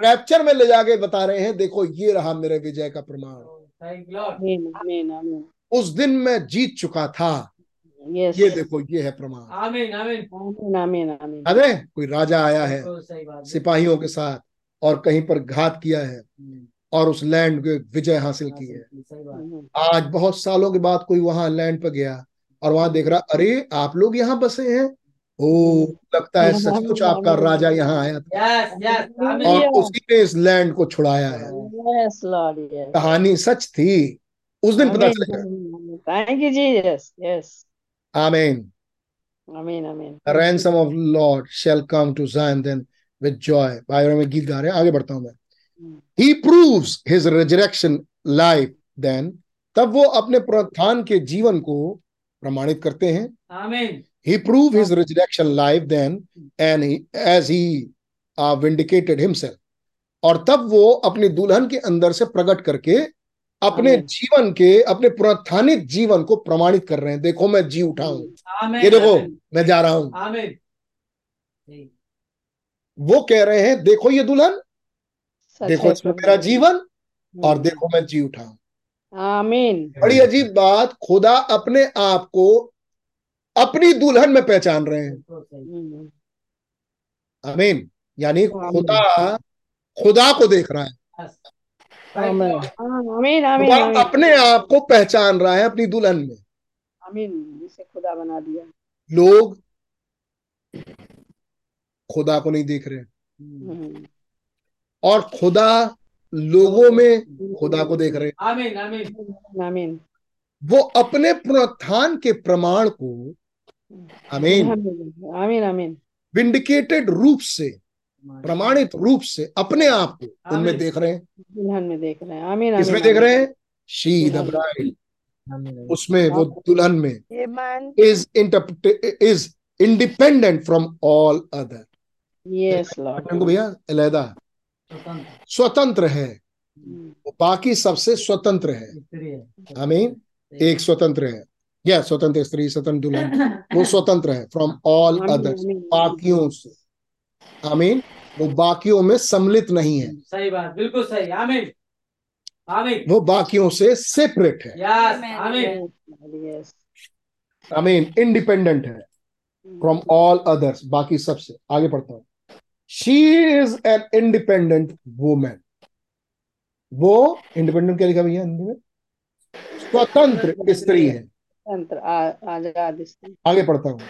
रैप्चर में ले जाके बता रहे हैं देखो ये रहा मेरे विजय का प्रमाण। थैंक लॉर्ड आमीन आमीन आमीन। उस दिन मैं जीत चुका था। यस ये देखो ये है प्रमाण। आमीन आमीन। आमीन आमीन आमीन। अरे कोई राजा आया है सही बात सिपाहियों के साथ और कहीं पर घात किया है। हम्म, और उस लैंड के विजय हासिल की है आज बहुत सालों के बाद कोई वहाँ लैंड पर गया और वहाँ देख रहा अरे आप लोग यहाँ बसे हैं? ओ लगता है सचमुच आपका राजा यहाँ आया था। यस यस और उसी ने इस लैंड को छुड़ाया है। यस लॉर्ड यस कहानी सच थी। उस दिन पता चलेगा थैंक यू जीसस यस आमीन आमीन आमीन The ransom of Lord shall come to Zion then with joy. Bible में गीत गा रहे हैं। आगे बढ़ता हूँ मैं। He proves his resurrection life then. तब वो अपने पुनरुत्थान के जीवन को प्रमाणित करते हैं। आमीन He proved his resurrection life then and he, as he uh, vindicated himself. और तब वो अपनी दुल्हन के अंदर से प्रकट करके अपने जीवन के अपने पुनरुत्थानित जीवन को प्रमाणित कर रहे हैं। देखो मैं जी उठा हूँ। ये देखो मैं जा रहा हूँ। वो कह रहे हैं देखो ये दुल्हन देखो इसमें प्रभु। मेरा जीवन और हम्म, देखो मैं जी उठा आमीन। बड़ी अजीब बात खुदा अपने आप को अपनी दुल्हन में पहचान रहे हैं। हम्म, आमीन। यानी खुदा खुदा को देख रहा है। आमीन। आमीन आमीन। अपने आप को पहचान रहा है अपनी दुल्हन में। आमीन। जिसे खुदा बना दिया। लोग खुदा को नहीं देख रहे। हम्म, और खुदा लोगों में खुदा को देख रहे हैं। आमीन आमीन। आमीन। वो अपने पुनरुत्थान के प्रमाण को आमीन आमीन आमीन। विंडिकेटेड रूप से प्रमाणित रूप से अपने आप को उनमें देख रहे हैं। दुल्हन में देख रहे हैं। आमीन आमीन देख रहे हैं? शी द ब्राइड उसमें वो दुल्हन में is interpret is independent from all other yes Lord भैया अलहदा। स्वतंत्र है। वो बाकी सबसे स्वतंत्र है। आमीन। एक स्वतंत्र है। या स्वतंत्र स्त्री स्वतंत्र दुल्हन। वो स्वतंत्र है फ्रॉम ऑल अदर्स बाकियों से। आमीन। वो बाकियों में सम्मिलित नहीं है। सही बात बिल्कुल सही। आमीन। आमीन। वो बाकियों से सेपरेट है। यस आमीन। यस आमीन। इंडिपेंडेंट है। फ्रॉम ऑल अदर्स बाकी सबसे। आगे पढ़ता हूँ। She is an independent women वो इंडिपेंडेंट क्या लिखा भैया हिंदी में? स्वतंत्र स्त्री है। आगे पढ़ता हूँ।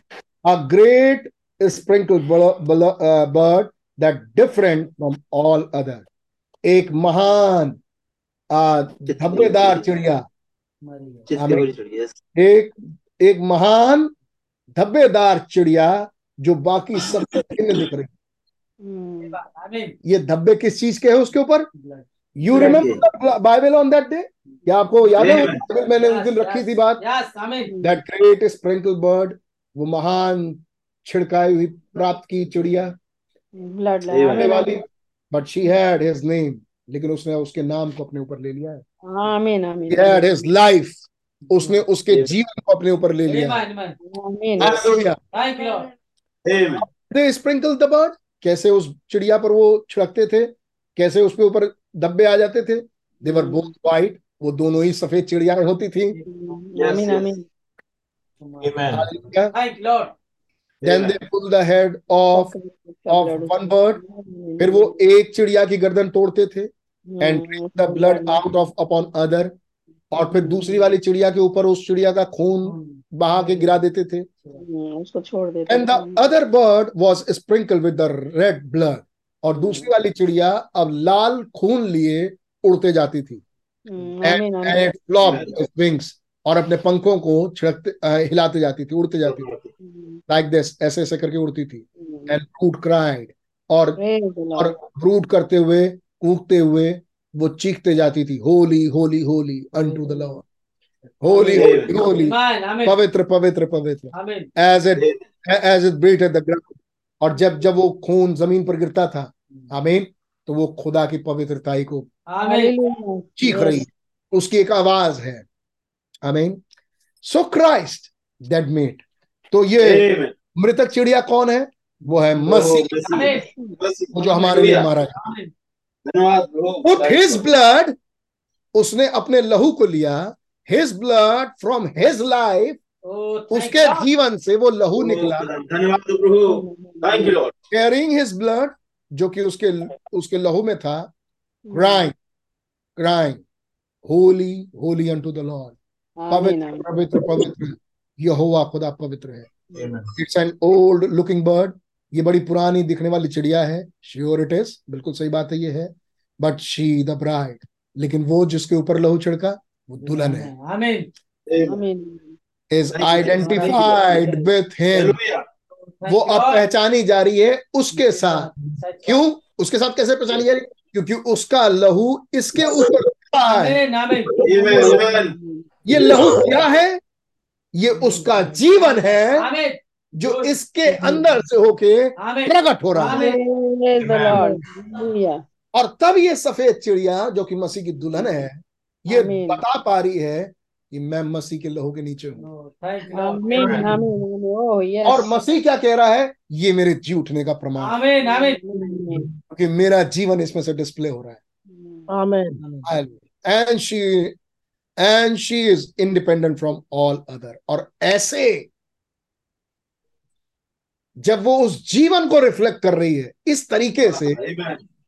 A great sprinkle bird that different from all other एक महान धब्बेदार चिड़िया। एक एक महान धब्बेदार चिड़िया जो बाकी सब भिन्न दिख रही ये धब्बे किस चीज़ के है उसके ऊपर? You remember Bible on that day क्या आपको याद है बाइबल मैंने उस दिन रखी थी बात? दैट ग्रेट स्प्रिंकल बर्ड वो महान छिड़काई हुई प्राप्त की चिड़िया। ब्लड आने वाली। But she had his name लेकिन उसने उसके नाम को अपने ऊपर ले लिया है। आमीन आमीन। He had his life उसने उसके जीवन को अपने ऊपर ले लिया। आमीन आमीन। आमीन thank you Lord Amen. They sprinkle the bird कैसे उस चिड़िया पर वो छिड़कते थे कैसे उसके ऊपर धब्बे आ जाते थे। देवर बोथ वाइट वो दोनों ही सफ़ेद चिड़ियाएँ होती थी। आमीन आमीन then they pull the head off of one bird फिर वो एक चिड़िया की गर्दन तोड़ते थे and drink the blood out of upon other और फिर दूसरी वाली चिड़िया के ऊपर उस चिड़िया का खून बहा के गिरा देते थे। हम्म, उसको छोड़ देते and the other bird was sprinkled with the red blood और दूसरी वाली चिड़िया अब लाल खून लिए उड़ते जाती थी। हम्म, its wings और अपने पंखों को छिड़कते हिलाते जाती थी उड़ते जाती थी। हम्म, लाइक दिस ऐसे ऐसे करके उड़ती थी। हम्म, एंड ब्रूड क्राइड और और. ब्रूड करते हुए कूकते हुए वो चीखते जाती थी holy holy holy unto the Lord holy holy holy आमीन आमीन पवित्र पवित्र पवित्र आमीन as it as it bleed at the ground और जब जब वो खून ज़मीन पर गिरता था आमीन तो वो खुदा की पवित्रताई को चीख रही है। उसकी एक आवाज़ है। आमीन। सो क्राइस्ट दैट मेट तो ये मृतक चिड़िया कौन है? वो है मसीह। जो हमारे लिए मारा गया। प्रभु। With his उसने अपने लहू को लिया his blood from his life ओ उसके जीवन से वो लहू निकला। धन्यवाद प्रभु। Thank you Lord carrying his blood जो कि उसके उसके लहू में था crying crying holy holy unto the Lord आमीन पवित्र पवित्र पवित्र। यहोवा खुदा पवित्र है। It's an old looking bird ये बड़ी पुरानी दिखने वाली चिड़िया है। श्योर इट इज़ बिल्कुल सही बात है ये है। बट शी द ब्राइड लेकिन वो जिसके ऊपर लहू छिड़का वो दुल्हन है। आमीन। आमीन। इज़ आइडेंटिफाइड विथ हिम वो अब पहचानी जा रही है उसके साथ। क्यों? उसके साथ कैसे पहचानी जा रही है? क्योंकि उसका लहू इसके ऊपर है. ये लहू क्या है? ये उसका जीवन है जो इसके अंदर से होके प्रकट हो रहा है. और तब ये सफ़ेद चिड़िया जो कि मसीह की दुल्हन है ये बता पा रही है कि मैं मसीह के लहू के नीचे हूँ। ओह यस और मसीह क्या कह रहा है? ये मेरे जी उठने का प्रमाण। क्योंकि मेरा जीवन इसमें से डिस्प्ले हो रहा है। And she and she is independent from all other और ऐसे जब वो उस जीवन को रिफ्लेक्ट कर रही है इस तरीके से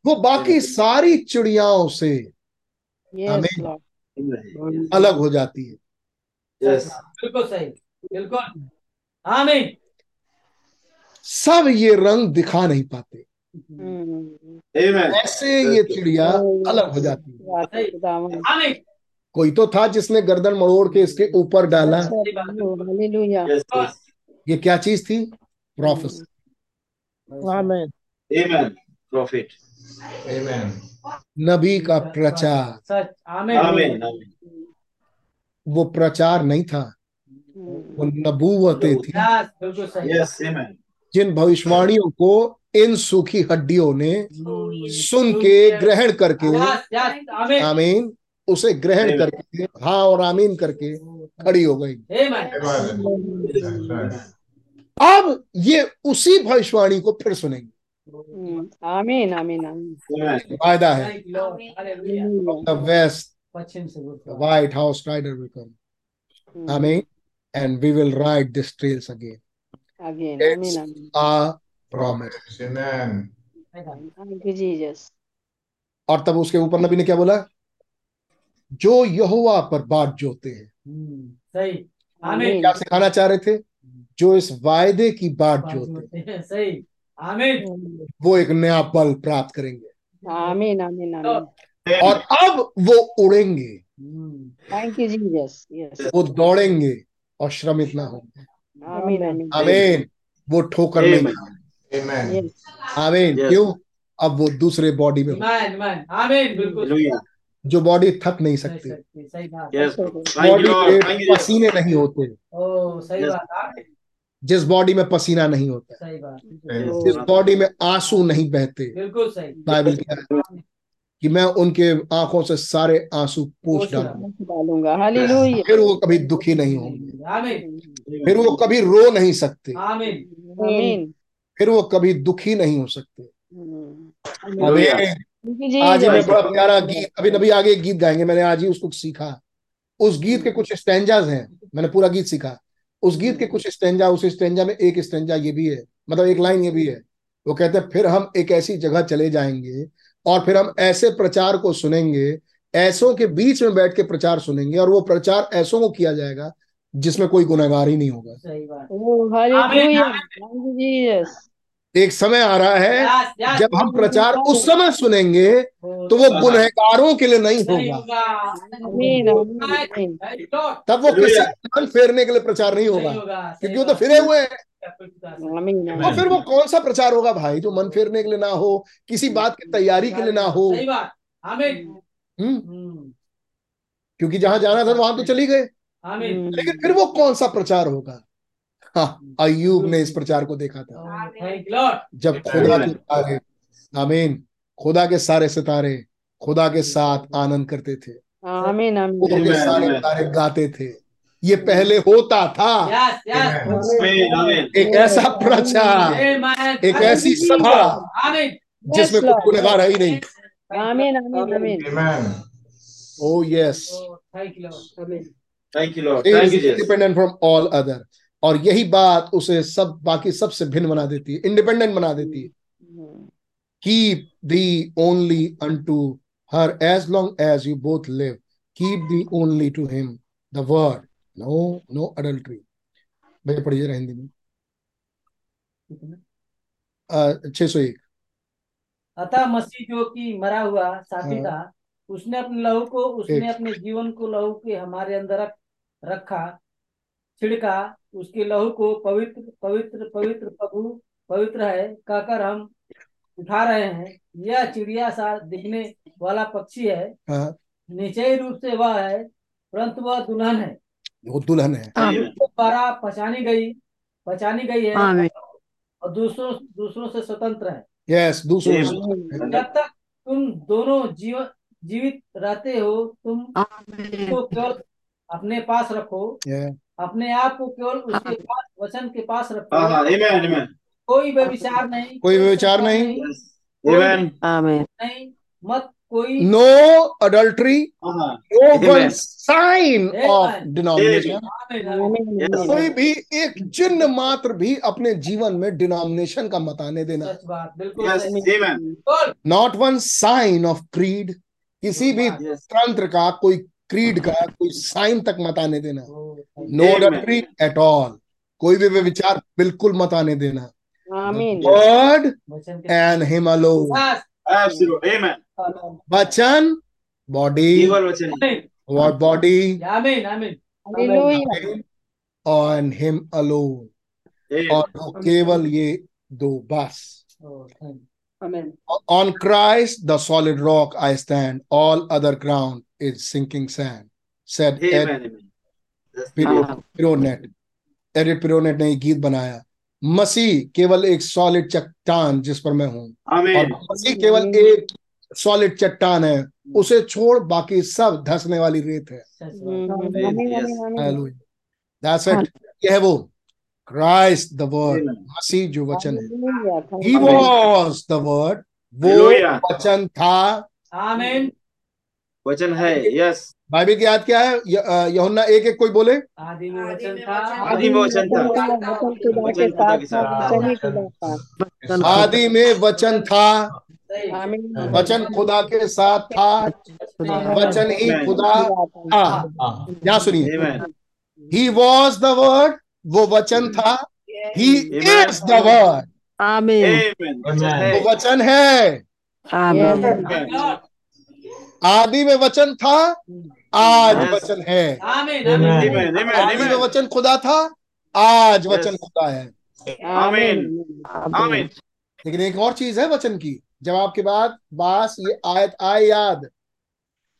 वो बाकी सारी चिड़ियाओं से। लॉर्ड अलग हो जाती है। बिल्कुल सही। बिल्कुल। आमीन सब ये रंग दिखा नहीं पाते। हम्म। ऐसे ये चिड़िया अलग हो जाती है। है कोई तो था जिसने गर्दन मरोड़ के इसके ऊपर डाला. ये क्या चीज़ थी? प्रोफेस आमीन। Amen. Prophet. Amen. नबी का प्रचार सच आमीन Amen. Amen. वो प्रचार नहीं था वो नबूवतें थी यस बिल्कुल सही Yes. Amen. जिन भविष्यवाणियों को इन सूखी हड्डियों ने सुन के ग्रहण करके आमीन उसे ग्रहण करके हाँ और आमीन करके खड़ी हो गई. अब ये उसी भविष्यवाणी को फिर सुनेंगे आमीन आमीन आमीन। Amen. वायदा है द वेस्ट पश्चिम से the बोलता white house rider will come. amen. And we will ride these trails again. Again It's आमीन आमीन। promise. Amen. जीसस और तब उसके ऊपर नबी ने क्या बोला? जो यहोवा पर बात जोते हैं। हम्म, सही। आमीन। क्या सिखाना चाह रहे थे? जो इस वायदे की बात जोते हैं। सही। आमीन वो एक नया पल प्राप्त करेंगे। आमीन आमीन आमीन। और अब वो उड़ेंगे। थैंक यू जीसस यस वो दौड़ेंगे और श्रमित ना होंगे। आमीन आमीन। आमीन। वो ठोकर नहीं Amen. खाएँगे। आमीन। क्यों? अब वो दूसरे बॉडी में आमीन आमीन आमीन बिल्कुल। जो बॉडी थक नहीं सकती। सही सही बात। बॉडी. पसीने नहीं होते। जिस बॉडी में पसीना नहीं होता सही बात जिस बॉडी में आँसू नहीं बहते बिल्कुल सही। बाइबल क्या है कि मैं उनके आँखों से सारे आँसू पोछ डालूँगा। फिर वो कभी दुखी नहीं होंगे। फिर वो कभी रो नहीं सकते। आमीन। आमीन। फिर वो कभी दुखी नहीं हो सकते। आज ही मैं बड़ा प्यारा गीत अभी नबी आगे गीत गाएँगे। मैंने आज ही उसको सीखा। उस गीत के कुछ स्टेंजाज हैं। मैंने पूरा गीत सीखा। उस गीत के कुछ स्टेंजा उस स्टेंजा में एक स्टेंजा ये भी है मतलब एक लाइन ये भी है। वो कहते हैं फिर हम एक ऐसी जगह चले जाएँगे और फिर हम ऐसे प्रचार को सुनेंगे ऐसों के बीच में बैठ के प्रचार सुनेंगे और वो प्रचार ऐसों को किया जाएगा जिसमें कोई गुनागार ही नहीं होगा। सही बात। एक समय आ रहा है यस यस जब हम प्रचार उस समय सुनेंगे तो वो गुनहगारों के लिए नहीं होगा. तब वो किसी कान फेरने के लिए प्रचार नहीं होगा। क्योंकि वो तो फिरे हुए हैं। तो फिर वो कौन सा प्रचार होगा भाई जो मन फेरने के लिए ना हो किसी बात की तैयारी के लिए ना हो? सही बात। आमीन हम्म। हम्म, क्योंकि जहाँ जाना था वहाँ तो चली गए। लेकिन फिर वो कौन सा प्रचार होगा? अयूब ने इस प्रचार को देखा था। जब खुदा के तारे आमीन। खुदा के सारे सितारे खुदा के साथ आनंद करते थे। आमीन आमीन। खुदा के सारे तारे गाते थे। ये पहले होता था. एक ऐसा प्रचार एक ऐसी सभा जिसमें कोई गुनहगार है ही नहीं। आमीन आमीन आमीन। Oh yes thank you Lord आमीन Thank you, Lord. Thank you, Jesus. Independent from all other और यही बात उसे सब बाकी सबसे भिन्न बना देती है इंडिपेंडेंट बना देती है। Keep thee only unto her as long as you both live. Keep thee only to him. The word. No no adultery. भैया पढ़िए हिंदी में। छह सौ एक। अतः मसीह जो कि मरा हुआ साथी हाँ। था उसने अपने लहू को उसने अपने जीवन को लहू के हमारे अंदर रखा छिड़का उसके लहू को पवित्र पवित्र पवित्र प्रभु पवित्र है कहकर हम उठा रहे हैं। यह चिड़िया सा दिखने वाला पक्षी है। हाँ। निश्चय रूप से वह है परंतु वह दुल्हन है। वो दुल्हन है। द्वारा पहचानी गई पहचानी गई है। और दूसरों दूसरों से स्वतंत्र है। यस दूसरों. जब तक तुम दोनों जीव जीवित रहते हो तुम को केवल अपने पास रखो। Yeah. अपने आप को केवल उसके पास वचन के पास रखो हाँ हाँ. कोई व्यभिचार नहीं कोई व्यभिचार नहीं। नहीं मत कोई no adultery हाँ no Amen. one sign of Amen. denomination आमीन, आमीन। Yes. कोई भी एक चिन्ह मात्र भी अपने जीवन में डिनोमिनेशन का मत आने देना। Not one sign of creed किसी भी तंत्र का कोई क्रीड का कोई साइन तक मत आने देना। नो. अडल्ट्री एट ऑल कोई भी विचार बिल्कुल मत आने देना। Word and him. Amen. वचन बॉडी केवल और बॉडी आमीन आमीन हालेलुया और हिम Amen. और केवल ये दो बस। On thank the solid rock I stand all other I is sinking sand said Ed Amen. Amen. That's the Piro-। Pironet Eric Pironet ने ये गीत बनाया मसीह केवल एक सॉलिड चट्टान जिस पर मैं हूँ और. मसीह केवल एक सॉलिड चट्टान है उसे छोड़ बाकी सब धसने वाली रेत है. That's it. ये है वो क्राइस्ट द वर्ड. मसीह जो वचन है ही वॉज़ द वर्ड वो वचन था आमीन वचन है यस बाइबल की याद क्या है? यूहन्ना एक एक कोई बोले? आदि में वचन था। आदि में वचन था। वचन खुदा के साथ था। वचन ही खुदा था। आदि में वचन था। वचन खुदा के साथ था। वचन ही खुदा था। हाँ यहाँ सुनिए। ही वॉज़ द वर्ड वो वचन था। ही इज़ द वर्ड आमीन। वचन है। वो वचन है। आमीन। Amen. आदि में वचन था आज वचन है. आदि में वचन खुदा था आज वचन खुदा है। लेकिन एक और चीज़ है वचन की जब आपके बाद बास ये आयत आए याद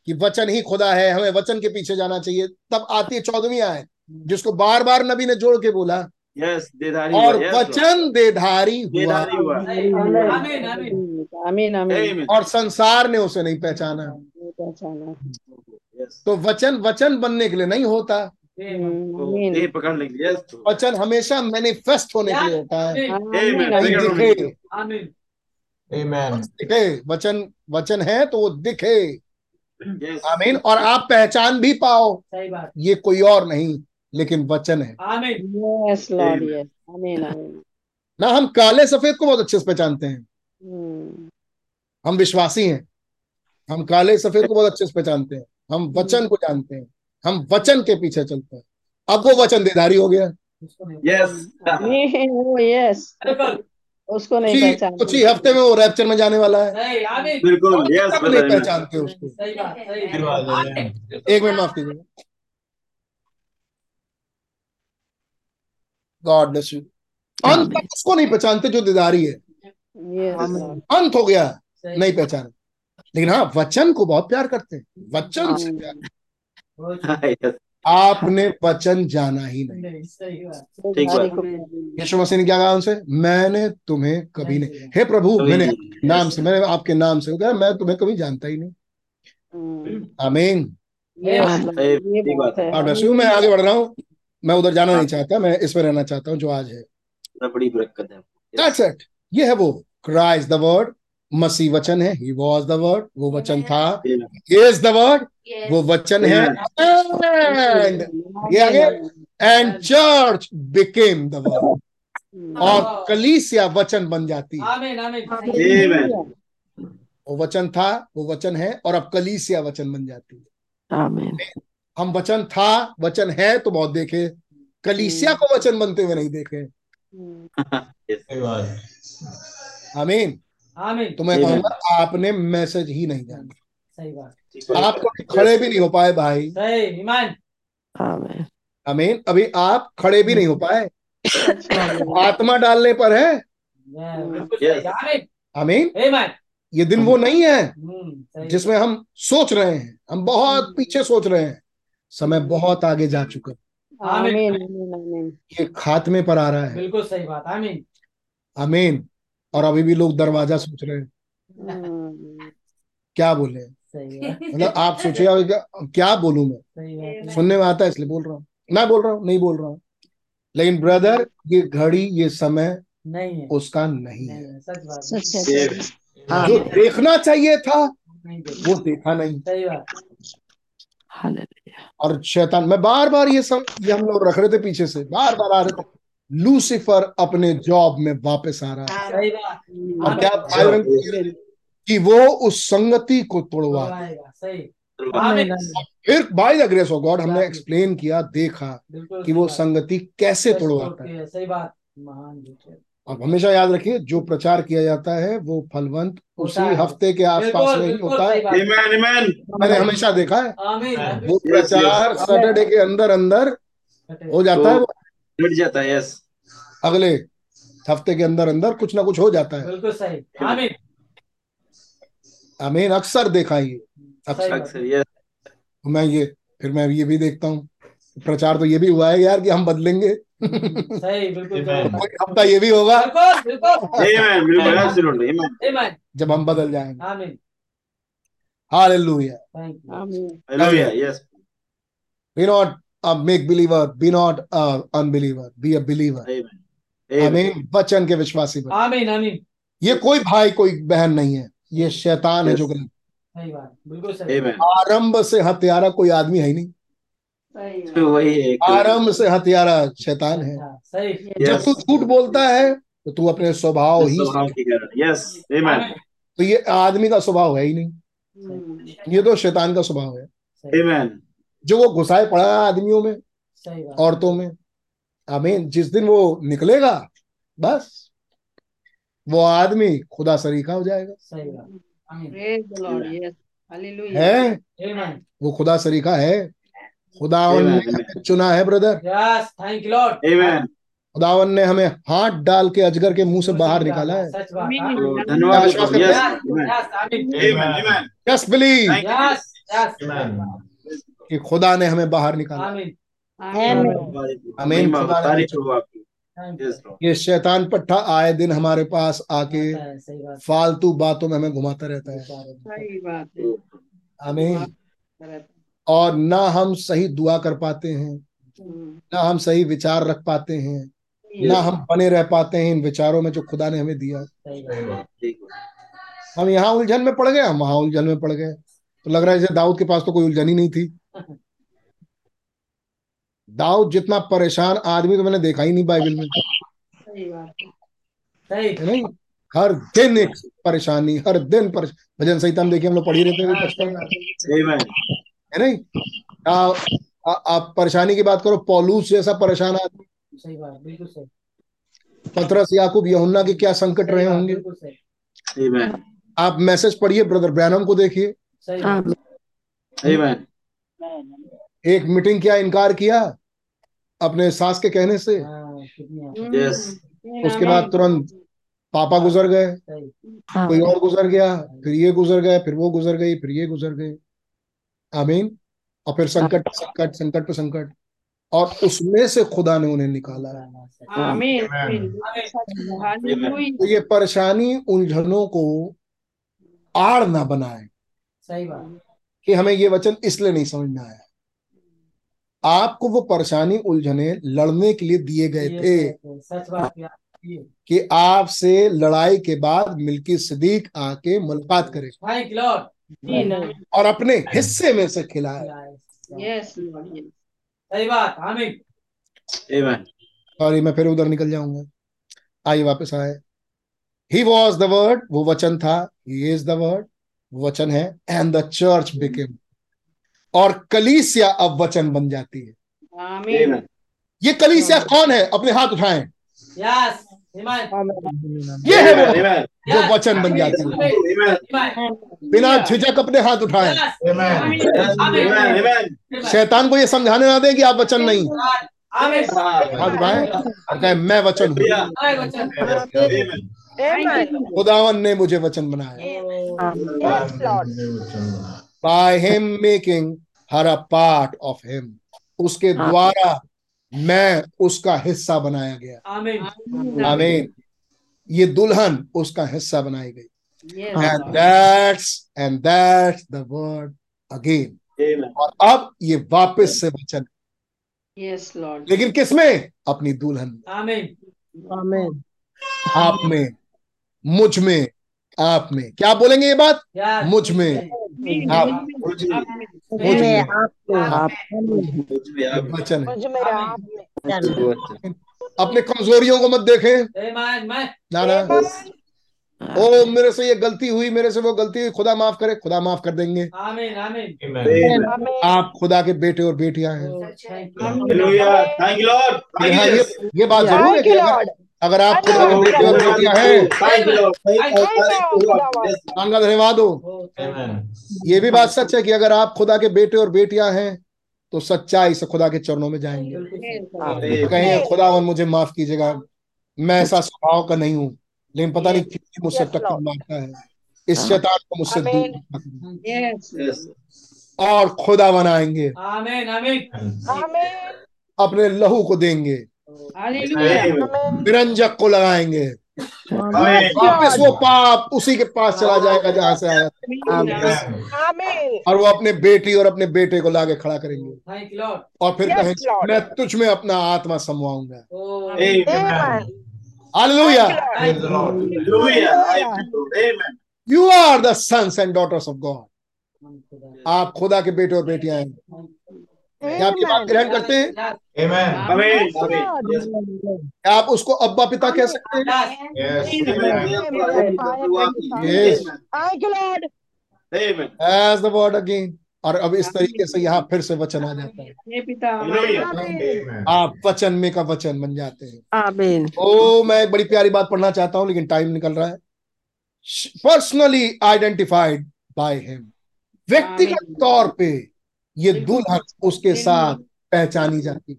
कि वचन ही खुदा है हमें वचन के पीछे जाना चाहिए तब आती है चौदहवीं आयत जिसको बार बार नबी ने जोड़ के बोला Yes. देधारी और. वचन देधारी हुआ। आमीन आमीन आमीन आमीन Amen. और संसार ने उसे नहीं पहचाना। पहचाना। तो वचन वचन बनने के लिए नहीं होता. Yes. Lord. वचन हमेशा मैनिफेस्ट होने के लिए होता है. दिखे। दिखे। वचन वचन है तो वो दिखे। आमीन। और आप पहचान भी पाओ। सही बात। ये कोई और नहीं। लेकिन वचन है। आमीन। Yes Lord Amen. यस आमीन आमीन। ना हम काले सफ़ेद को बहुत अच्छे से पहचानते हैं। हम्म, हम विश्वासी हैं। हम काले सफ़ेद को बहुत अच्छे से पहचानते हैं। हम वचन को जानते हैं। हम वचन के पीछे चलते हैं। अब वो वचन देदारी हो गया। Yes. यस उसको नहीं कुछ ही कुछ ही हफ़्ते में वो रैप्चर में जाने वाला है। बिल्कुल. Yes. brother. नहीं पहचानते उसको। सही बात सही सही बात एक मिनट माफ़ कीजिएगा। गॉड ब्लेस यू अंत उसको नहीं पहचानते जो दीदारी है। अंत हो गया। नहीं पहचाना। लेकिन हाँ वचन को बहुत प्यार करते हैं। वचन से प्यार। आपने वचन जाना ही नहीं। नहीं सही बात। ठीक बात। यीशु मसीह ने क्या कहा उनसे? मैंने तुम्हें कभी नहीं हे प्रभु मैंने नाम से मैंने आपके नाम से कहा मैं तुम्हें कभी जानता ही नहीं। हम्म, आमीन। है मैं आगे बढ़ रहा हूँ। मैं उधर जाना नहीं चाहता मैं इस पर रहना चाहता हूँ जो आज है। बड़ी बरकत है। दैट्स इट ये है वो। क्राइस्ट द वर्ड मसीह वचन है। ही वाज द वर्ड वो वचन था। इज़ द वर्ड वो वचन है। एंड ये आगे। And church became the word और कलीसिया वचन बन जाती। है आमीन आमीन Amen. वो वचन था वो वचन है और अब कलीसिया वचन बन जाती है। आमीन हम वचन था वचन है तो बहुत देखे। कलीसिया को वचन बनते हुए नहीं देखे। हम्म, आमीन। आमीन। तो मैं कहूँगा आपने मैसेज ही नहीं जाना। सही बात। आप कभी खड़े भी नहीं हो पाए भाई। सही ईमान। आमीन। आमीन। अभी आप खड़े भी नहीं हो पाए। आत्मा डालने पर है। आमीन। ये दिन वो नहीं है हम्म, जिसमें हम सोच रहे हैं। हम बहुत पीछे सोच रहे हैं। समय बहुत आगे जा चुका है। आमीन। ये खात्मे पर आ रहा है। बिल्कुल सही बात आमीन। आमीन। और अभी भी लोग दरवाज़ा सोच रहे हैं। हम्म, क्या बोले? सही मतलब आप सोचिए क्या, क्या बोलूँ मैं? सही सुनने में आता है इसलिए बोल रहा हूँ। मैं बोल रहा हूँ नहीं बोल रहा हूँ। लेकिन ब्रदर ये घड़ी ये समय नहीं है। उसका नहीं नहीं है सच बात सच है। है। जो देखना चाहिए था वो देखा नहीं। सही बात हालेलुया और शैतान मैं बार बार ये सब ये हम लोग रख रहे थे पीछे से बार बार आ रहे थे। लूसीफर अपने जॉब में वापस आ रहा। है और क्या भाई कि वो उस संगति को तोड़वा। फिर by the grace of God हमने एक्सप्लेन किया देखा कि वो संगति कैसे तोड़वाता है। है, सही बात। महान है। अब हमेशा याद रखिए जो प्रचार किया जाता है वो फलवंत उसी हफ़्ते के आसपास में ही होता है। Amen. Amen. मैंने हमेशा देखा है। आमीन। वो प्रचार सैटरडे के अंदर अंदर हो जाता है। वो मिट जाता है यस अगले हफ़्ते के अंदर अंदर कुछ ना कुछ हो जाता है। बिल्कुल सही। आमीन। आमीन अक्सर देखा ये। अक्सर। अक्सर मैं ये फिर मैं ये भी देखता हूँ। प्रचार तो ये भी हुआ है यार कि हम बदलेंगे। सही बिल्कुल हफ़्ता ये भी होगा। जब हम बदल जाएँगे। आमीन हालेलुया थैंक यू आमीन hallelujah yes be not a make believer be not a unbeliever be a believer. आमेन आमीन वचन के विश्वासी बन आमीन आमीन ये कोई भाई कोई बहन नहीं है। ये शैतान है जो गलत सही बात बिल्कुल सही। आरंभ से हत्यारा कोई आदमी है ही नहीं। तो वही है आरंभ से हत्यारा शैतान है। हाँ, सही जब तू झूठ बोलता है तो तू अपने स्वभाव ही स्वभाव के कारण यस आमेन तो ये आदमी का स्वभाव है ही नहीं। हम्म, ये तो शैतान का स्वभाव है। आमेन जो वो घुसाए पड़ा है आदमियों में औरतों में आमीन जिस दिन वो निकलेगा बस वो आदमी खुदा सरीखा हो जाएगा. है? वो खुदा सरीखा है। खुदावन Amen, ने हमें चुना है brother Yes. Thank you, Lord. Amen. खुदावन ने हमें हाथ डाल के अजगर के मुँह से बाहर निकाला है। सच बात। Amen. धन्यवाद. हैं? बिलीव. कि खुदा ने हमें बाहर निकाला। आमीन खुदा. ये शैतान पट्टा आए दिन हमारे पास आके फालतू बातों में हमें घुमाता रहता है। सही है आमीन और ना हम सही दुआ कर पाते हैं हम्म, ना हम सही विचार रख पाते हैं ना हम बने रह पाते हैं इन विचारों में जो खुदा ने हमें दिया। सही बात। ठीक है। हम यहाँ उलझन में पड़ गए हम वहाँ उलझन में पड़ गए। तो लग रहा है जैसे दाऊद के पास तो कोई उलझन ही नहीं थी। दाऊद जितना परेशान आदमी तो मैंने देखा ही नहीं बाइबल में। सही बात। है नहीं हर दिन एक परेशानी हर दिन परेश... भजन संहिता में देखिए हम लोग पढ़ी रहते हैं बचपन में. है नहीं? आ, आ, आप परेशानी की बात करो पौलूस जैसा परेशान आदमी। सही बात बिल्कुल सही। पतरस याकूब यहुन्ना के क्या संकट रहे होंगे? बिल्कुल सही। Amen. आप मैसेज पढ़िए ब्रदर ब्रैनम को देखिए। सही बात। एक मीटिंग किया इनकार किया? अपने सास के कहने से? हाँ। Yes. उसके बाद तुरंत पापा गुजर गए। कोई और गुजर गया फिर ये गुजर गए फिर वो गुजर गई फिर ये गुजर गए आमीन और फिर संकट पे संकट संकट पे संकट। और उसमें से खुदा ने उन्हें निकाला। आमीन तो ये परेशानी उलझनों को आड़ ना बनाए। सही बात। कि हमें ये वचन इसलिए नहीं समझ में आया। आपको वो परेशानी उलझने लड़ने के लिए दिए गए थे। सच बात कि आपसे लड़ाई के बाद मिल्की सदीक आके मुलाकात करे। थैंक यू लॉर्ड और अपने हिस्से में से खिलाए। सही बात आमीन सॉरी मैं फिर उधर निकल जाऊँगा। आइए वापस आए। ही वॉज़ द वर्ड वो वचन था। ही इज़ द वर्ड वचन है। एंड द चर्च बिकेम और कलीसिया अब वचन बन जाती है। Amen. ये कलीसिया कौन है? अपने हाथ उठाएँ। यस आमीन ये है वो। Amen. जो वचन बन जाती है। बिना झिझक अपने हाथ उठाएँ. शैतान को ये समझाने ना दे कि आप वचन नहीं। हाथ उठाएँ। और कहें मैं वचन हूँ. खुदावन ने मुझे वचन बनाया। By him making her a part of him उसके द्वारा मैं उसका हिस्सा बनाया गया। आमीन। आमीन। ये दुल्हन उसका हिस्सा बनाई गई। That's and that's the word again Amen. और अब ये वापस से वचन। यस लॉर्ड लेकिन किसमें अपनी दुल्हन में। आमीन। आमीन। आप में मुझमें आप में। क्या बोलेंगे ये बात? मुझमें। आप। मुझ में मुझमें आप है अपने कमजोरियों को मत देखें। ना ना ओ मेरे से ये गलती हुई मेरे से वो गलती हुई खुदा माफ़ करे खुदा माफ़ कर देंगे। आमीन आमीन। Amen. हमें आप खुदा के बेटे और बेटियाँ हैं। यू हाँ, ये बात ज़रूर है अगर आप खुदा के बेटे और बेटियाँ हैं का धन्यवाद हो ये भी बात सच है कि अगर आप खुदा के बेटे और बेटियाँ हैं तो सच्चाई से खुदा के चरणों में जाएँगे। Amen. कहें खुदावन मुझे माफ़ कीजिएगा। मैं ऐसा स्वभाव का नहीं हूँ लेकिन पता नहीं कितनी मुझसे टक्कर. मारता है। इस शैतान को मुझसे दूर. और खुदा बनाएँगे। आमीन आमीन अपने लहू को देंगे। निरंजक को लगाएँगे वापस वो पाप उसी के पास चला जाएगा जहाँ से आया और वो अपने बेटी और अपने बेटे को लाके खड़ा करेंगे थैंक यू लॉर्ड और फिर कहेंगे मैं तुझ में अपना आत्मा समवाऊँगा. Hallelujah. You are the sons and daughters of God आप खुदा के बेटे और बेटियाँ हैं क्या आप ये बात ग्रहण करते हैं. क्या आप उसको अब्बा पिता कह सकते हैं. एज द वर्ड अगेन और अब इस तरीके से यहाँ फिर से वचन आ जाता है हे पिता आप वचन में का वचन बन जाते हैं आमीन ओ मैं एक बड़ी प्यारी बात पढ़ना चाहता हूँ लेकिन टाइम निकल रहा है पर्सनली आइडेंटिफाइड बाय हिम व्यक्तिगत तौर पे ये दुल्हन उसके साथ पहचानी जाती है.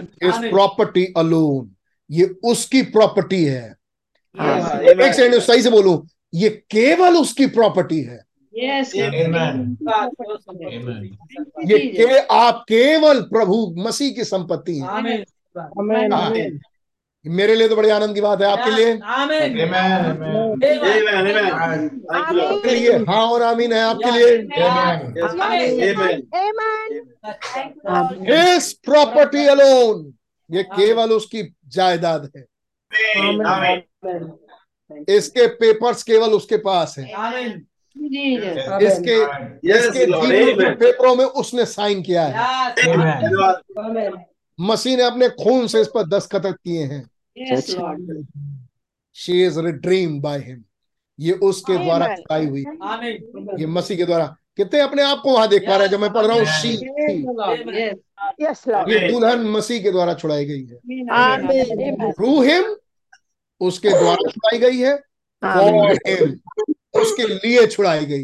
इस प्रॉपर्टी अलोन ये उसकी प्रॉपर्टी है। एक सेकंड सही से बोलूँ। ये केवल उसकी प्रॉपर्टी है। Yes Amen. Amen. ये के आप केवल प्रभु मसीह की संपत्ति है. मेरे लिए तो बड़ी आनंद की बात है आपके लिए? लिए? हाँ और आमीन है आपके लिए. इस प्रॉपर्टी अलोन ये केवल उसकी जायदाद है. इसके पेपर्स केवल उसके पास है। इसके इसके. पेपरों में उसने साइन किया है. मसीह ने अपने खून से इस पर दस्तखत किए हैं। Lord she is redeemed by him ये उसके द्वारा Amen. छुड़ाई हुई ये मसीह के द्वारा। कितने अपने आप को वहाँ देख पा रहे हैं? जब मैं पढ़ रहा हूँ शी Yes. ये दुल्हन मसीह के द्वारा छुड़ाई गई है. थ्रू हिम उसके द्वारा छुड़ाई गई है। फॉर हिम उसके लिए छुड़ाई गई.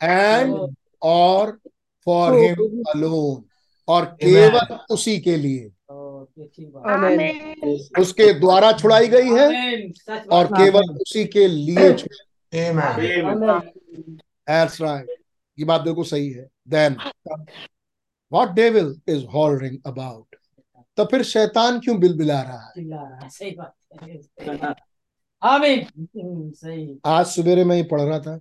एंड और फॉर हिम अलोन और केवल उसी के लिए। उसके द्वारा छुड़ाई गई है और केवल उसी के लिए. That's right. ये बात बिल्कुल सही है। Then what devil is hollering about तो फिर शैतान क्यों बिलबिला रहा है? रहा है, सही बात है। आमीन। हम्म, सही। आज सवेरे मैं ये पढ़ रहा था।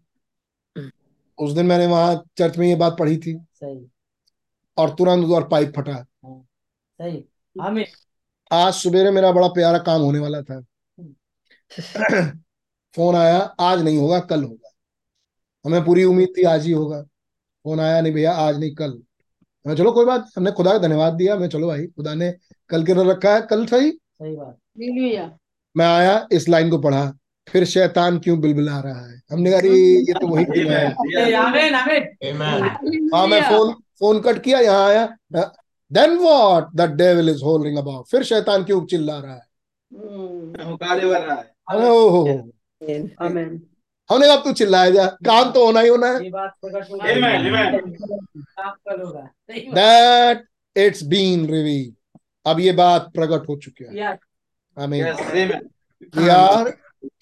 उस दिन मैंने वहाँ चर्च में ये बात पढ़ी थी। सही। और तुरंत उधर पाइप फटा। सही। आमीन। आज सवेरे मेरा बड़ा प्यारा काम होने वाला था। फ़ोन आया आज नहीं होगा कल होगा। हमें पूरी उम्मीद थी आज ही होगा। फ़ोन आया नहीं भैया आज नहीं कल। मैं चलो कोई बात हमने खुदा का धन्यवाद दिया। मैं चलो भाई खुदा ने कल के रखा है कल सही? सही बात। हालेलुया। मैं आया इस लाइन को पढ़ा फिर शैतान क्यों बिलबिला रहा है? हमने कहा ये तो वही दिन है. हाँ मैं फ़ोन फ़ोन कट किया यहाँ आया। Then what the devil is holding about फिर शैतान क्यों चिल्ला रहा है? ओहो हमने कहा तू चिल्लाया जा। काम तो होना ही होना है। ये बात प्रकट हो Amen, amen. काम कल होगा सही बात। दैट इट्स बीन रिवील अब ये बात प्रकट हो चुकी है। आमीन वी आर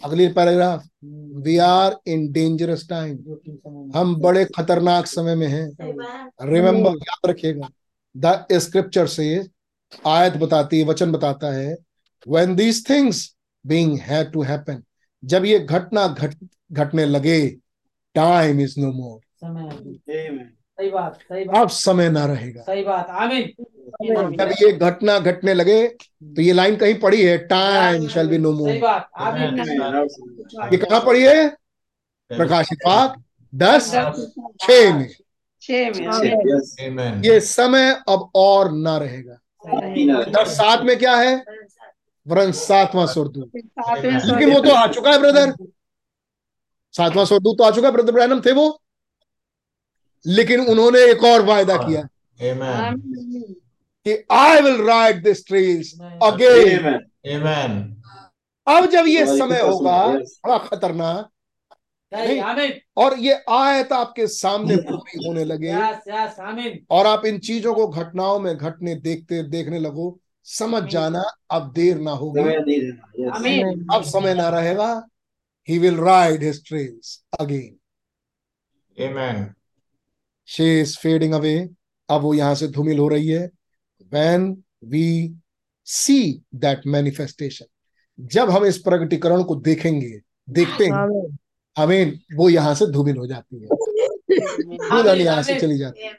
अगली paragraph we are in dangerous time. हम बड़े खतरनाक समय में हैं। रिमेम्बर याद रखिएगा। द स्क्रिप्चर से आयत बताती है वचन बताता है when these things being had to happen जब ये घटना घट घटने लगे टाइम इज़ नो मोर. सही बात सही बात। अब समय ना रहेगा। सही बात आमीन जब ये घटना घटने लगे तो ये लाइन कहीं पड़ी है टाइम शैल बी नो सही मोर बात। आमीन ये कहाँ पड़ी है? प्रकाशित पाक दस छ में। छह. ये समय अब और ना रहेगा। दस सात में क्या है? वरन सातवां स्वर्गदूत। सातवें लेकिन वो तो आ चुका है ब्रदर सातवां स्वर्गदूत तो आ चुका है ब्रदर ब्रैनम थे वो? लेकिन उन्होंने एक और वायदा किया। कि I will ride this trails again. अब जब ये समय होगा. बड़ा खतरनाक आमीन और ये आयत आपके सामने पूरी होने लगे। यस यस और आप इन चीज़ों को घटनाओं में घटने देखते देखने लगो। समझ जाना अब देर ना होगी। नहीं अब समय ना रहेगा। He will ride his trails again Amen. She is fading away अब वो यहाँ से धूमिल हो रही है। When we see that manifestation जब हम इस प्रगटीकरण को देखेंगे देखते हैं हमें वो यहाँ से धूमिल हो जाती है। यहाँ से चली जाती है।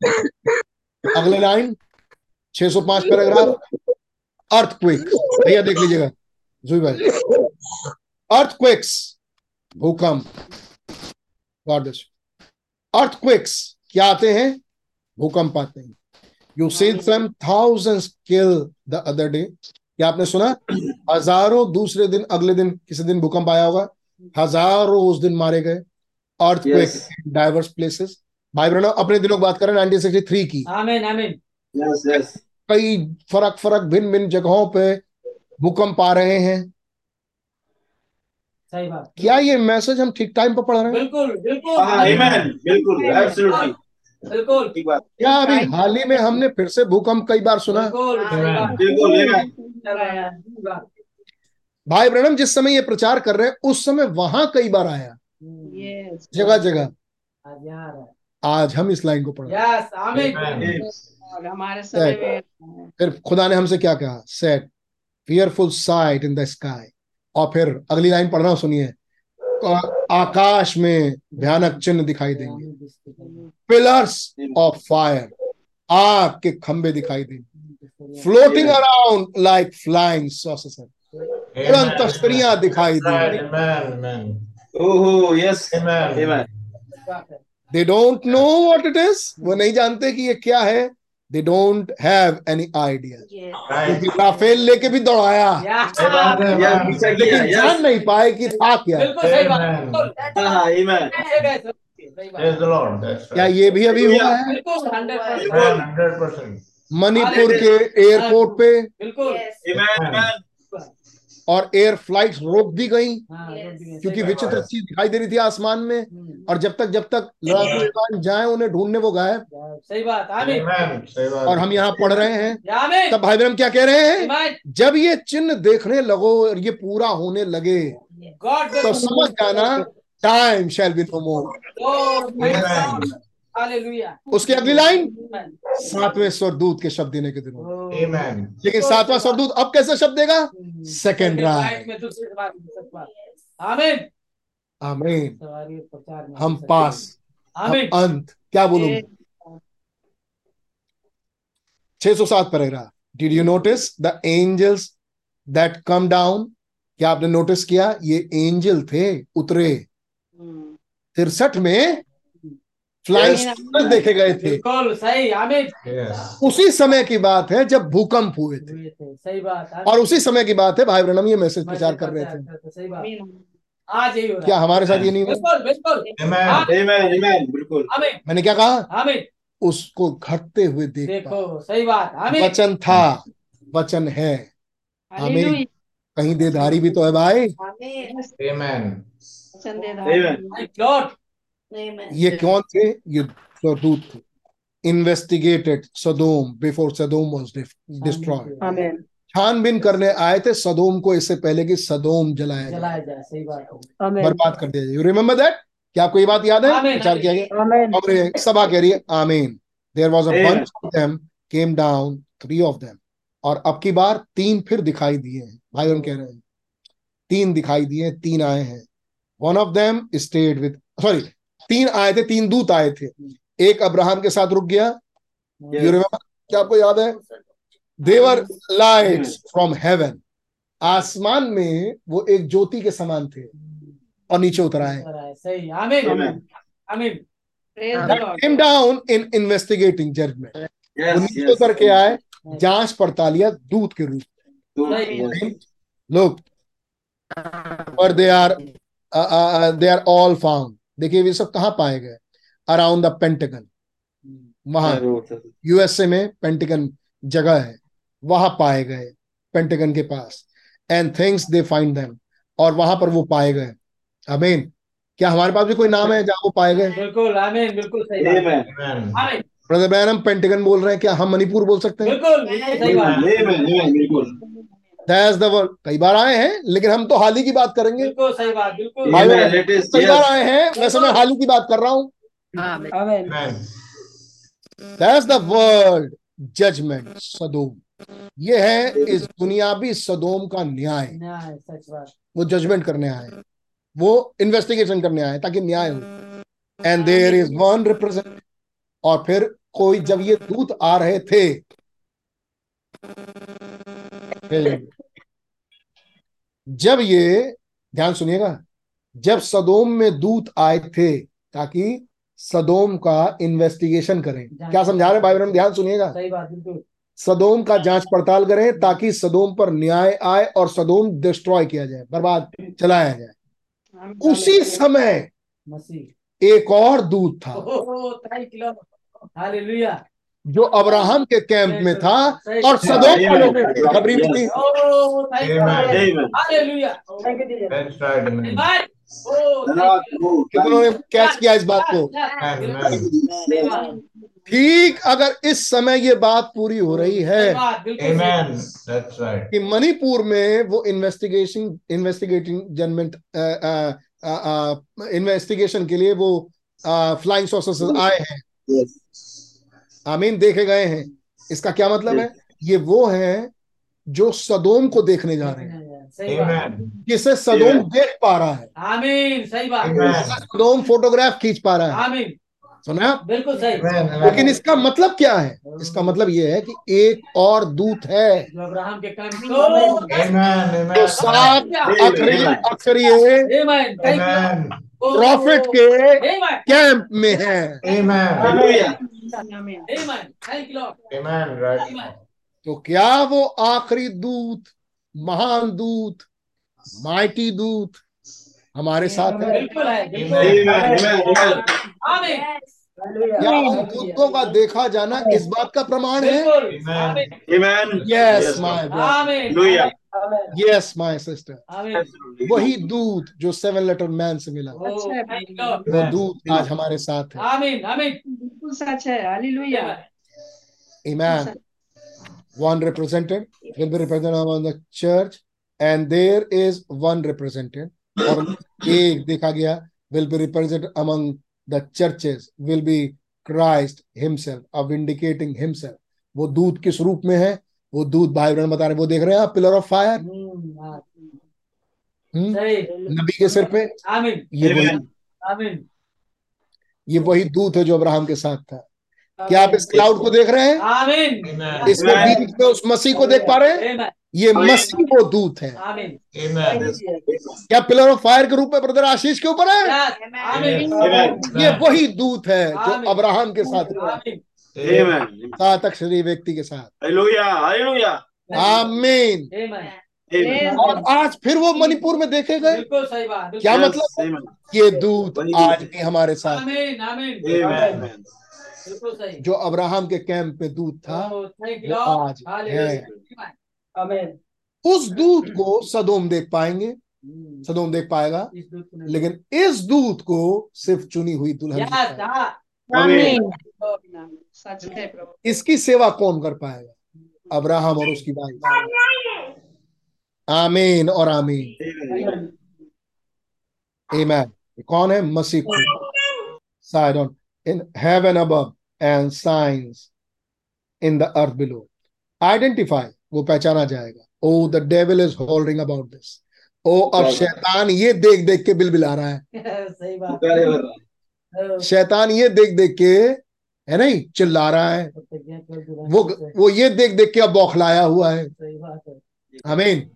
अगले लाइन 605 पैराग्राफ अर्थक्वेक भैया देख लीजिएगा। जुई भाई। अर्थक्वेक्स भूकंप। गॉड ब्लेस अर्थक्वेक्स क्या आते हैं? भूकंप आते हैं। You see some thousands kill the other day क्या आपने सुना? हज़ारों दूसरे दिन अगले दिन किसी दिन भूकंप आया होगा? हज़ारों उस दिन मारे गए। Earthquake Yes. diverse places भाई बहनों अपने दिनों की बात करें 1963 की। आमीन आमीन Yes, yes. कई फरक फरक भिन्न भिन्न जगहों पे भूकंप आ रहे हैं। सही बात। क्या ये मैसेज हम ठीक टाइम पर पढ़ रहे हैं? बिल्कुल बिल्कुल। हाँ, बिल्कुल, absolutely. बिल्कुल। ठीक बात. क्या अभी हाल ही में हमने फिर से भूकंप कई बार सुना? बिल्कुल बिल्कुल। भाई ब्रहणम जिस समय ये प्रचार कर रहे हैं उस समय वहाँ कई बार आया। जगह जगह। आज आज हम इस लाइन को पढ़ रहे हैं। यस आमीन। Amen. और हमारे फिर खुदा ने हमसे क्या कहा? Set fearful sight in the sky और फिर अगली लाइन पढ़ना सुनिए। आकाश में भयानक चिन्ह दिखाई देंगे। पिलर्स ऑफ़ फायर आग के खंबे दिखाई देंगे। फ्लोटिंग अराउंड लाइक फ्लाइंग सॉसेस उड़न तस्तरियाँ दिखाई दी. Amen. Amen. They don't know what it is वो नहीं जानते कि ये क्या है। They don't have any idea क्योंकि राफेल लेके भी दौड़ाया। यस. लेकिन जान नहीं पाए कि था क्या। बिल्कुल सही बात। Amen. बिल्कुल। हाँ, क्या ये भी अभी हुआ है. मणिपुर के एयरपोर्ट पे। बिल्कुल. और एयर फ़्लाइट रोक दी गई हाँ, क्योंकि विचित्र चीज़ दिखाई दे रही थी आसमान में हम्म, और जब तक जब तक लड़ाकू विमान जाए उन्हें ढूँढने वो गायब। सही बात. और हम यहाँ पढ़ रहे हैं। तब भाई बहन क्या कह रहे हैं? जब ये चिन्ह देखने लगो और ये पूरा होने लगे तो समझ जाना time shall be no more उसकी अगली लाइन सातवें स्वरदूत के शब्द देने के दिनों। Amen. लेकिन सातवां स्वरदूत अब कैसे शब्द देगा? दूसरी बात आमीन हम पास अंत। क्या बोलूँगा 607 paragraph did you notice the angels that come down क्या आपने नोटिस किया? ये एंजल थे उतरे। हम्म। तिरसठ में फ्लाइंग स्कूटर देखे गए थे। सही आमीन Yes. उसी समय की बात है जब भूकंप हुए थे। सही बात और उसी समय की बात है भाई ब्रनम ये मैसेज प्रचार कर रहे थे। सही बात। आज यही हो रहा क्या हमारे साथ ये नहीं हुआ? बिल्कुल. आमीन मैंने क्या कहा? आमीन उसको घटते हुए देख। देखो सही बात वचन था वचन है। हालेलुया। कहीं देधारी भी तो है भाई। आमीन। Amen. ये कौन थे? ये स्वरदूत थे। Investigated Sodom before Sodom was destroyed आमीन। छानबीन करने आए थे सदोम को इससे पहले कि सदोम जलाया जाए। जलाया जाए सही बात है। बर्बाद कर दिया जाए। यू रिमेम्बर दैट क्या आपको ये बात याद है? प्रचार किया गया? और सभा कह रही है आमीन there was a bunch of them came down three of them और अब की बार तीन फिर दिखाई दिए हैं। भाई हम कह रहे हैं तीन दिखाई दिए तीन आए हैं। One of them stayed with sorry तीन आए थे तीन दूत आए थे। एक अब्राहम के साथ रुक गया। यू रिमेम्बर क्या आपको याद है? देवर लाइट फ्रॉम हेवन आसमान में वो एक ज्योति के समान थे और नीचे उतर आए। investigating judgment वो Yes, नीचे उतर के आए जाँच पड़तालिया दूत के रूप. में। लोग और they are they are all found देखिए ये सब कहाँ पाए गए? अराउंड द पेंटागन वहाँ। यूएसए में पेंटागन जगह है। वहाँ पाए गए पेंटागन के पास। And things they find them और वहाँ पर वो पाए गए। अमीन क्या हमारे पास भी कोई नाम है जहाँ वो पाए गए? बिल्कुल आमीन बिल्कुल सही. आमीन ब्रदर बैन हम पेंटागन बोल रहे हैं क्या हम मणिपुर बोल सकते हैं? बिल्कुल बिल्कुल सही बात। बिल्कुल. दैट्स द वर्ड कई बार आए हैं लेकिन हम तो हाल ही की बात करेंगे। बिल्कुल सही बात बिल्कुल। कई बार आए हैं वैसे मैं हाल ही की बात कर रहा हूँ। That's the word judgement Sodom ये है इस दुनियावी सदोम का न्याय। न्याय सच बात। वो जजमेंट करने आए वो इन्वेस्टिगेशन करने आए ताकि न्याय हो। And there is one represent और फिर कोई जब ये दूत आ रहे थे जब ये ध्यान सुनिएगा जब सदोम में दूत आए थे ताकि सदोम का इन्वेस्टिगेशन करें। क्या समझा रहे भाई बहन? ध्यान सुनिएगा। सही बात बिल्कुल। सदोम का जाँच पड़ताल करें ताकि सदोम पर न्याय आए और सदोम डिस्ट्रॉय किया जाए बर्बाद चलाया जाए। उसी समय एक और दूत था। जो अब्राहम के कैंप में था और सदोम को लोग खबरी में थी कितनों ने कैच किया इस बात को? ठीक अगर इस समय ये बात पूरी हो रही है. कि मणिपुर में वो इन्वेस्टिगेशन इन्वेस्टिगेटिंग जनमेंट इन्वेस्टिगेशन के लिए वो फ्लाइंग सॉसेस आए हैं. आमीन देखे गए हैं। इसका क्या मतलब है? ये वो है जो सदोम को देखने जा रहे हैं. जिसे सदोम देख पा रहा है। आमीन सही बात। सदोम फोटोग्राफ खींच पा रहा है। आमीन। सुना बिल्कुल सही। लेकिन इसका मतलब क्या है? इसका मतलब ये है कि एक और दूत है। जो Amen. सात. Oh, प्रॉफिट के. कैंप में है। तो क्या वो आखिरी दूत महान दूत माइटी दूत हमारे साथ है? दूतों का देखा जाना किस बात का प्रमाण है? Yes my yes my sister वही दूत जो सेवन लेटर मैन से मिला Oh. वो दूत आज हमारे साथ है आमीन आमीन बिल्कुल सच है hallelujah Amen. One represented will be represented among the church, and there is one represented, और एक देखा गया will be represented among the churches will be Christ himself, of vindicating himself. वो दूत किस रूप में है वो दूत भाई बहन बता रहे वो देख रहे हैं आप पिलर ऑफ़ फायर सही। नबी के सिर पे? आमीन। ये वही आमीन। ये वही दूत है जो अब्राहम के साथ था। क्या आप इस क्लाउड को देख रहे हैं. इसके बीच में उस मसीह को देख पा रहे हैं? ये मसीह वो दूत है। क्या पिलर ऑफ़ फायर के रूप में ब्रदर आशीष के ऊपर है. ये वही दूत है जो अब्राहम के साथ. सात अक्षरी व्यक्ति के साथ. आमीन। Amen. Amen. और आज फिर वो मणिपुर में देखे गए? सही बात क्या मतलब? ये दूत आज भी हमारे साथ। आमीन आमीन। Amen. बिल्कुल सही। जो अब्राहम के कैंप में दूत था Oh, वो आज है। उस दूत को सदोम देख पाएँगे। हम्म, सदोम देख पाएगा। लेकिन इस दूत को सिर्फ़ चुनी हुई दुल्हन सच है प्रभु। इसकी सेवा कौन कर पाएगा? अब्राहम और उसकी भाई आमीन और आमीन। Amen. कौन है? मसीह side on. In heaven above and signs in the earth below. Identify वो पहचाना जाएगा। ओ the devil is holding about this ओ अब शैतान ये देख देख के बिलबिला रहा है। सही बात। रहा शैतान ये देख देख के है नहीं? चिल्ला रहा है। वो वो ये देख देख के अब बौखलाया हुआ है। सही बात है। आमीन।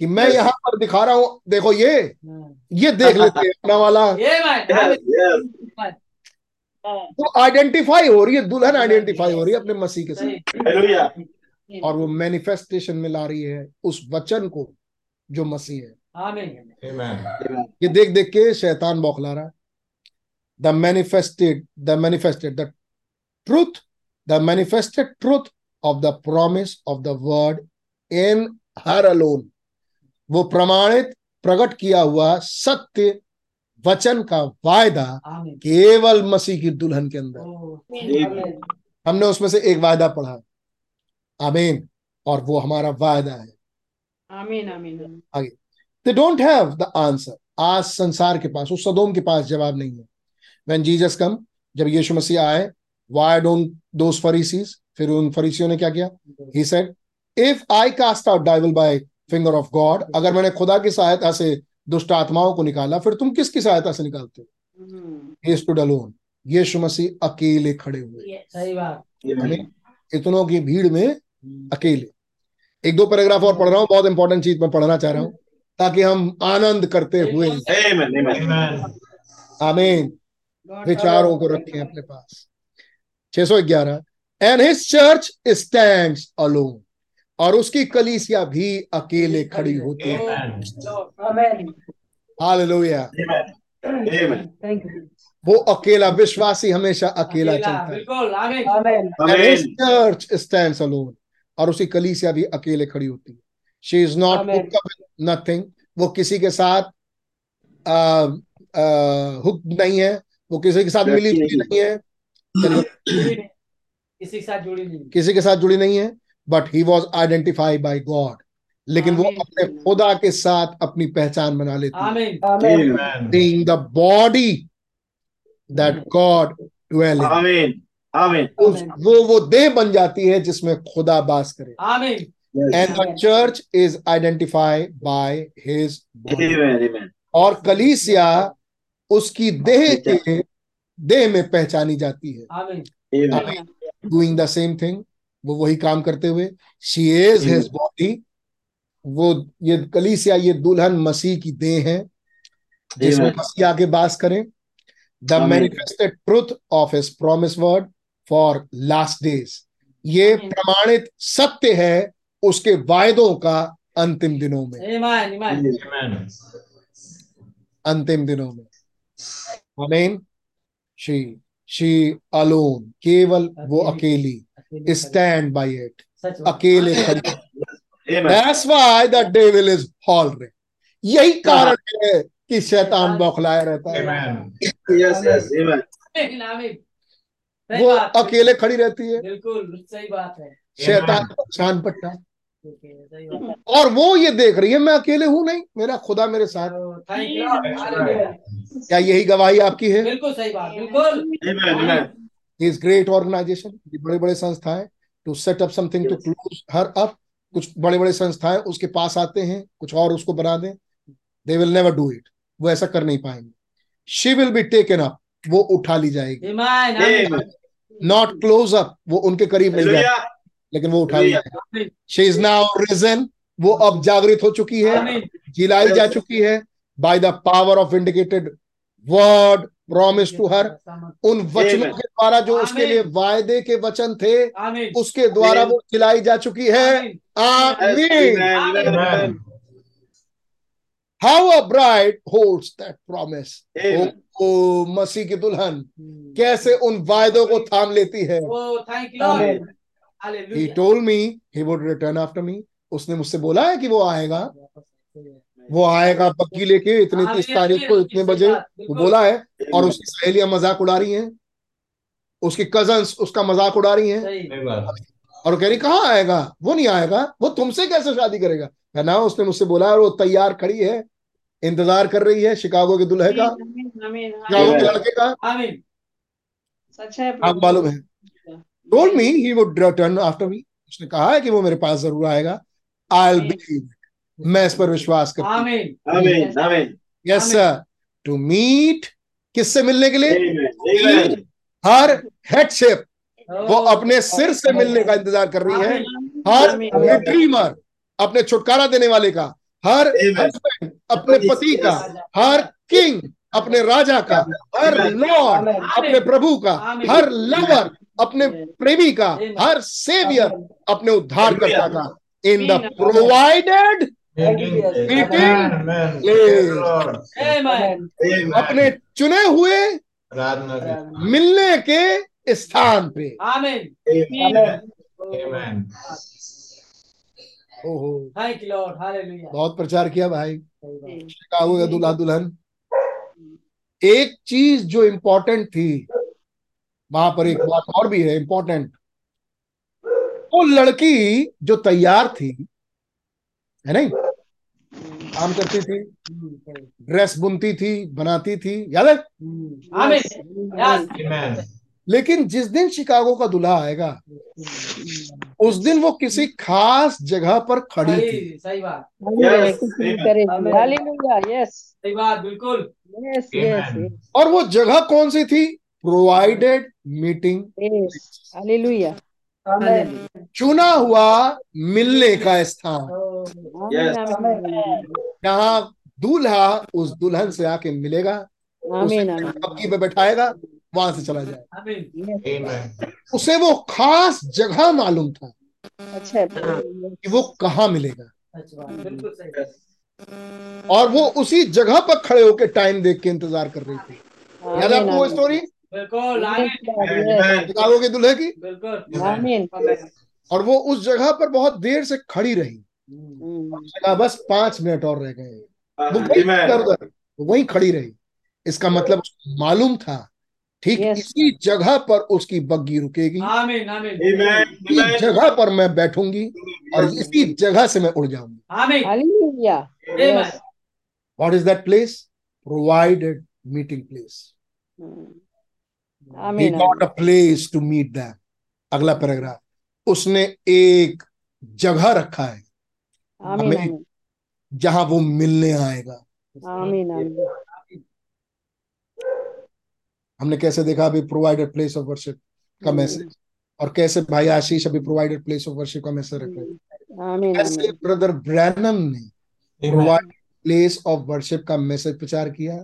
कि मैं यहाँ पर दिखा रहा हूँ देखो ये। हाँ। ये देख लेते हैं अपना वाला. वो आइडेंटिफाई हो रही है दुल्हन आइडेंटिफाई हो रही है अपने मसीह के साथ। और वो मैनिफेस्टेशन में ला रही है उस वचन को जो मसीह है। ये देख देख के शैतान बौखला रहा। है the manifested the manifested the truth the manifested truth of the promise of the word in her alone वो प्रमाणित प्रकट किया हुआ सत्य वचन का वायदा केवल मसीह की दुल्हन के अंदर। हमने उसमें से एक वायदा पढ़ा। आमीन। और वो हमारा वायदा है। आमीन आमीन। आगे। They don't have the answer आज संसार के पास उस सदोम के पास जवाब नहीं है। व्हेन जीसस कम जब यीशु मसीह आए व्हाई डोंट दोस फरीसीज फिर उन फरीसियों ने क्या किया? He said if I cast out devil by finger of God अगर मैंने खुदा की सहायता से दुष्ट आत्माओं को निकाला फिर तुम किसकी सहायता से निकालते हो? स्टूड अलोन यीशु मसीह अकेले खड़े हुए। सही बात। इतनों की भीड़ में अकेले। एक दो पैराग्राफ और पढ़ रहा हूँ बहुत इंपॉर्टेंट चीज़ मैं पढ़ना चाह रहा हूँ ताकि हम आनंद करते हुए। Amen. Amen. Amen. आमीन विचारों को रखें अपने पास। 611 and his church stands alone और उसकी कलीसिया भी अकेले खड़ी होती है। Amen. Hallelujah Amen. वो अकेला विश्वासी हमेशा अकेला अकेला चलता है। चर्च स्टैंड्स अलोन और उसी कलीसिया भी अकेले खड़ी होती है। शी इज़ नॉट नथिंग वो किसी के साथ हुक नहीं है। वो किसी के साथ मिली नहीं है। किसी के साथ जुड़ी नहीं किसी के साथ जुड़ी नहीं है but he was identify by God लेकिन वो अपने खुदा के साथ अपनी पहचान बना लेती है। आमीन Amen. being the body that God dwell in. Amen. Amen. उस वो वो देह बन जाती है जिसमें खुदा बास करे। And and the church is identified by his body. Amen. Amen. और कलीसिया उसकी देह के देह में पहचानी जाती है। डूइंग द सेम थिंग वो वही काम करते हुए शी इज़ हिज बॉडी वो ये कलीसिया ये दुल्हन मसीह की देह है जिसमें मसीह आगे बास करें। The manifested truth of his promise word for last days ये प्रमाणित सत्य है उसके वायदों का अंतिम दिनों में। Amen. अंतिम दिनों में। आमीन शी शी अलोन केवल वो अकेली स्टैंड बाय इट। अकेले. That's why the devil is hollering. यही कारण है कि शैतान बौखलाया रहता है। Amen. Yes, yes. वो अकेले खड़ी रहती है। बिल्कुल सही बात है। शैतान शान पट्टा और वो ये देख रही है मैं अकेले हूँ नहीं मेरा खुदा मेरे साथ। थैंक यू क्या यही गवाही आपकी है? बिल्कुल सही बात बिल्कुल. ग्रेट ऑर्गेनाइजेशन बड़े बड़े संस्थाएँ to set up something to close her up कुछ बड़े बड़े संस्थाएँ उसके पास आते हैं कुछ और उसको बना दें they will never do it वो ऐसा कर नहीं पाएँगे। She will be taken up वो उठा ली जाएगी. नॉट क्लोज अप वो उनके करीब नहीं जाएगी लेकिन वो उठा ली जाएगी शी इज़ नाउ रिजन वो अब जागृत हो चुकी है जिलाई जा चुकी है by the power of indicated word promise to her उन वचनों के द्वारा जो उसके लिए वायदे के वचन थे उसके द्वारा वो खिलाई जा चुकी है। आमीन. How a bride holds that promise ओ मसीह की दुल्हन कैसे उन वायदों को थाम लेती है। ओ थैंक यू आमीन he told me he would return after me उसने मुझसे बोला है कि वो आएगा। वो आएगा पक्की लेके इतने तीस तारीख को इतने बजे वो बोला है और उसकी सहेलियाँ मज़ाक उड़ा रही हैं। उसकी कजन्स उसका मज़ाक उड़ा रही हैं। सही। सही बात। और कह रही कहाँ आएगा? वो नहीं आएगा। वो तुमसे कैसे शादी करेगा? मैं ना उसने मुझसे बोला और वो तैयार खड़ी है इंतज़ार कर रही है शिकागो के दुल्हे का। आमीन आमीन शिकागो के लड़के का। है आप मालूम है। Told me he would return after me उसने कहा है कि वो मेरे पास ज़रूर आएगा। आई विल बिलीव मैं इस पर विश्वास करती हूँ. यस सर टू मीट किससे मिलने के लिए. हर हेडशिप वो अपने सिर से मिलने का इंतज़ार कर रही है। हर रिट्रीमर अपने छुटकारा देने वाले का। हर. हस्बैंड अपने पति का। हर किंग अपने राजा का। हर लॉर्ड अपने प्रभु का। हर लवर अपने प्रेमी का। हर सेवियर अपने उद्धारकर्ता का। In the provided Amen. अपने चुने हुए मिलने के स्थान पे। आमीन Amen. Amen. ओहो थैंक यू लॉर्ड हालेलुया बहुत प्रचार किया भाई। शिकागो का दूल्हा दुल्हन एक चीज़ जो इम्पोर्टेंट थी वहाँ पर एक बात और भी है इम्पोर्टेंट वो लड़की जो तैयार थी है नहीं? काम करती थी ड्रेस बुनती थी बनाती थी याद है? आमीन। Yes Amen. लेकिन जिस दिन शिकागो का दूल्हा आएगा उस दिन वो किसी खास जगह पर खड़ी थी। सही बात। Yes. करेंगे हालेलुया यस सही बात बिल्कुल। यस यस और वो जगह कौन सी थी? Provided meeting hallelujah. चुना हुआ मिलने का स्थान. जहाँ दूल्हा उस दुल्हन से आके मिलेगा उसे पे बैठाएगा वहाँ से चला जाए आमीन। Amen. उसे वो खास जगह मालूम था अच्छा। कि वो कहाँ मिलेगा। सही। और वो उसी जगह पर खड़े होकर टाइम देख के इंतज़ार कर रही थी। याद आपको वो स्टोरी बिल्कुल. शिकागो के दूल्हे की? बिल्कुल। और वो उस जगह पर बहुत देर से खड़ी रही। हम्म, बस पाँच मिनट और रह गए। वो वहीं उधर वो वहीं खड़ी रही। इसका मतलब मालूम था ठीक Yes. इसी जगह पर उसकी बग्गी रुकेगी। आमीन आमीन इसी जगह पर मैं बैठूँगी और इसी जगह से मैं उड़ जाऊँगी। What is that place provided meeting place he got a place to meet them. अगला पैराग्राफ उसने एक जगह रखा है आमीन हमें- जहाँ वो मिलने आएगा। आमीन आमीन हमने कैसे देखा अभी प्रोवाइडेड प्लेस ऑफ़ वर्शिप का मैसेज और कैसे भाई आशीष अभी प्रोवाइडेड प्लेस ऑफ़ वर्शिप का मैसेज रख रहे हैं? कैसे ब्रदर ब्रैनम ने. प्रोवाइडेड प्लेस ऑफ़ वर्शिप का मैसेज प्रचार किया?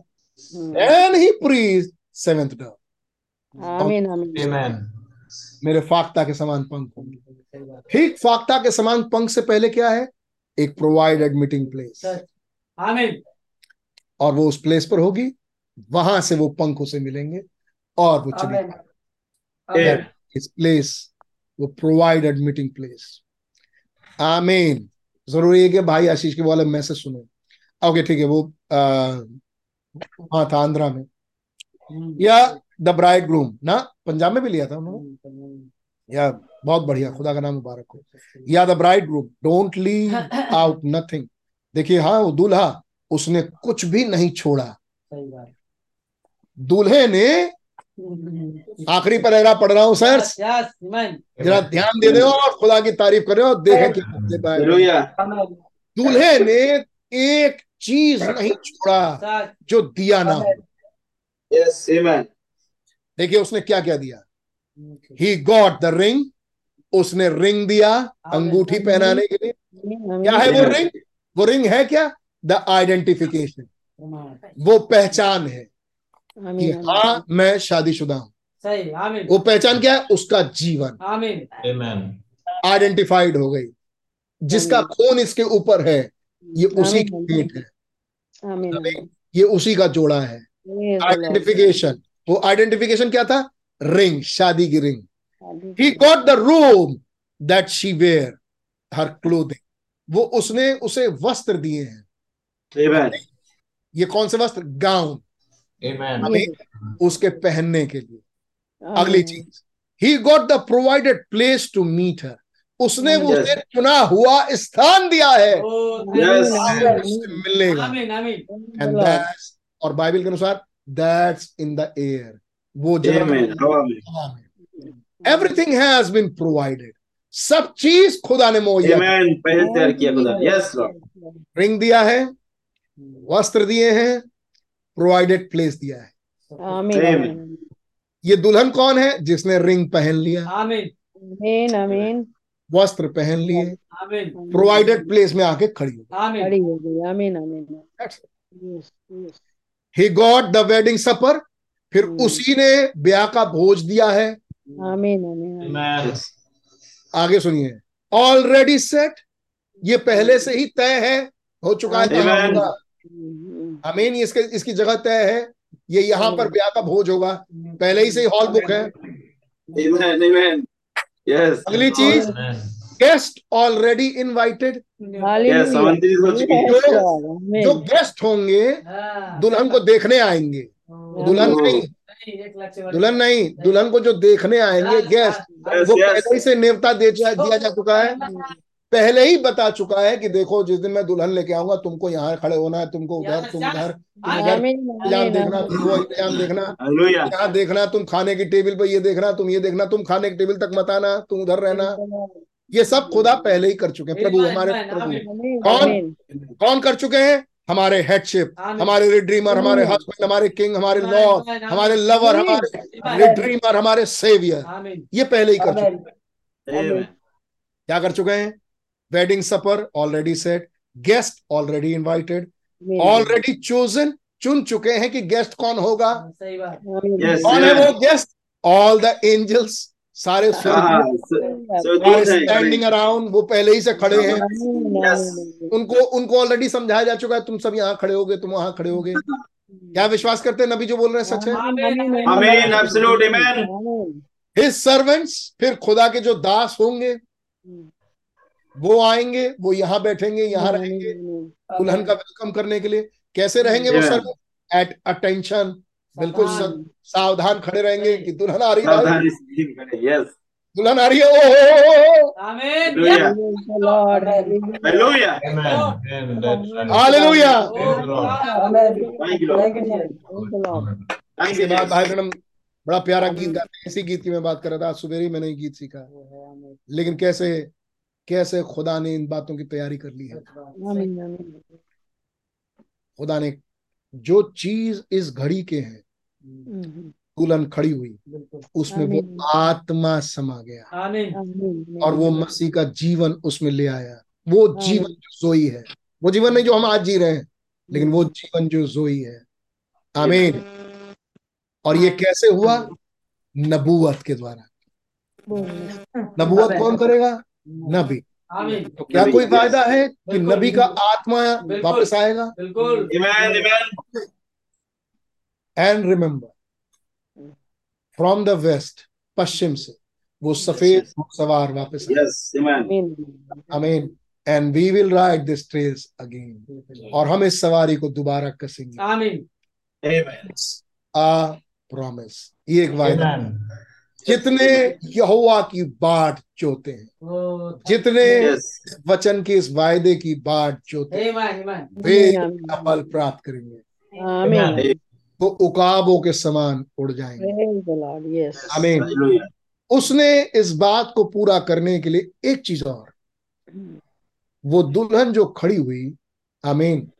And he preach seventh day आमीन आमीन मेरे फाख्ता के समान पंख होंगे। ठीक फाख्ता के समान पंख से पहले क्या है? एक प्रोवाइडेड मीटिंग प्लेस आमीन और वो उस प्लेस पर होगी। वहाँ से वो पंखों से मिलेंगे और वो चले इस प्लेस वो प्रोवाइडेड मीटिंग प्लेस आमीन ज़रूरी है कि भाई आशीष के वाले मैसेज सुने। ओके ठीक है वो आ, वहाँ था आंध्रा में। या द ब्राइड ग्रूम ना? पंजाब में भी लिया था उन्होंने? या बहुत बढ़िया खुदा का नाम मुबारक हो। Yeah the bride groom don't leave out nothing देखिए हाँ वो दूल्हा उसने कुछ भी नहीं छोड़ा। दूल्हे ने आखिरी पैराग्राफ पढ़ रहा हूँ सर। जरा ध्यान दे दो और खुदा की तारीफ़ करें और देखें कि दे पाए दूल्हे ने एक चीज़ नहीं छोड़ा जो दिया ना हो। Yes. Amen. देखिए उसने क्या क्या दिया? ही गॉट द रिंग उसने रिंग दिया अंगूठी पहनाने के लिए। क्या है वो रिंग वो रिंग है क्या? द आइडेंटिफिकेशन वो पहचान है कि हाँ मैं शादीशुदा हूँ। सही आमीन। वो पहचान क्या है? उसका जीवन. आइडेंटिफाइड हो गई। जिसका खून इसके ऊपर है ये उसी की भेंट है। ये उसी का जोड़ा है. आइडेंटिफिकेशन वो आइडेंटिफिकेशन क्या था? रिंग शादी की ring he got the room that she wear her clothing वो उसने उसे वस्त्र दिए हैं। ये कौन से वस्त्र? गाउन उसके पहनने के लिए। अगली चीज़। He got the provided place to meet her उसने Yes. उसे चुना हुआ स्थान दिया है। ओ Yes. दैट्स और बाइबल के अनुसार दैट्स इन द एयर वो एवरीथिंग हैज़ बीन प्रोवाइडेड सब चीज़ खुदा ने मुहैया. रिंग दिया है वस्त्र दिए हैं प्रोवाइडेड प्लेस दिया है. ये दुल्हन कौन है? जिसने रिंग पहन लिया। आमीन आमीन आमीन वस्त्र पहन लिए। प्रोवाइडेड प्लेस में आके खड़ी हो। आमीन खड़ी हो गई। आमीन आमीन he got the wedding supper फिर हम्म। उसी ने ब्याह का भोज दिया है। आमीन आमीन आमीन आगे सुनिए। ऑलरेडी सेट ये पहले से ही तय है। हो चुका है. होगा। हम्म, अमीन इसके इसकी जगह तय है। ये यहाँ पर ब्याह का भोज होगा। पहले ही से ही हॉल बुक है। Amen. Amen. Yes. अगली चीज़. गेस्ट ऑलरेडी इनवाइटेड हो है. जो- गेस्ट होंगे हाँ। दुल्हन को देखने आएँगे। दुल्हन Oh. नहीं। नहीं, एक लाख से दुल्हन नहीं दुल्हन को जो देखने आएँगे गेस्ट वो पहले ही से नेवता दे दिया जा चुका है। पहले ही बता चुका है कि देखो जिस दिन मैं दुल्हन लेके आऊँगा तुमको यहाँ खड़े होना है तुमको उधर तुम उधर इंतज़ाम देखना तुम वो इंतज़ाम देखना। यहाँ देखना तुम खाने की टेबल पर ये देखना तुम ये देखना तुम खाने की टेबल तक मत आना तुम उधर रहना। ये सब खुदा पहले ही कर चुके हैं। प्रभु हमारे प्रभु। कौन? कौन कर चुके हैं? हमारे हेडशिप हमारे रिड्रीमर हमारे हस्बैंड हमारे किंग हमारे लॉर्ड. हमारे लवर हमारे रिड्रीमर हमारे सेवियर ये पहले ही कर चुके हैं। क्या कर चुके हैं? Wedding supper already set guest already invited already chosen चुन चुके हैं कि गेस्ट कौन होगा। सही बात। कौन है वो गेस्ट ऑल द एंजल्स सारे हाँ, are स्टैंडिंग अराउंड वो पहले ही से खड़े हैं। Yes. उनको उनको ऑलरेडी समझाया जा चुका है तुम सब यहाँ खड़े होगे तुम वहाँ खड़े होगे। क्या विश्वास करते हैं नबी जो बोल रहे हैं सच है? आमीन. Amen. आमीन हिज सर्वेंट्स फिर खुदा के जो दास होंगे वो आएँगे वो यहाँ बैठेंगे यहाँ रहेंगे दुल्हन का वेलकम करने के लिए। कैसे रहेंगे वो. सर्वेंट एट अटेंशन बिल्कुल सावधान खड़े रहेंगे कि दुल्हन आ रही है. दुल्हन आ रही है ओ, बड़ा प्यारा गीत गाते हैं इसी गीत की मैं बात कर रहा था आज सुबह ही मैंने गीत सीखा लेकिन कैसे कैसे खुदा ने इन बातों की तैयारी कर ली है आमीन आमीन खुदा ने जो चीज़ इस घड़ी के है हम्म, दुल्हन खड़ी हुई उसमें वो आत्मा समा गया। और वो मसीह का जीवन उसमें ले आया। वो जीवन जो जोई है वो जीवन नहीं जो हम आज जी रहे हैं लेकिन वो जीवन जो जोई है। आमीन। और ये कैसे हुआ? नबूवत के द्वारा। नबूवत कौन करेगा? नबी। तो क्या कोई. फ़ायदा है कि नबी का आत्मा वापस आएगा? बिल्कुल। Amen. Amen. And remember from the west पश्चिम से वो सफ़ेद सवार वापस आमीन and we will ride this trails again और हम इस सवारी को दोबारा कसेंगे। आमीन। आ प्रॉमिस ये एक वायदा Amen. जितने यहोवा की बाट जोते हैं जितने वचन के इस वायदे की बाट जोते हैं वे फल प्राप्त करेंगे। तो उकाबों के समान उड़ जाएँगे। Hallelujah. उसने इस बात को पूरा करने के लिए एक चीज़ और वो दुल्हन जो खड़ी हुई आमीन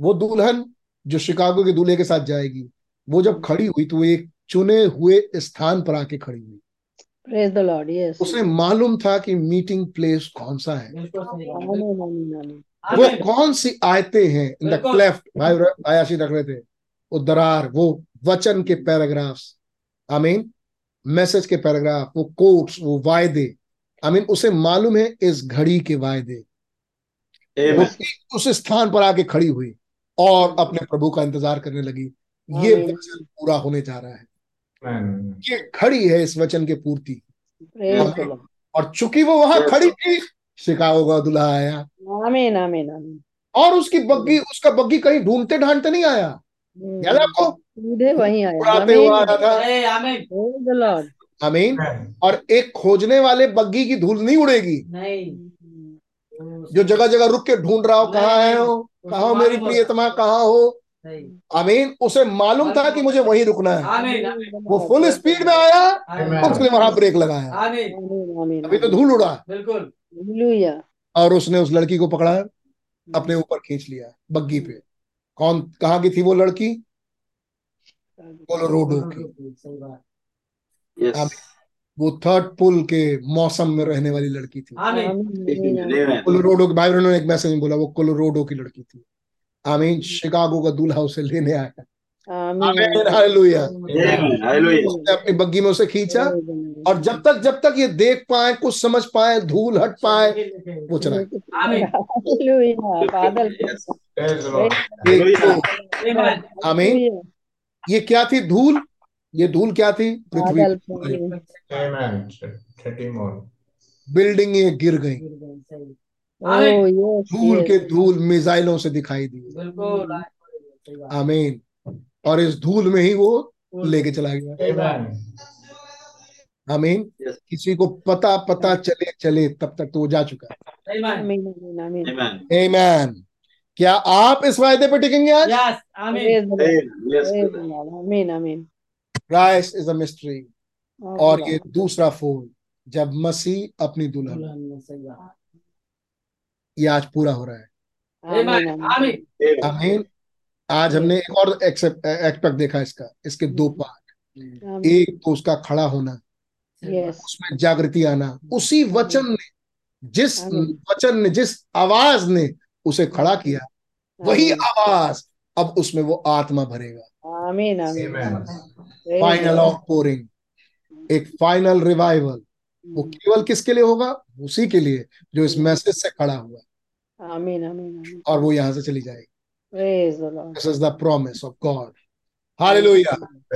वो दुल्हन जो शिकागो के दूल्हे के साथ जाएगी वो जब खड़ी हुई तो वो एक चुने हुए स्थान पर आके खड़ी हुई। प्रेज द लॉर्ड यस उसे मालूम था कि मीटिंग प्लेस कौन सा है। वो कौन सी आयते हैं इन द क्लेफ्ट भाई भाई रख रहे थे। वो दरार वो वचन के पैराग्राफ्स आई मीन मैसेज के पैराग्राफ वो कोट्स वो वायदे। आई मीन उसे मालूम है इस घड़ी के वायदे। वो उस स्थान पर आके खड़ी हुई और अपने प्रभु का इंतज़ार करने लगी। ये वचन पूरा होने जा रहा है. ये खड़ी है इस वचन के पूर्ति। लॉर्ड और चूँकि वो वहाँ खड़ी थी शिकागो का दुल्हा आया आमीन आमीन आमीन। और उसकी बग्गी उसका बग्गी कहीं ढूंढते ढांढते नहीं आया। याद आपको? सीधे वहीं आया। उड़ाते हुआ आया था। ए, आमीन. और एक खोजने वाले बग्गी की धूल नहीं उड़ेगी। नहीं। जो जगह जगह रुक के ढूंढ रहा हो कहाँ है हो कहा हो मेरी प्रियतमा? कहाँ हो? आमीन उसे मालूम था कि मुझे वहीं रुकना है। वो फुल स्पीड में आया उसने वहाँ ब्रेक लगाया। अभी तो धूल उड़ा। बिल्कुल। और उसने उस लड़की को पकड़ा अपने ऊपर खींच लिया बग्गी पे। कौन कहा की थी वो लड़की? कोलोराडो की. वो थर्ड पुल के मौसम में रहने वाली लड़की थी. कोलोराडो भाई बहनों ने एक मैसेज में बोला वो कोलोराडो की लड़की थी। आमीन शिकागो का दूल्हा उसे लेने आया. उसने अपनी बग्गी में उसे खींचा और जब तक जब तक ये देख पाए कुछ समझ पाए धूल हट पाए वो चला। आमीन। तो ये क्या थी? धूल? ये धूल क्या थी? पृथ्वी. बिल्डिंगें गिर गई। धूल के धूल मिसाइलों से दिखाई दी। बिल्कुल। आमीन। और इस धूल में ही वो लेके चला गया। आमीन। किसी को पता पता चले चले तब तक तो वो जा चुका है। आमीन आमीन आमीन आमीन Amen. Amen. क्या आप इस वायदे पे टिकेंगे आज? यस आमीन. आमीन आमीन क्राइस्ट इज़ अ मिस्ट्री और ये दूसरा फ़ोन जब मसीह अपनी दुल्हन। ये आज पूरा हो रहा है। आमीन आज हमने एक और एक्सपेक्ट देखा इसका इसके दो पार्ट। एक तो उसका खड़ा होना उसमें जागृति आना उसी वचन ने जिस वचन ने जिस आवाज़ ने उसे खड़ा किया वही आवाज़ अब उसमें वो आत्मा भरेगा। आमीन आमीन। फाइनल ऑफ़ पोरिंग एक फाइनल रिवाइवल वो केवल किसके लिए होगा? उसी के लिए जो इस मैसेज से खड़ा हुआ। और वो यहाँ से चली जाएगी। This is the promise of God of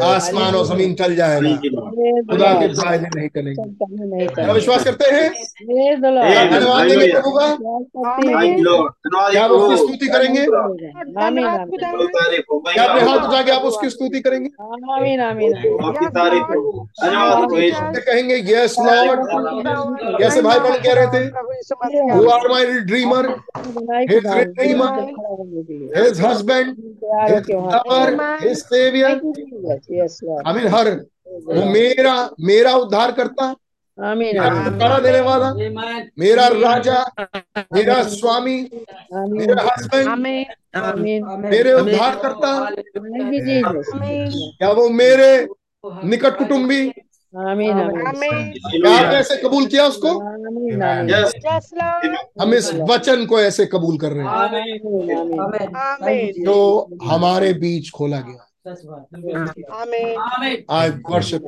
आसमान और ज़मीन टल जाएगा। खुदा के फ़ायदे नहीं टलेंगे। नहीं क्या विश्वास करते हैं. धन्यवाद देंगे प्रभु का? क्या आप उसकी स्तुति करेंगे? क्या अपने हाथ उठा के आप उसकी स्तुति करेंगे? कहेंगे यस लॉर्ड कैसे भाई बहन कह रहे थे? यू आर माई ड्रीमर खड़ा होने his husband his saviour mean her वो मेरा मेरा उद्धार करता आमीन छुटकारा देने वाला। मेरा राजा मेरा स्वामी मेरा हस्बैंड आमीन आमीन मेरे उद्धार करता क्या वो मेरे निकट कुटुंबी? आमीन आमीन आमीन क्या आपने ऐसे कबूल किया उसको? आमीन आमीन यस यस लॉर्ड हम इस वचन को ऐसे कबूल कर रहे हैं। आमीन आमीन आमीन जो हमारे बीच खोला गया। आमीन। आई वर्शिप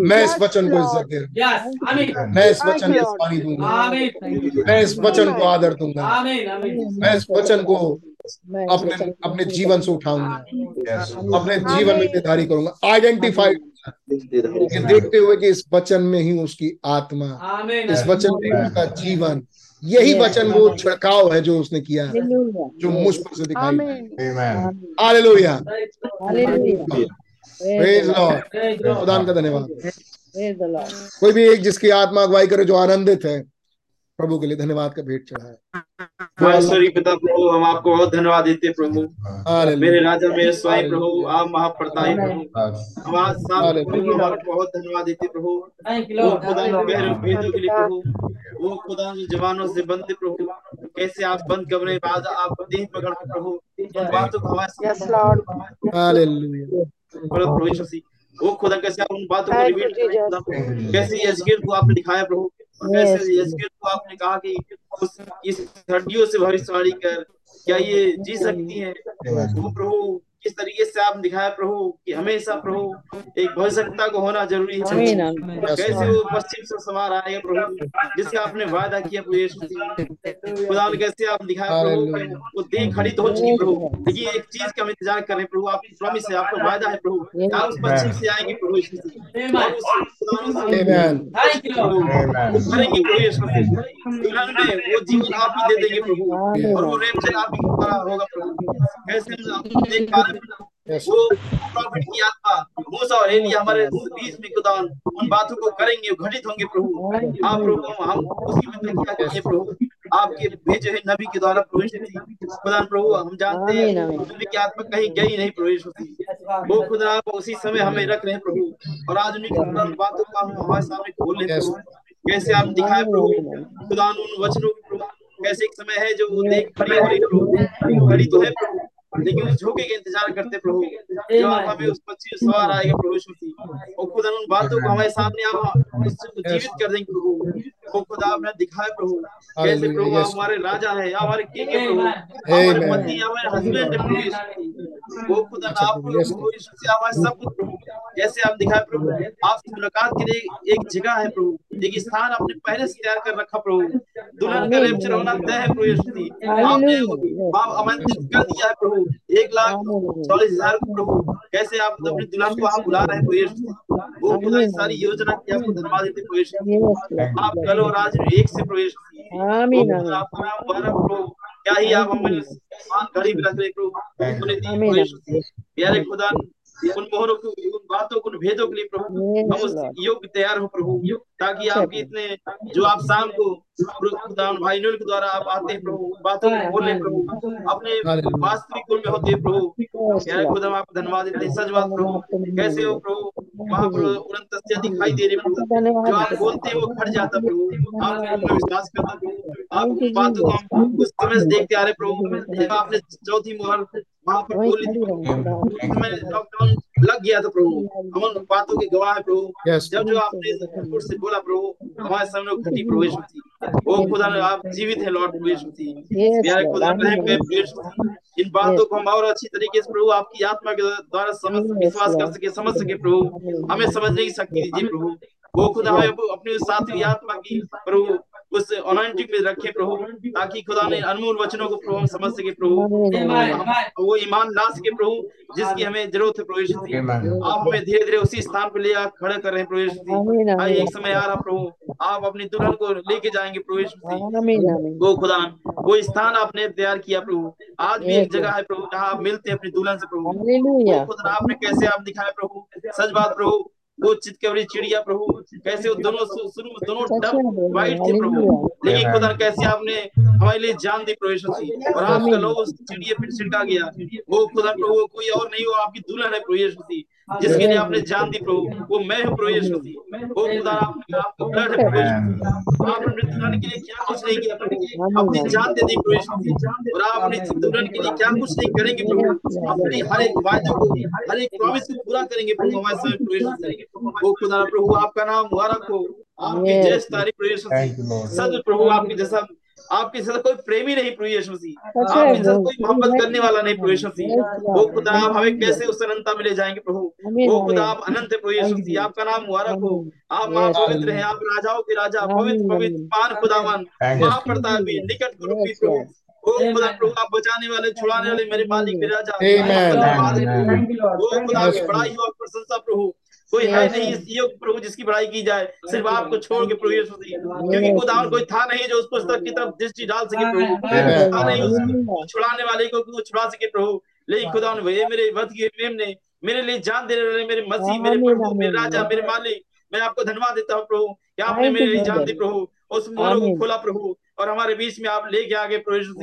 मैं इस वचन को इज़्ज़त दे रहा. हूँ मैं इस वचन को पानी दूँगा। मैं इस वचन को आदर दूँगा. मैं इस वचन को अपने अपने जीवन से उठाऊँगा। अपने जीवन में निर्धारित करूँगा। आइडेंटिफाई देखते हुए कि इस वचन में ही उसकी आत्मा इस वचन में उसका जीवन यही वचन वो छिड़काव है जो उसने किया है जो मुझ पर से दिखाई. Hallelujah praise Lord Praise the Lord. खुदा का धन्यवाद। कोई भी एक जिसकी आत्मा अगुवाई करे जो आनंदित है प्रभु के लिए धन्यवाद का भेंट चढ़ाए महेश्वरी पिता प्रभु हम आपको बहुत धन्यवाद देते हैं प्रभु। मेरे राजा मेरे स्वामी प्रभु आप महाप्रतापी प्रभु। हम आज बहुत धन्यवाद देते प्रभु। वो खुदा भेदों के लिए प्रभु। वो खुदा जो जवानों से बंद प्रभु। कैसे आप बंद कमरे बाद आप देह पकड़ के प्रभु। बातों को हमारे प्रभु वो खुदा कैसे आप उन बातों को हैं. खुदा कैसे यजकेल को आपने दिखाया प्रभु? कैसे आपने कहा कि इस हड्डियों से भविष्यवाणी कर क्या ये जी सकती है? वो प्रभु किस तरीके से आप दिखाया प्रभु कि हमेशा प्रभु एक भविष्यता को होना ज़रूरी है। आमीन कैसे वो पश्चिम से सवार आएगा प्रभु जिसका आपने वादा किया प्रभु यीशु खुदा ने कैसे आप दिखाया प्रभु वो देह खड़ी तो हो चुकी प्रभु। लेकिन एक चीज़ का हम इंतज़ार कर रहे हैं प्रभु आपकी प्रॉमिस है आपका वादा है प्रभु आप उस पश्चिम से आएँगे प्रभु. वो प्रभु यीशु मसीह दुल्हन वो जीवन आप ही दे देंगे प्रभु। और वो रेपचर आप ही होगा प्रभु। कैसे हम देख पा रहे Yes. वो प्रॉफिट की आत्मा मूसा और एलिया हमारे बीच में खुदावन उन बातों को करेंगे घटित होंगे प्रभु। आप प्रभु हम उसी में करेंगे प्रभु आपके भेजे हुए नबी के द्वारा प्रभु यीशु प्रभु हम जानते हैं। नबी की आत्मा कहीं गई नहीं यीशु मसीह वो खुदा आप उसी समय हमें रख रहे हैं प्रभु। और आज उन्हीं की बातों को हम हमारे सामने खोल रहे हैं प्रभु। कैसे आप दिखाए प्रभु? खुदा उन वचनों की प्रभु। कैसे एक समय है जो वो देख खड़ी हो रही है प्रभु? खड़ी तो है प्रभु। लेकिन उस झोंके का इंतज़ार करते प्रभु। जो आप हमें उस पक्षी सवार आएगा प्रभु और खुद उन बातों को हमारे सामने आप जीवित कर देंगे प्रभु। वो खुदा आपने दिखाया प्रभु। कैसे प्रभु आप हमारे राजा है आप हमारे किंग है प्रभु। हमारे पति हैं, हमारे हस्बैंड है प्रभु। वो खुदा आप प्रभु, यीशु मसीह हमारे सब कुछ प्रभु। जैसे आप दिखाए प्रभु आपसे मुलाकात के लिए एक जगह है प्रभु। एक स्थान आपने पहले से तैयार कर रखा प्रभु। दुल्हन का। रेप्चर होना तय है प्रभु यीशु आपने। आप आमंत्रित कर दिया है प्रभु। एक लाख। चालीस हज़ार को प्रभु। कैसे आप अपने दुल्हन को आप बुला रहे हैं प्रभु वो खुदा सारी योजना की आपको धन्यवाद देते हैं प्रभु आप कल और आज एक से प्रवेश आमीन, आमीन। आपका नाम मुबारक हो क्या ही आप हमें गरीब घड़ी भी रख रहे प्रभु। प्यारे खुदा उन मोहरों को उन बातों को उन भेदों के लिए प्रभु हम उस. योग्य तैयार हो प्रभु ताकि आपके इतने जो आप शाम को भाई के द्वारा आप आते हैं प्रभु बातों को बोले प्रभु अपने वास्तविक कुल में होते प्रभु। Yes, प्यारे हम आपको धन्यवाद देते हैं सच बात प्रभु कैसे हो प्रभु? दिखाई दे रही प्रभु जो आप बोलते हैं वो खट जाता प्रभु। आप विश्वास करता प्रभु। आप उन बातों को हम उस समय से देखते आ रहे प्रभु। आपने चौथी मोहर वहाँ पर थी लॉकडाउन लग गया था प्रभु। हम उन बातों के गवाह है प्रभु। Yes. जब जो आपने सतपुर से बोला प्रभु हमारे सामने घटी प्रभु यीशु मसीह ओ खुदा ने आप जीवित है लॉर्ड यीशु मसीह Yes, प्यारे खुदा. रहम प्रभु यीशु इन बातों को हम और अच्छी तरीके से प्रभु आपकी आत्मा के द्वारा समझ विश्वास कर सके समझ सके प्रभु। हमें समझने की शक्ति दीजिए प्रभु। वो खुदा हमें अपनी सातवीं आत्मा की प्रभु उस अनॉइंटिंग में रखे प्रभु ताकि खुदा ने अनमोल वचनों को प्रभु हम समझ सके प्रभु। वो ईमान ला सके प्रभु जिसकी हमें ज़रूरत है प्रभु। Amen. आप हमें धीरे धीरे उसी स्थान पर ले आ खड़े कर रहे हैं प्रभु एक समय आ रहा प्रभु। आप अपनी दुल्हन को लेके जाएँगे प्रभु आमीन वो खुदा वो स्थान आपने तैयार किया प्रभु। आज भी एक जगह है प्रभु जहाँ आप मिलते हैं अपनी दुल्हन से प्रभु। खुदा आपने कैसे आप दिखाए प्रभु? सच बात प्रभु वो चित केवरी चिड़िया प्रभु कैसे वो दोनों शुरू में दोनों डब वाइट थे प्रभु। लेकिन. खुदा कैसे आपने हमारे लिए जान दी प्रवेश और आपका लोग उस चिड़िया फिर छिड़का गया। वो खुदा प्रभु कोई और नहीं वो आपकी दुल्हन है प्रवेश जिसके लिए आपने जान दी प्रभु वो मैं हूँ प्रभु यीशु मसीह। वो खुदा आपने आपका ब्लड है प्रभु यीशु मसीह आप अपने दुल्हन के लिए क्या कुछ नहीं किया प्रभु अपनी जान दे दी प्रभु यीशु मसीह। और आप अपनी दुल्हन के लिए क्या कुछ नहीं करेंगे प्रभु। अपनी हर एक वायदे को हर एक प्रॉमिस को पूरा करेंगे प्रभु हमारे समय प्रभु यीशु मसीह। वो खुदा प्रभु आपका नाम मुबारक हो। आपकी. जय तारीफ़ प्रभु. सच प्रभु आपके जैसा आपके जैसा कोई प्रेमी नहीं प्रभु यीशु मसीह। है आपके प्रभु कोई मोहब्बत करने वाला नहीं प्रभु यीशु मसीह। वो खुदा आप हमें कैसे उस अनंतता में ले जाएँगे प्रभु? वो खुदा आप अनंत है प्रभु यीशु मसीह। आपका नाम मुबारक हो। आप महापवित्र हैं आप राजाओं के राजा पवित्र पवित्र पान खुदावन. महाप्रतापी निकट Yes, प्रभु ओ खुदा प्रभु आप बचाने वाले छुड़ाने वाले मेरे मालिक मेरे राजा. वो खुदा की. बड़ाई हो और प्रशंसा प्रभु। कोई है नहीं इस योग प्रभु जिसकी बड़ाई की जाए सिर्फ़ आपको छोड़ के प्रभु यीशु मसीह क्योंकि खुदा और कोई था नहीं जो उस पुस्तक की तरफ़ दृष्टि डाल सके प्रभु। था नहीं उस छुड़ाने वाले को वो छुड़ा सके प्रभु? लेकिन खुदा ने ये मेरे वध के प्रेम ने मेरे लिए जान देने वाले मेरे मसीह मेरे प्रभु मेरे राजा मेरे मालिक मैं आपको धन्यवाद देता हूँ प्रभु कि आपने मेरे लिए जान दी प्रभु उस मोहरों को खोला प्रभु और हमारे बीच में आप लेके आगे प्रभु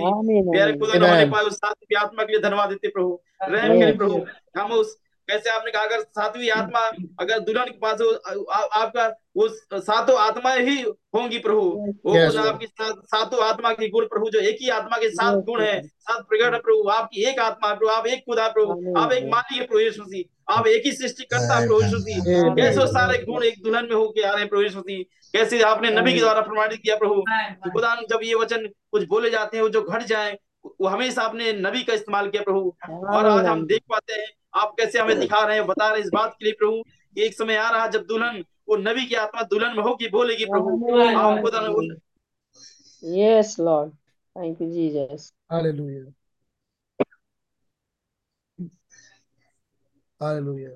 प्यारे खुदा ने हमारे. पास उस आत्मा के लिए धन्यवाद देते प्रभु। रहम करें प्रभु। हम उस कैसे आपने कहा अगर सातवीं आत्मा अगर दुल्हन के पास हो आ, आपका वो सातों आत्माएँ ही होंगी प्रभु। वो Yes, आपकी सात- सातों आत्मा के गुण प्रभु जो एक ही आत्मा के सात Yes, गुण है सात प्रकट है प्रभु आपकी एक आत्मा प्रभु आप एक खुदा प्रभु आप एक मालिक है प्रभु यीशु मसीह आप एक ही सृष्टिकर्ता है प्रभु यीशु मसीह। कैसे सारे गुण एक दुल्हन में होके आ रहे हैं प्रभु यीशु मसीह? कैसे आपने नबी के द्वारा प्रमाणित किया प्रभु? खुदा जब ये वचन कुछ बोले जाते हैं वो जो घट जाए वो हमेशा आपने नबी का इस्तेमाल किया प्रभु। और आज हम देख पाते हैं आप कैसे हमें दिखा रहे हैं बता रहे हैं इस बात के लिए प्रभु कि एक समय आ रहा जब दुल्हन वो नबी की आत्मा दुल्हन में होगी बोलेगी प्रभु आप खुद yes Lord thank you Jesus hallelujah. Hallelujah.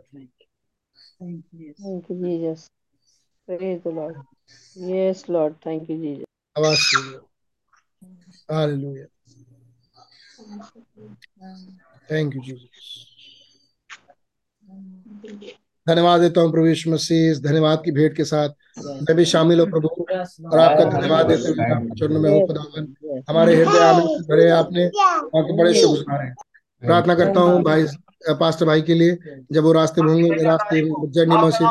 Thank you Jesus thank you Jesus धन्यवाद देता हूँ प्रभु यीशु मसीह धन्यवाद की भेंट के साथ। मैं भी शामिल हूँ प्रभु, और आपका धन्यवाद देते हुए में हूँ, खुदावन। हमारे हृदय भरे आपने, आपके बड़े शुक्रगुजार हैं प्रार्थना करता हूँ भाई, पास्टर भाई के लिए, जब वो रास्ते में होंगे रास्ते जर्नी मसीह।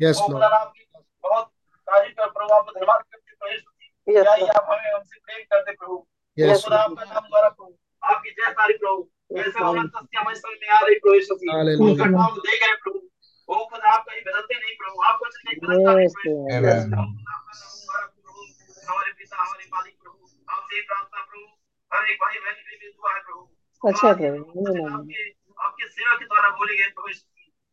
यस लॉर्ड यस कैसे Lord. अनंत हस्ती हमारे में आ रही प्रभु यीशु मसीह उन घटनाओं को देख रहे प्रभु। वो खुदा आप कहीं बदलते नहीं प्रभु आप कुछ नहीं बदलता नहीं प्रभु हो हमारे पिता हमारे मालिक प्रभु आपसे प्रार्थना प्रभु हर एक भाई बहन के लिए दुआ है प्रभु। अच्छा प्रभु आपके आपके सेवा के द्वारा बोले गए प्रभु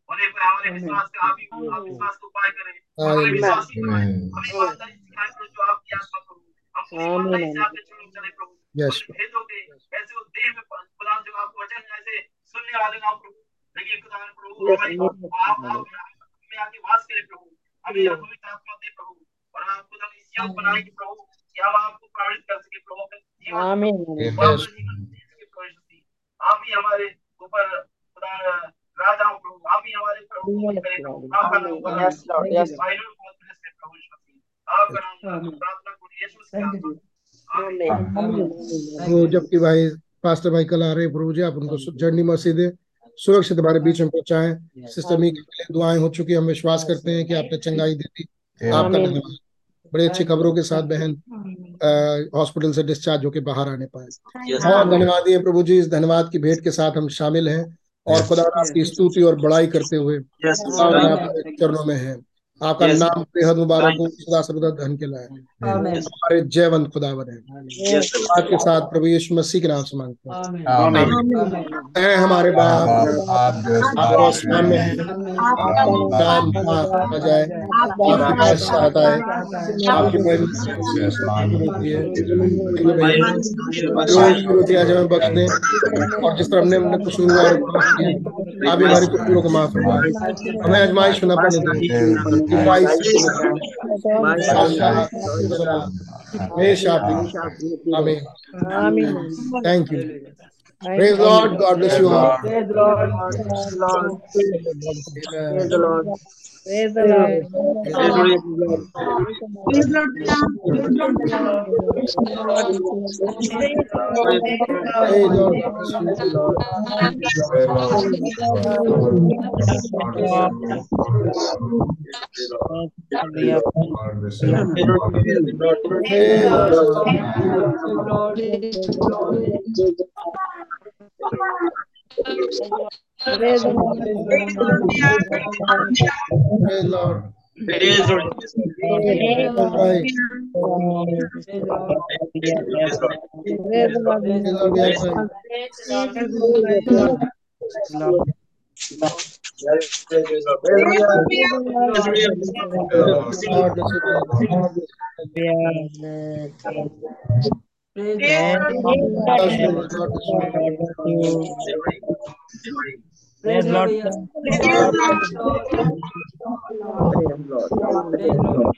उन्हें पर हमारे विश्वास का आप ही आप विश्वास को पाए करें। हमारे विश्वास की हमें ईमानदारी सिखाए प्रभु जो आपकी आत्मा प्रभु। हम पूरी आमीन ईमानदारी से आमीन आपके चरणों में चले प्रभु। Yes, उन भेदों के ऐसे उस देह में खुदा जो आपको वचन ऐसे सुनने वाले ना प्रभु। लेकिन खुदा प्रभु Yes, हमारी yes, आप आप आके वास करे प्रभु। हमें यह पवित्र आत्मा दे प्रभु। और आप खुदा इस योग बनाए कि प्रभु कि हम आपको प्रभावित कर सके प्रभु अपने जीवन आमीन प्रभु आमीन वो Amen. अपना जीवन जी सके प्रभु यीशु मसीह। आप ही हमारे ऊपर खुदा राजा प्रभु। आप ही हमारे प्रभु। नाम. हो. भाइयों को बहुत bless है प्रभु वो जबकि भाई पास्टर भाई कल आ रहे हैं प्रभु जी आप उनको जर्नी मसीह दे सुरक्षित हमारे बीच में पहुंचाएँ। सिस्टर मी के लिए दुआएँ हो चुकी हम विश्वास करते हैं कि आपने चंगाई दे दी। आपका धन्यवाद। बड़ी अच्छी खबरों के साथ बहन हॉस्पिटल से डिस्चार्ज होकर बाहर आने पाए। बहुत धन्यवाद दिए प्रभु जी इस धन्यवाद की भेंट के साथ हम शामिल हैं और खुदा आपकी स्तुति और बड़ाई करते हुए चरणों में है। आपका Yes. नाम बेहद मुबारक हो सदा सर्वदा धन के लाए हमारे जयवंत है। Yes, Lord. आपके साथ प्रभु यीशु मसीह के नाम से मांगते हैं। हमारे बाप आप जो आप आसमान में नाम हो। जाए। आपकी आता है। रोटी आज हमें बख्श दें। और जिस तरह हमने हमने कसूरवार को आप भी हमारे कसूरों को माफ़ हमें आजमाइश होना न sacrifices may. Amen. Amen. Thank you. Praise the Lord. God bless you all. Praise the Lord. Praise the Lord. Praise the Lord. Praise the Lord. Lord. Lord. Praise the Lord. Praise the Lord. Right. Praise the Lord. Praise the Lord. Praise the Lord. Yes, right. God bless you. Praise God bless you. God bless you. Praise the Lord.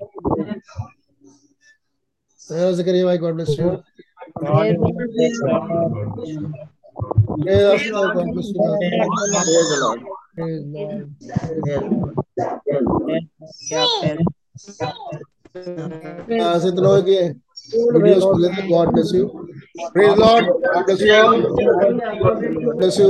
Hello, Zakaria. bhai. God bless you. Praise the Praise the Lord. God bless you. Praise the Lord. Praise the Lord. यहाँ से तो लोग ये videos को लेते God bless you praise Lord God bless you all bless you